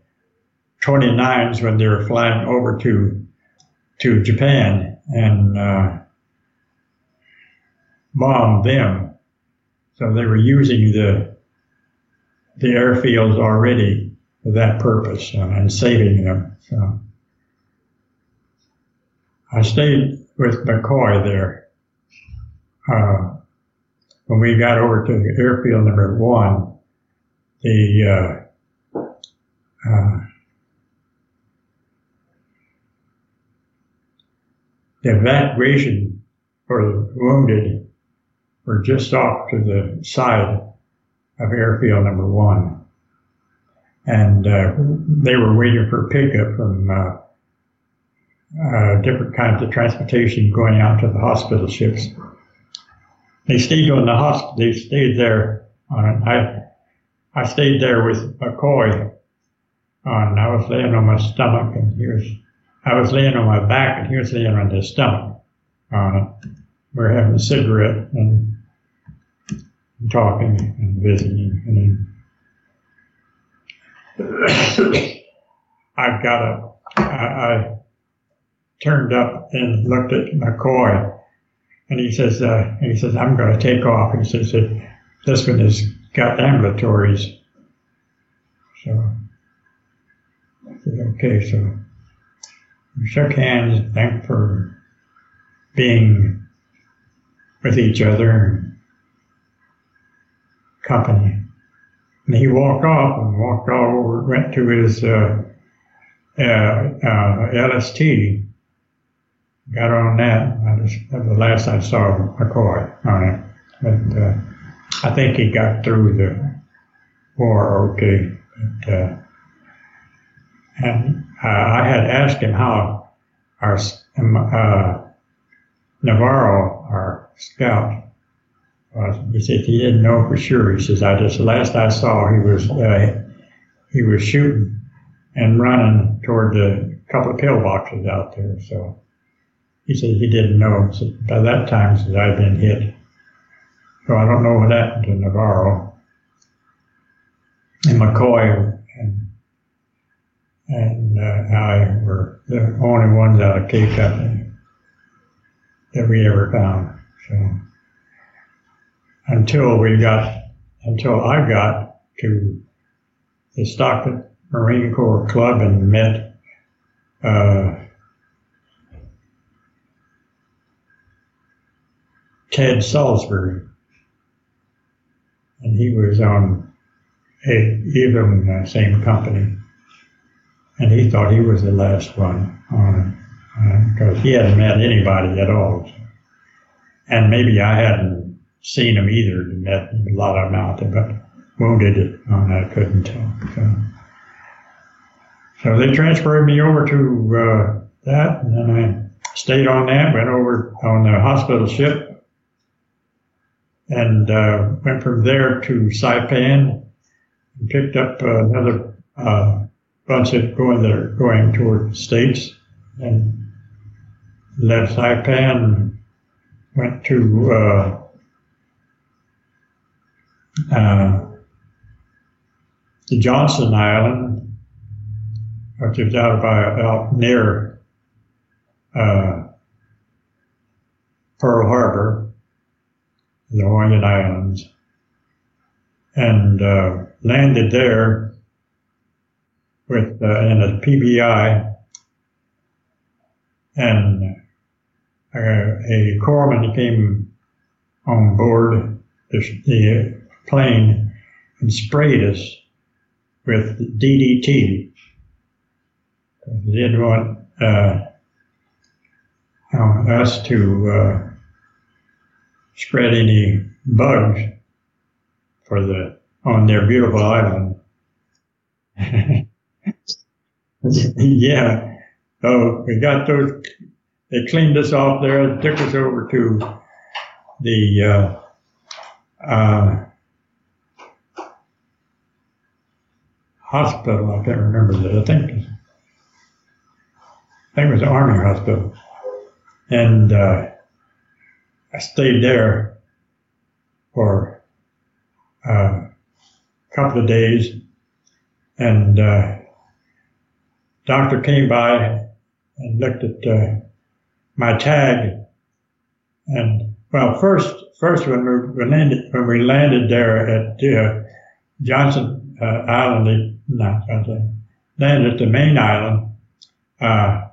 29s when they were flying over to to Japan and uh, bombed them. So they were using the the airfields already for that purpose and saving them. So I stayed with McCoy there. Uh, when we got over to airfield number one, the uh, uh the evacuation for the wounded were just off to the side of airfield number one. And uh, they were waiting for pickup from uh, uh, different kinds of transportation going out to the hospital ships. They stayed on the hospital. They stayed there. On, I I stayed there with McCoy. On I was laying on my stomach, and he was I was laying on my back and he was laying on his stomach on. We were having a cigarette and, and talking and visiting. And then I got up. I, I, turned up and looked at McCoy, and he says, uh, he says, I'm going to take off. He says, this one has got ambulatories. So I said, okay, so we shook hands, thanked for being with each other and company. And he walked off and walked all over, went to his uh, uh, uh, LST, got on that. I just, that was the last I saw McCoy on it. But uh, I think he got through the war okay. But, uh, and uh, I had asked him how our um, uh, Navarro, our scout, was. He said he didn't know for sure. He says, "I just the last I saw, he was uh, he was shooting and running toward the couple of pillboxes out there." So he said he didn't know. By that time, I'd been hit. So I don't know what happened to Navarro and McCoy and and uh, I were the only ones out of Cape Company that we ever found. So until we got, until I got to the Stockton Marine Corps Club and met uh, Ted Salisbury, and he was on a, even the same company and he thought he was the last one on it because uh, he hadn't met anybody at all. And maybe I hadn't seen him either, met a lot of them out there, but wounded on I couldn't tell. So, so they transferred me over to uh, that, and then I stayed on that, went over on the hospital ship, and uh, went from there to Saipan and picked up another uh, bunch of going that are going toward the states and left Saipan went to uh, uh, the Johnston Island, which is out by out near uh, Pearl Harbor, the Hawaiian Islands, and uh, landed there with uh, in a PBY, and uh, a corpsman came on board the, the plane and sprayed us with DDT. They didn't want uh, us to uh, spread any bugs for the on their beautiful island. yeah. So we got those. They cleaned us off there, took us over to the uh, uh, hospital. I can't remember that. I think I think it was the Army Hospital, and uh, I stayed there for uh, a couple of days, and uh, doctor came by and looked at uh, my tag, and well, first, first when we landed when we landed there at uh, Johnston uh, Island, not Johnston, landed at the main island. Uh,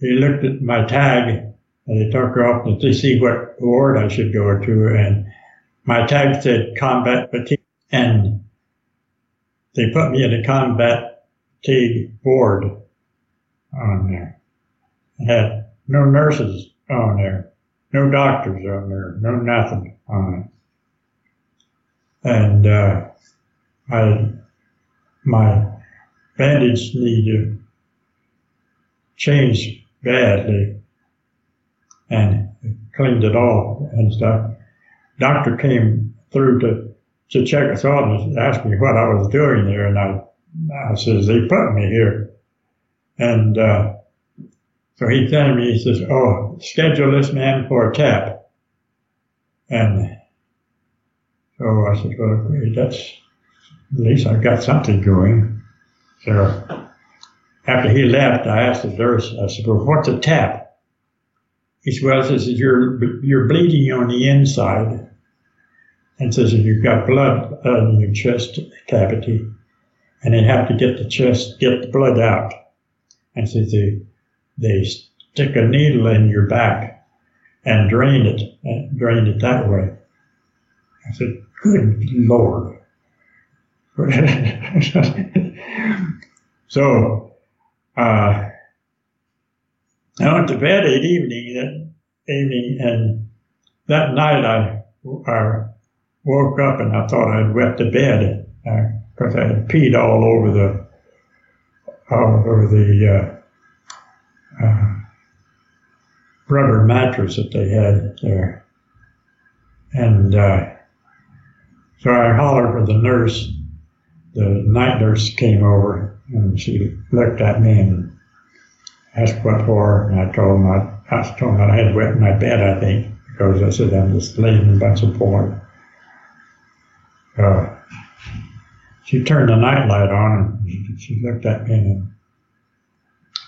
he looked at my tag and they took her off to see what ward I should go to. And my tag said combat fatigue. And they put me in a combat fatigue ward on there. I had no nurses on there, no doctors on there, no nothing on it. And, uh, I, my bandage needed changed badly and cleaned it off and stuff. Doctor came through to, to check us out and asked me what I was doing there. And I, I says, they put me here. And, uh, so he turned me, he says, oh, schedule this man for a tap. And so I said, well, that's, at least I've got something going. So after he left, I asked the nurse, I said, well, what's a tap? He well, says, you're, you're bleeding on the inside. And says, if you've got blood in your chest cavity, and they have to get the chest, get the blood out. And says, they, they stick a needle in your back and drain it, and drain it that way. I said, good Lord. so uh, I went to bed that evening, that evening, and that night I, I woke up and I thought I'd wet the bed because uh, I had peed all over the all over the uh, uh, rubber mattress that they had there, and uh, so I hollered for the nurse. The night nurse came over and she looked at me and asked what for, and I told her I, I told her I had wet my bed, I think, because I said I'm just laying in a bunch of porn. Uh, she turned the nightlight on and she looked at me and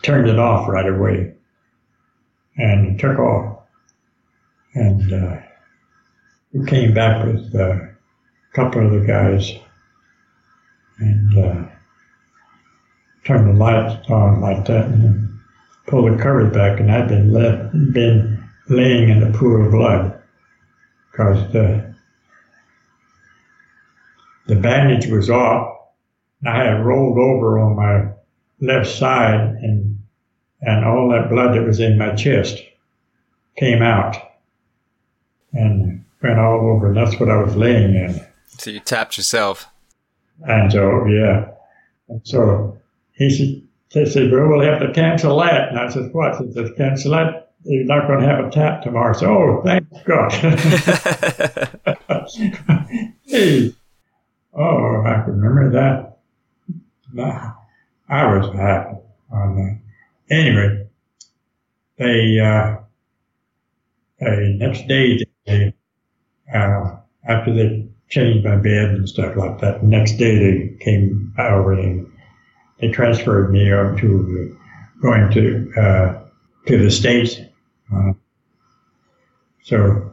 turned it off right away and took off. And uh, we came back with uh, a couple of the guys and uh, turn the lights on like that and pull the covers back, and I'd been left, been laying in a pool of blood because the the bandage was off. I had rolled over on my left side, and and all that blood that was in my chest came out and went all over, and that's what I was laying in. So you tapped yourself. And so, yeah. And so he said, they said, well, we'll have to cancel that. And I said, what? He said, cancel that. You're not going to have a tap tomorrow. So, oh, thank God. hey. Oh, I can remember that. I was happy on that. Anyway, they, uh, they next day, they, uh, after they changed my bed and stuff like that, the next day they came over and they transferred me to going to, uh, to the States. Uh, so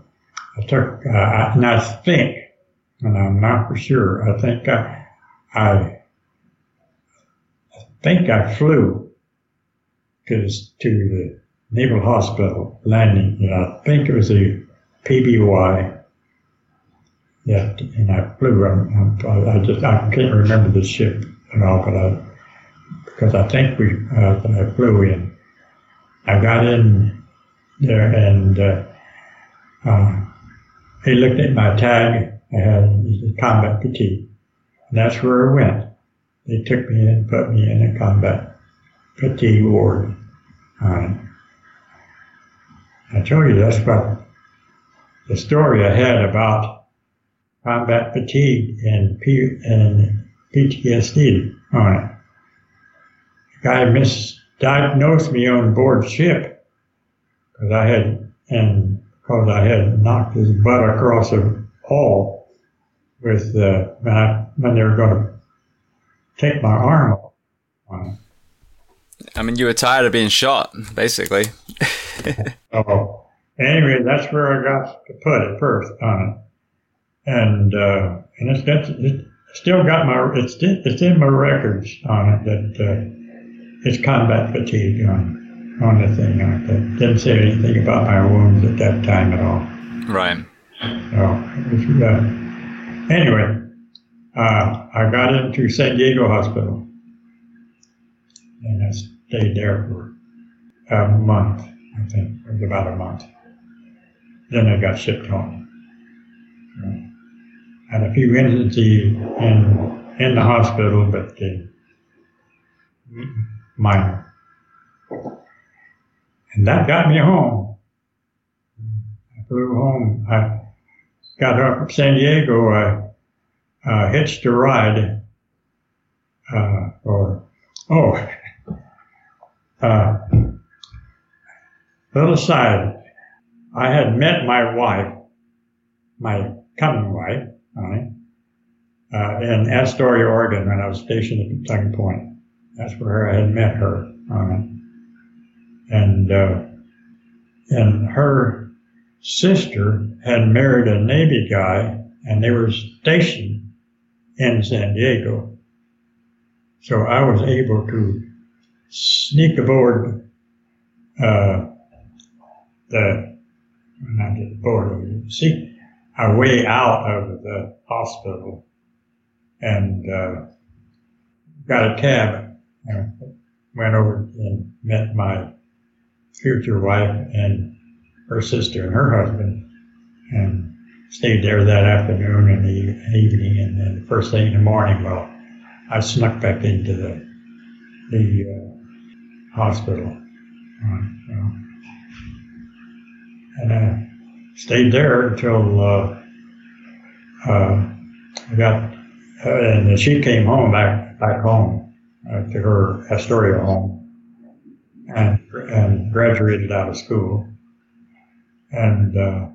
I took, uh, and I think, and I'm not for sure, I think I, I, I think I flew to, to the Naval Hospital landing, and I think it was a PBY. Yeah, and I flew. I'm, I'm, i just I can't remember the ship at all, but I because I think we uh, I flew in. I got in there and uh, uh, he looked at my tag. I had combat fatigue. And that's where I went. They took me in, put me in a combat fatigue ward. Uh, I told you that's about the story I had about combat fatigue and, P- and PTSD on it. Guy misdiagnosed me on board ship because I had, and because I had knocked his butt across a wall with uh, when, I, when they were going to take my arm off. I mean, you were tired of being shot, basically. oh, anyway, that's where I got to put it first on it, and uh, and it's got it still got my it's it's in my records on it that uh, it's combat fatigue on on the thing. I didn't say anything about my wounds at that time at all. Right. So, was, uh, anyway, uh, I got into San Diego Hospital, and I stayed there for a month. I think it was about a month. Then I got shipped home. had a few incidents in in the hospital, but uh, minor. And that got me home. I flew home. I got up from San Diego. I uh, hitched a ride uh, or, oh, uh, little side. I had met my wife, my coming wife, honey, uh, in Astoria, Oregon, when I was stationed at Kentucky Point. That's where I had met her. And uh, and her sister had married a Navy guy, and they were stationed in San Diego. So I was able to sneak aboard uh, the not get aboard, see our way out of the hospital and uh, got a cab. And went over and met my future wife and her sister and her husband, and stayed there that afternoon and the evening, and then the first thing in the morning, well, I snuck back into the the uh, hospital, and I stayed there until uh, uh I got, uh, and she came home back back home uh, to her Astoria home and, and graduated out of school. And uh,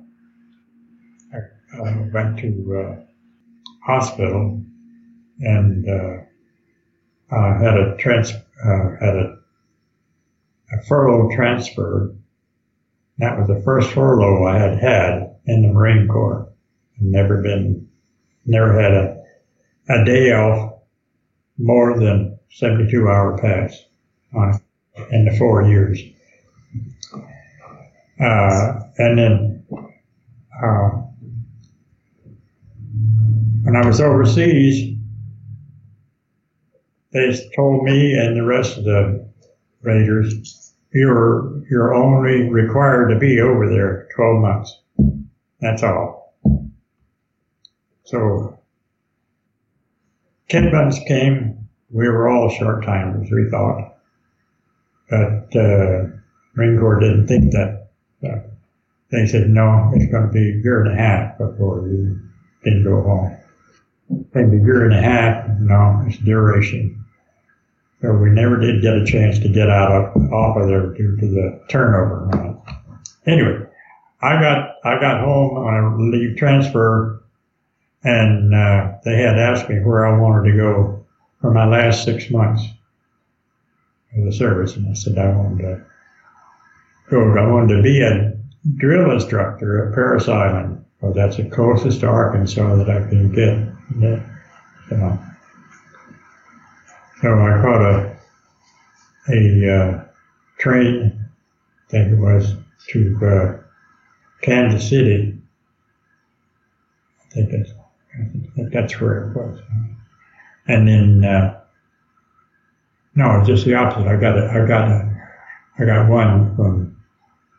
I, I, went to uh, hospital and uh, had a trans uh, had a, a furlough transfer. That was the first furlough I had had in the Marine Corps. I'd never been, never had a, a day off more than 72 hour pass on in the four years. Uh, and then uh, when I was overseas, they told me and the rest of the Raiders, you're you're only required to be over there 12 months. That's all. So Kit Bunce came. We were all short timers, we thought. But uh, Marine Corps didn't think that. They said, no, it's going to be a year and a half before you didn't go home. Maybe a year and a half, no, it's duration. So we never did get a chance to get out of off of there due to the turnover. Anyway, I got I got home on a leave transfer, and uh, they had asked me where I wanted to go for my last six months of the service, and I said I wanted to go. I wanted to be a drill instructor at Parris Island. Well, that's the closest to Arkansas that I can get. So, so I caught a a uh, train, I think it was, to uh, Kansas City. I think that's, I think that's where it was. And then, uh, no, just the opposite. I got a, I got a, I got one from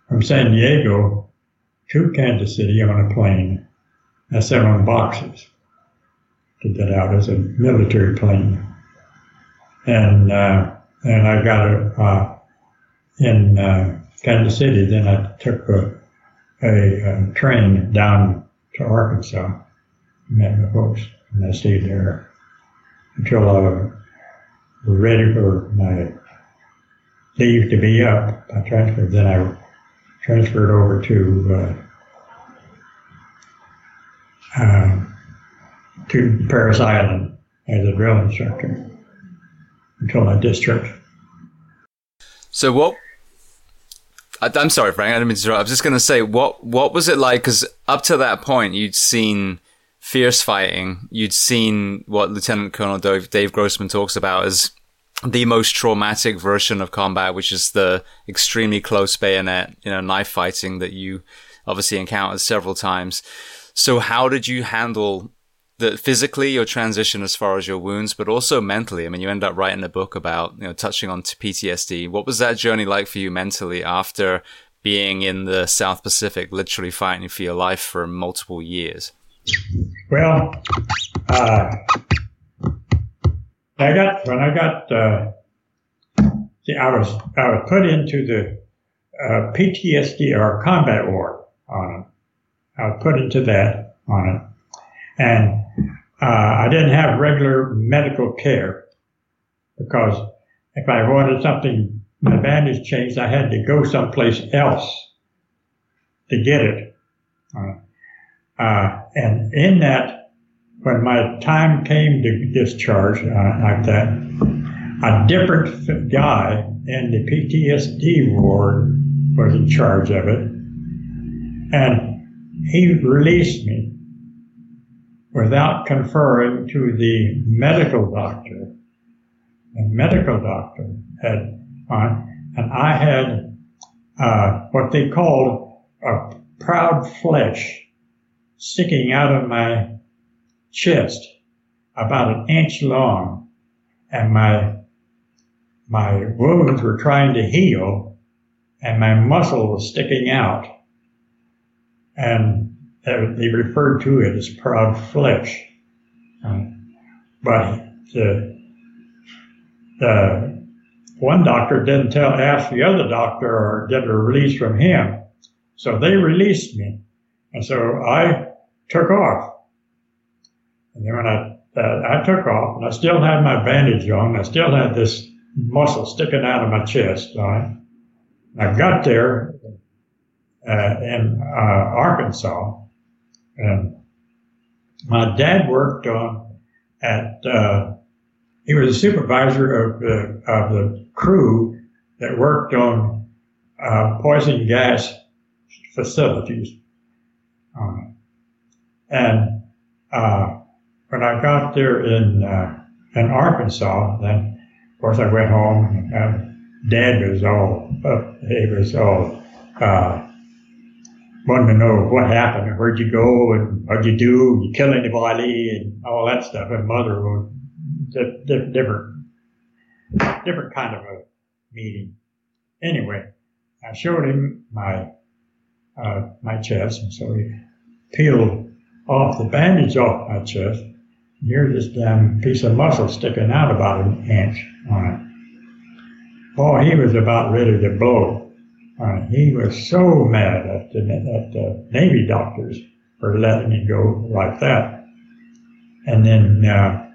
from San Diego to Kansas City on a plane. I sat on boxes to get out as a military plane. And, uh, and I got a, uh, in, uh, Kansas City, then I took a, a, a, train down to Arkansas, met the folks, and I stayed there until I was ready for my leave to be up. I transferred, then I transferred over to uh, uh, to Parris Island as a drill instructor until I discharged. So what? I, am sorry, Frank. I didn't mean to interrupt. I was just going to say, what what was it like? Because up to that point, you'd seen fierce fighting. You'd seen what Lieutenant Colonel Dave, Dave Grossman talks about as the most traumatic version of combat, which is the extremely close bayonet, you know, knife fighting that you obviously encountered several times. So how did you handle the physically your transition as far as your wounds, but also mentally? I mean, you end up writing a book about, you know, touching on PTSD. What was that journey like for you mentally after being in the South Pacific, literally fighting for your life for multiple years? Well, uh, I got when I got uh, I was I was put into the uh, PTSD or combat ward on it. I was put into that on it, and uh, I didn't have regular medical care because if I wanted something, my bandage changed, I had to go someplace else to get it. Uh, and in that when my time came to discharge uh, like that, a different guy in the PTSD ward was in charge of it. And he released me without conferring to the medical doctor. The medical doctor had, uh, and I had uh, what they called a proud flesh sticking out of my chest, about an inch long, and my my wounds were trying to heal, and my muscle was sticking out, and they referred to it as proud flesh. Um, but the, the one doctor didn't tell, ask the other doctor or get a release from him. So they released me. And so I took off. And then when I, uh, I took off and I still had my bandage on, I still had this muscle sticking out of my chest? I got there uh, in uh, Arkansas and my dad worked on at, uh, he was a supervisor of the, of the crew that worked on uh, poison gas facilities. And uh, when I got there in uh, in Arkansas, then of course I went home. And Dad was all uh, he was all uh, wanting to know what happened and where'd you go and what'd you do? You kill anybody and all that stuff. And Mother was different different kind of a meeting. Anyway, I showed him my uh, my chest, and so he peeled off the bandage off my chest And Here's this damn piece of muscle sticking out about an inch on it. Boy, he was about ready to blow. Uh, he was so mad at the, at the Navy doctors for letting him go like that. And then, uh,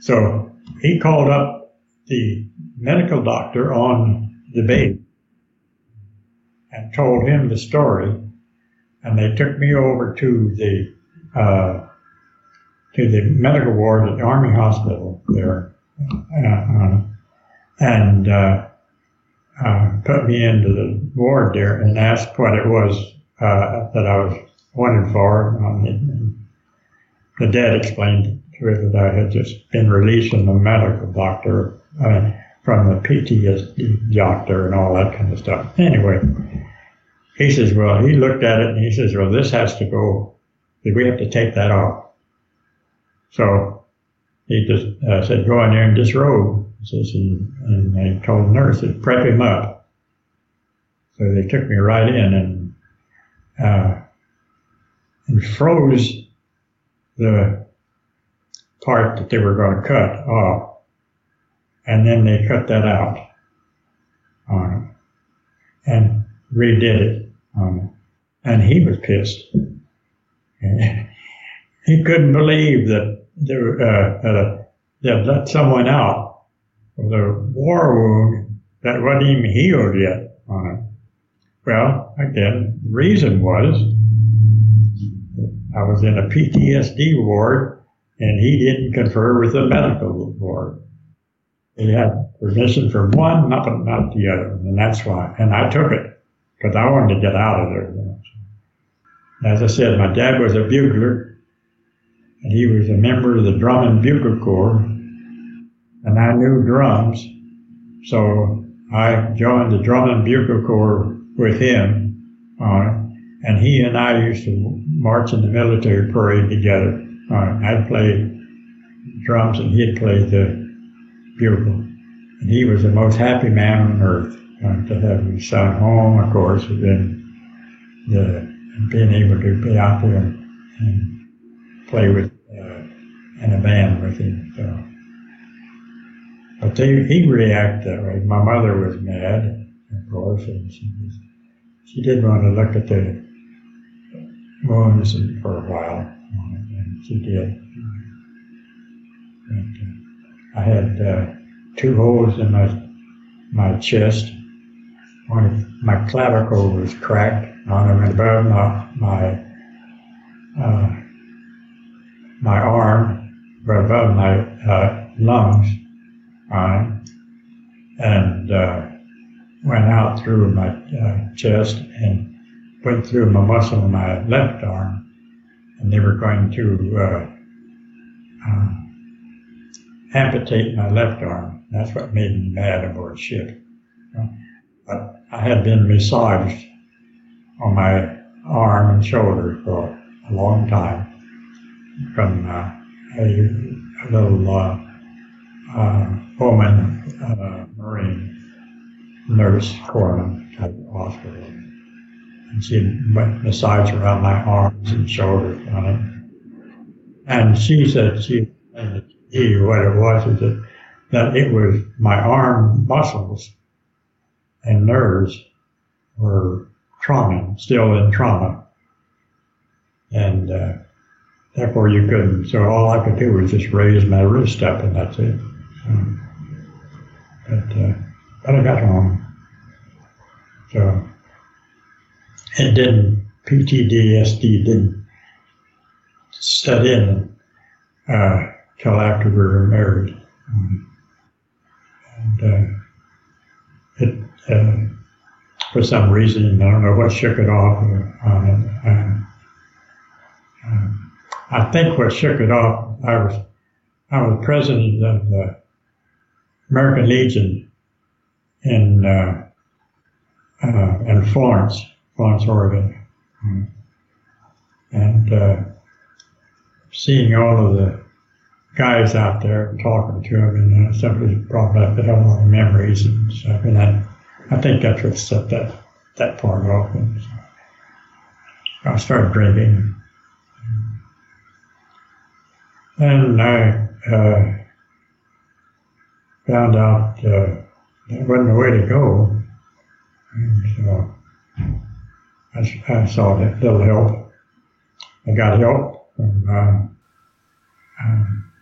so he called up the medical doctor on the baby and told him the story. And they took me over to the uh, to the medical ward at the Army Hospital there, uh, and uh, uh, put me into the ward there and asked what it was uh, that I was wanted for. Um, the dad explained to her that I had just been released from the medical doctor, uh, from the PTSD doctor, and all that kind of stuff. Anyway, he says, well, he looked at it and he says, well, this has to go. We have to take that off. So he just uh, said, go in there and disrobe. Says, and, and they told the nurse, to prep him up. So they took me right in and uh, and froze the part that they were going to cut off. And then they cut that out on and redid it him. And he was pissed. he couldn't believe that there, uh, uh, they let someone out with a war wound that wasn't even healed yet on it. Well, again, the reason was I was in a PTSD ward and he didn't confer with the medical ward. He had permission from one, not, not the other, and that's why. And I took it because I wanted to get out of there. As I said, my dad was a bugler, and he was a member of the Drum and Bugle Corps, and I knew drums, so I joined the Drum and Bugle Corps with him it and he and I used to march in the military parade together. Uh, I'd play drums and he'd play the bugle. And he was the most happy man on earth uh, to have his son home, of course, and then the, being able to be out there and, and play with uh, in a band with him. So. But he reacted that way. My mother was mad, of course, and she, was, she did want to look at the wounds for a while, and she did. And, uh, I had uh, two holes in my my chest. My clavicle was cracked on and above my my uh, my arm, but above my uh, lungs on and uh, went out through my uh, chest and went through my muscle in my left arm, and they were going to uh, uh, amputate my left arm. That's what made me mad aboard ship. But I had been massaged on my arm and shoulder for a long time from uh, a, a, little uh, uh, woman, uh, Marine nurse, corpsman type of hospital and she massaged around my arms and shoulders. And she said she he what it was is that, that it was my arm muscles and nerves were trauma, still in trauma. And uh, therefore you couldn't, so all I could do was just raise my wrist up and that's it. So, but, uh, but I got home. So it didn't, PTSD didn't set in uh, till after we were married. Um, and uh, it, uh, for some reason, I don't know what shook it off. Uh, um, I think what shook it off, I was, I was president of the American Legion in, uh, uh, in Florence Florence, Oregon. And uh, seeing all of the guys out there and talking to them and uh, simply brought back a lot of memories and stuff. And I, I think that's what set that, that part off. And I started drinking. And I uh, found out uh, that wasn't the way to go. And so I, I saw that little help. I got help from uh, um,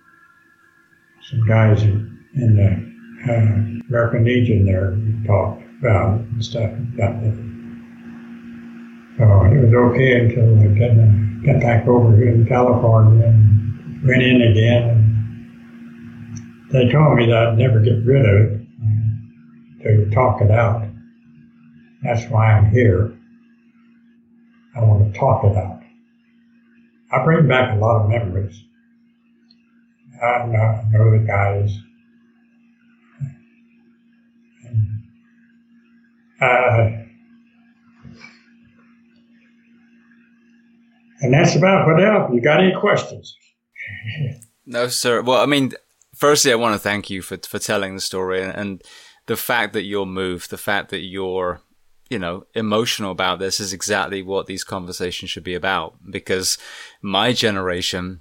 some guys in the uh, American Legion there who talked about and stuff about it. So it was okay until I got, uh, got back over here in California and went in again. And they told me that I'd never get rid of it, to talk it out. That's why I'm here. I want to talk it out. I bring back a lot of memories. I know the guys. Uh, and that's about what else. You got any questions? no, sir. Well, I mean, firstly, I want to thank you for for telling the story and, and the fact that you're moved, the fact that you're you know, emotional about this is exactly what these conversations should be about. Because my generation,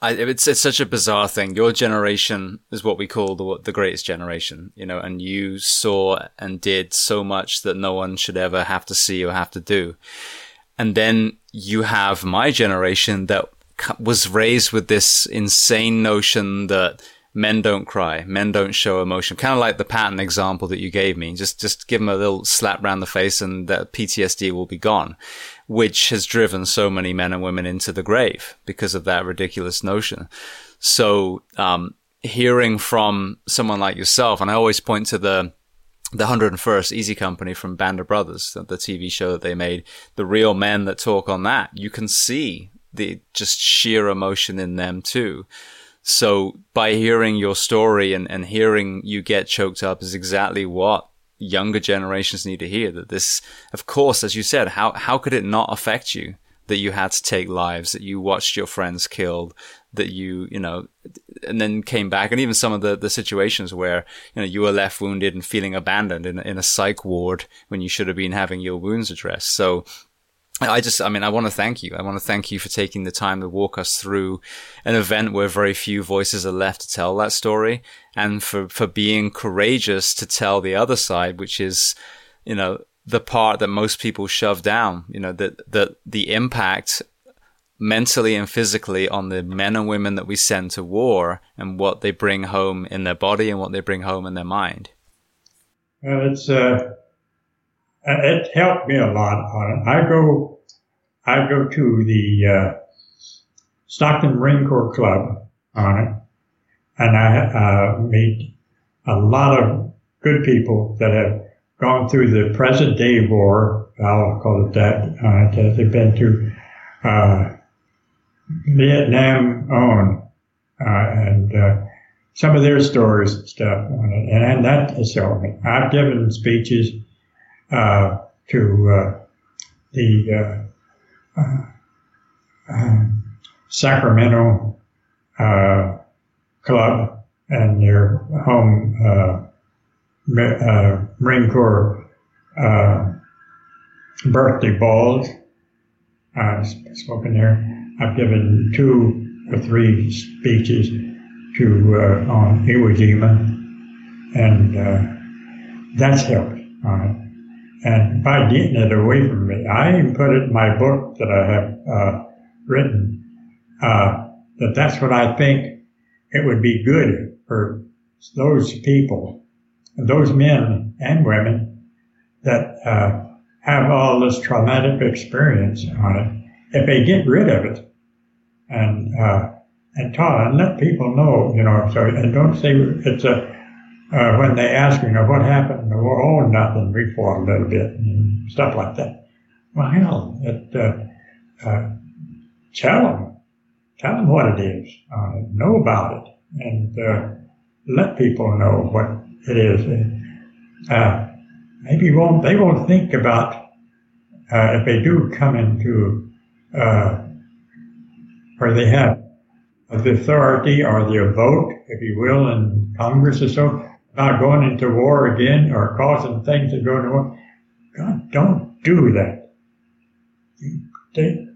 I, it's it's such a bizarre thing. Your generation is what we call the the greatest generation, you know, and you saw and did so much that no one should ever have to see or have to do. And then you have my generation that was raised with this insane notion that men don't cry, men don't show emotion. Kind of like the Patton example that you gave me. Just, just give them a little slap round the face and that PTSD will be gone, which has driven so many men and women into the grave because of that ridiculous notion. So, um, hearing from someone like yourself, and I always point to the, the 101st Easy Company from Band of Brothers, the, the TV show that they made, the real men that talk on that, you can see the just sheer emotion in them too. So by hearing your story and, and hearing you get choked up is exactly what younger generations need to hear. That this, of course, as you said, how, how could it not affect you? That you had to take lives, that you watched your friends killed, that you, you know, and then came back. And even some of the, the situations where, you know, you were left wounded and feeling abandoned in, in a psych ward when you should have been having your wounds addressed. So I just, I mean, I want to thank you. I want to thank you for taking the time to walk us through an event where very few voices are left to tell that story and for, for being courageous to tell the other side, which is, you know, the part that most people shove down, you know, that, that the impact mentally and physically on the men and women that we send to war and what they bring home in their body and what they bring home in their mind. Well, it's, uh, it helped me a lot on it. I go, I go to the uh, Stockton Marine Corps Club on it, and I uh, meet a lot of good people that have gone through the present day war. I'll call it that. Uh, they've been through uh, Vietnam on, uh, and uh, some of their stories and stuff on it, and, and that has helped me. I've given speeches uh, to uh, the uh, um, Sacramento club and their home Marine Corps birthday balls. I've spoken there. I've given two or three speeches to uh, on Iwo Jima, and uh, that's helped. Uh, and by getting it away from me, I even put it in my book that I have uh, written uh, that that's what I think it would be good for those people, those men and women that uh, have all this traumatic experience on it, if they get rid of it and uh, and talk and let people know, you know, so and don't say it's a uh, when they ask, you know, what happened? In the war, oh, nothing, we fought a little bit and stuff like that. Well, hell, it, uh, uh, tell them, tell them what it is, uh, know about it, and uh, let people know what it is. Uh, maybe won't they won't think about if they do come into where they have the authority or the vote, if you will, in Congress or so, about going into war again or causing things to go into war. God, don't do that. You,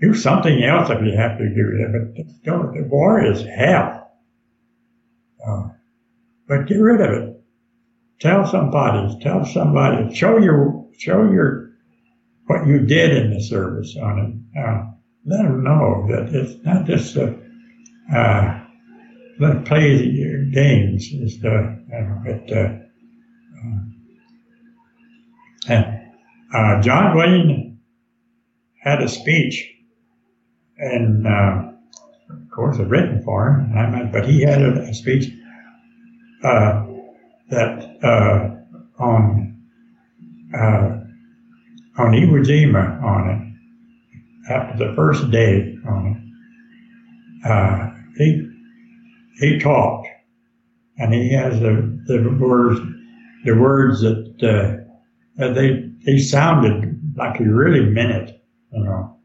do something else if you have to do that, but don't. The war is hell. Uh, but get rid of it. Tell somebody. Tell somebody. Show your show your what you did in the service on it. Uh, let them know that it's not just a uh, let play the is the uh, uh, and uh, John Wayne had a speech, and uh, of course, a written for him. but he had a, a speech uh, that uh, on on Iwo Jima on it after the first day on it. Uh, he he talked, and he has the, the words the words that uh, they they sounded like he really meant it, you know.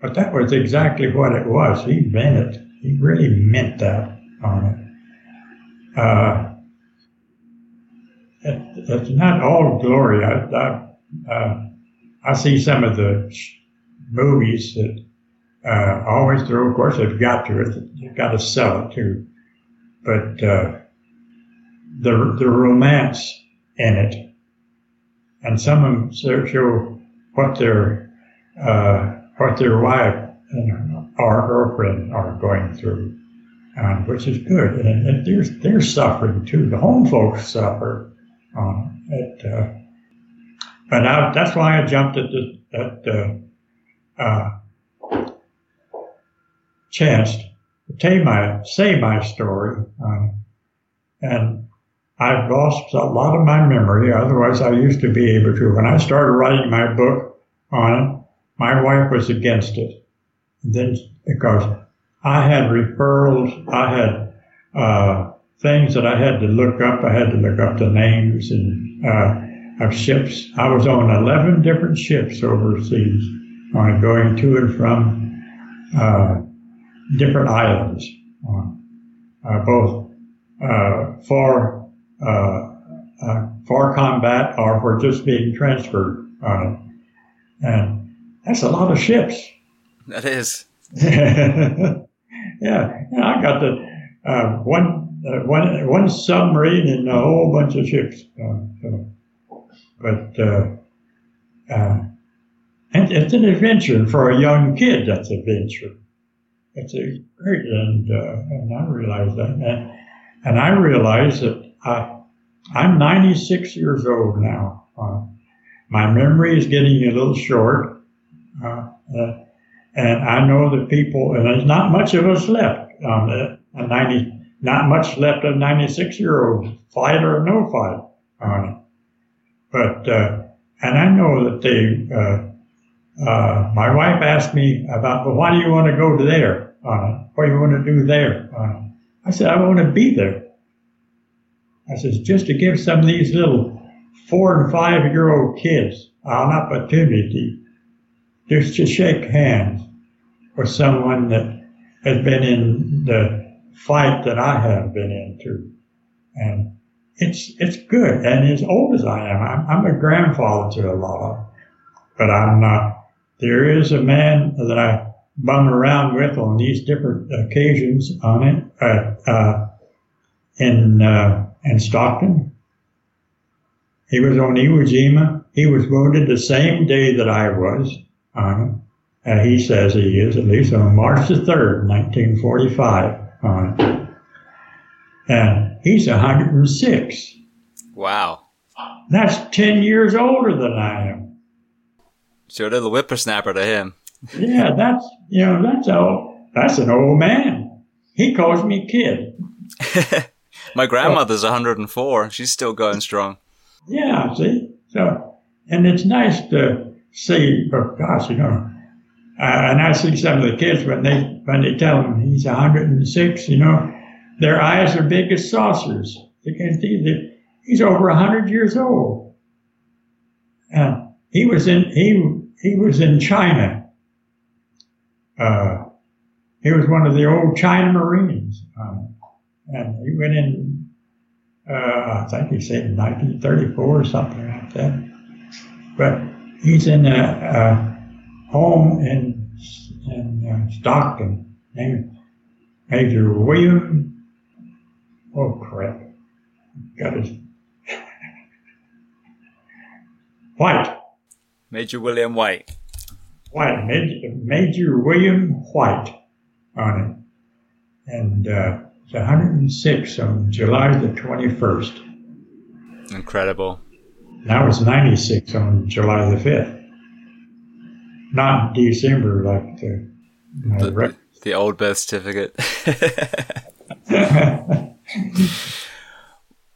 But that was exactly what it was. He meant it. He really meant that on it. Uh, it it's not all glory. I, I, uh, I see some of the movies that uh, always throw, of course, they've got to it. You've got to sell it too. But uh, the the romance in it, and some of them show what their uh, what their wife and our girlfriend are going through, um, which is good. And, and they're, they're suffering too. The home folks suffer. Um, uh, but I, that's why I jumped at the at, uh, uh, chance to tell my, say my story. Um, and I've lost a lot of my memory. Otherwise, I used to be able to. When I started writing my book on it, my wife was against it. And then because I had referrals, I had uh, things that I had to look up. I had to look up the names and uh, of ships. I was on 11 different ships overseas, uh, going to and from uh, different islands, uh, both uh, for for combat or for just being transferred on it. And that's a lot of ships. That is. yeah, and I got the one, one, one submarine and a whole bunch of ships. So but uh, uh, and it's an adventure for a young kid. That's an adventure. It's a great, and uh, and I realize that, and and I realize that I I'm 96 years old now. Uh, my memory is getting a little short, uh, uh, and I know that people, and there's not much of us left. Um, a 90, not much left of 96 year old, fight or no fight. But, uh, and I know that they, uh, uh, my wife asked me about, well, why do you want to go to there? Uh, what do you want to do there? Uh, I said, I want to be there. I said, just to give some of these little four and five year old kids an opportunity just to shake hands with someone that has been in the fight that I have been into. And it's it's good. And as old as I am, I'm, I'm a grandfather to a lot of them. But I'm not. There is a man that I bum around with on these different occasions on it uh, uh, in uh, in Stockton. He was on Iwo Jima. He was wounded the same day that I was on it. And he says he is, at least on March the 3rd, 1945 on it. And He's 106. Wow. That's 10 years older than I am. So a little whippersnapper to him. yeah, that's, you know, that's old. That's an old man. He calls me kid. My grandmother's 104. She's still going strong. Yeah, see? So, and it's nice to see, oh gosh, you know, uh, and I see some of the kids when they, when they tell him he's 106, you know, their eyes are big as saucers. They can see that he's over hundred years old. And he was in he he was in China. Uh, he was one of the old China Marines, um, and he went in. Uh, I think he said in 1934 or something like that. But he's in a, a home in in uh, Stockton named Major William Oh crap. Got his White. Major William White. White, Major, Major William White on it. And uh, it's 106 on July the 21st. Incredible. Now it's 96 on July the 5th. Not December like the, the, the old birth certificate.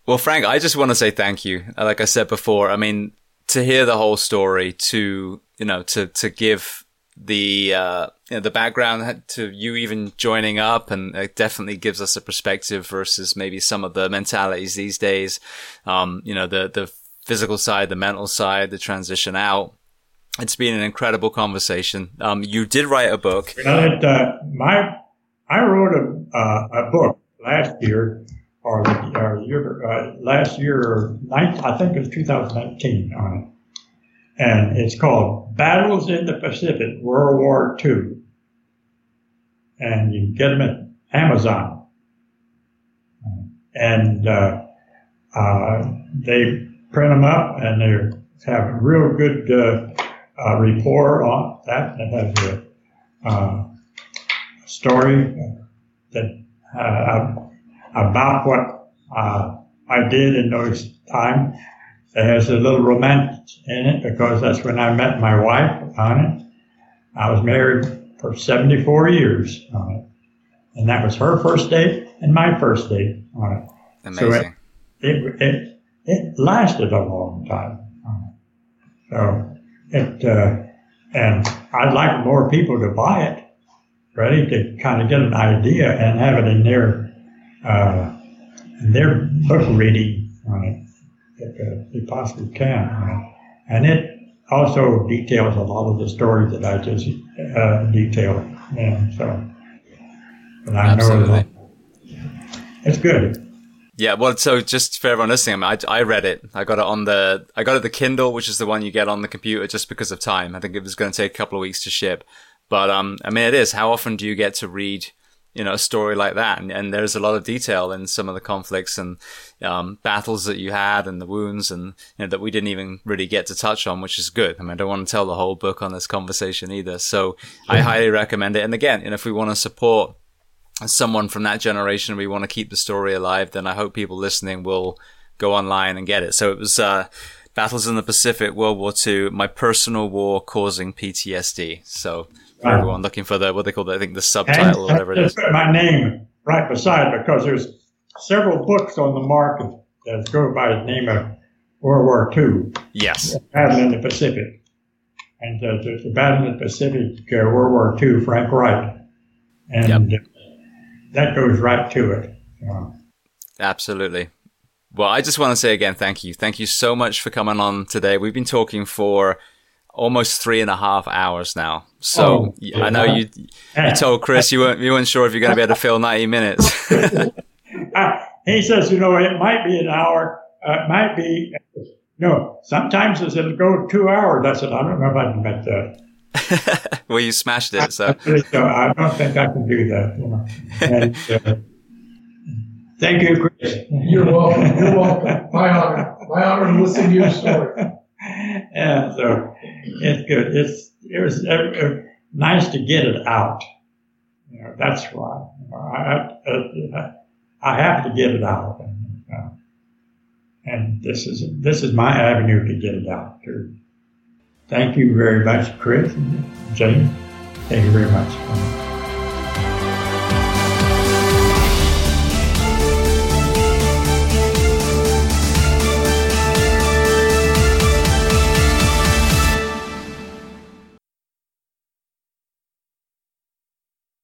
well, Frank, I just want to say thank you. Like I said before, I mean, to hear the whole story, to you know, to to give the uh, you know, the background to you even joining up, and it definitely gives us a perspective versus maybe some of the mentalities these days. Um, you know, the the physical side, the mental side, the transition out. It's been an incredible conversation. Um, you did write a book. Well, uh, my I wrote a uh, a book last year or or year, uh, last year, I think it was 2019 on it. And it's called Battles in the Pacific, World War II. And you get them at Amazon. And uh, uh, they print them up and they have a real good uh, uh, report on that. It has a uh, story that about what uh, I did in those times. It has a little romance in it because that's when I met my wife on it. I was married for 74 years on it. And that was her first date and my first date on it. Amazing. So it, it, it, it lasted a long time. So it, uh, and I'd like more people to buy it, ready to kind of get an idea and have it in their uh, their book reading on it if uh, they possibly can. And it also details a lot of the stories that I just uh, detailed. And so, but I Absolutely. know it's good. Yeah, well, so just for everyone listening, I, mean, I, I read it. I got it on the, I got it the Kindle, which is the one you get on the computer just because of time. I think it was going to take a couple of weeks to ship. But, um, I mean, it is. How often do you get to read you know a story like that. And, and there's a lot of detail in some of the conflicts and um, battles that you had and the wounds and you know, that we didn't even really get to touch on which is good. I mean i don't want to tell the whole book on this conversation either. So i highly recommend it. And again you know, if we want to support someone from that generation we want to keep the story alive then i hope people listening will go online and get it. So it was uh, battles in the pacific world war ii my personal war causing ptsd so for everyone looking for the what they call it, I think the subtitle or whatever it is. My name right beside because there's several books on the market that go by the name of World War II. Yes. Battle in the Pacific. And uh, the, the, Battle in the Pacific, uh, World War II, Frank Wright. And yep. that goes right to it. Absolutely. Well, I just want to say again, thank you. Thank you so much for coming on today. We've been talking for almost three and a half hours now. So oh, I know you you told Chris you weren't you weren't sure if you're going to be able to fill 90 minutes. uh, he says, you know, it might be an hour. Uh, it might be. No, sometimes it'll go two hours. I said, I don't know if I can make that. well, you smashed it, so. I don't think I can do that. You know. And, uh, thank you, Chris. You're welcome. You're welcome. My honor. My honor to listen to your story. yeah, so it's good. It's it was nice to get it out. You know, that's why you know, I, uh, I have to get it out, and, uh, and this is this is my avenue to get it out. Too. Thank you very much, Chris and. Thank you very much.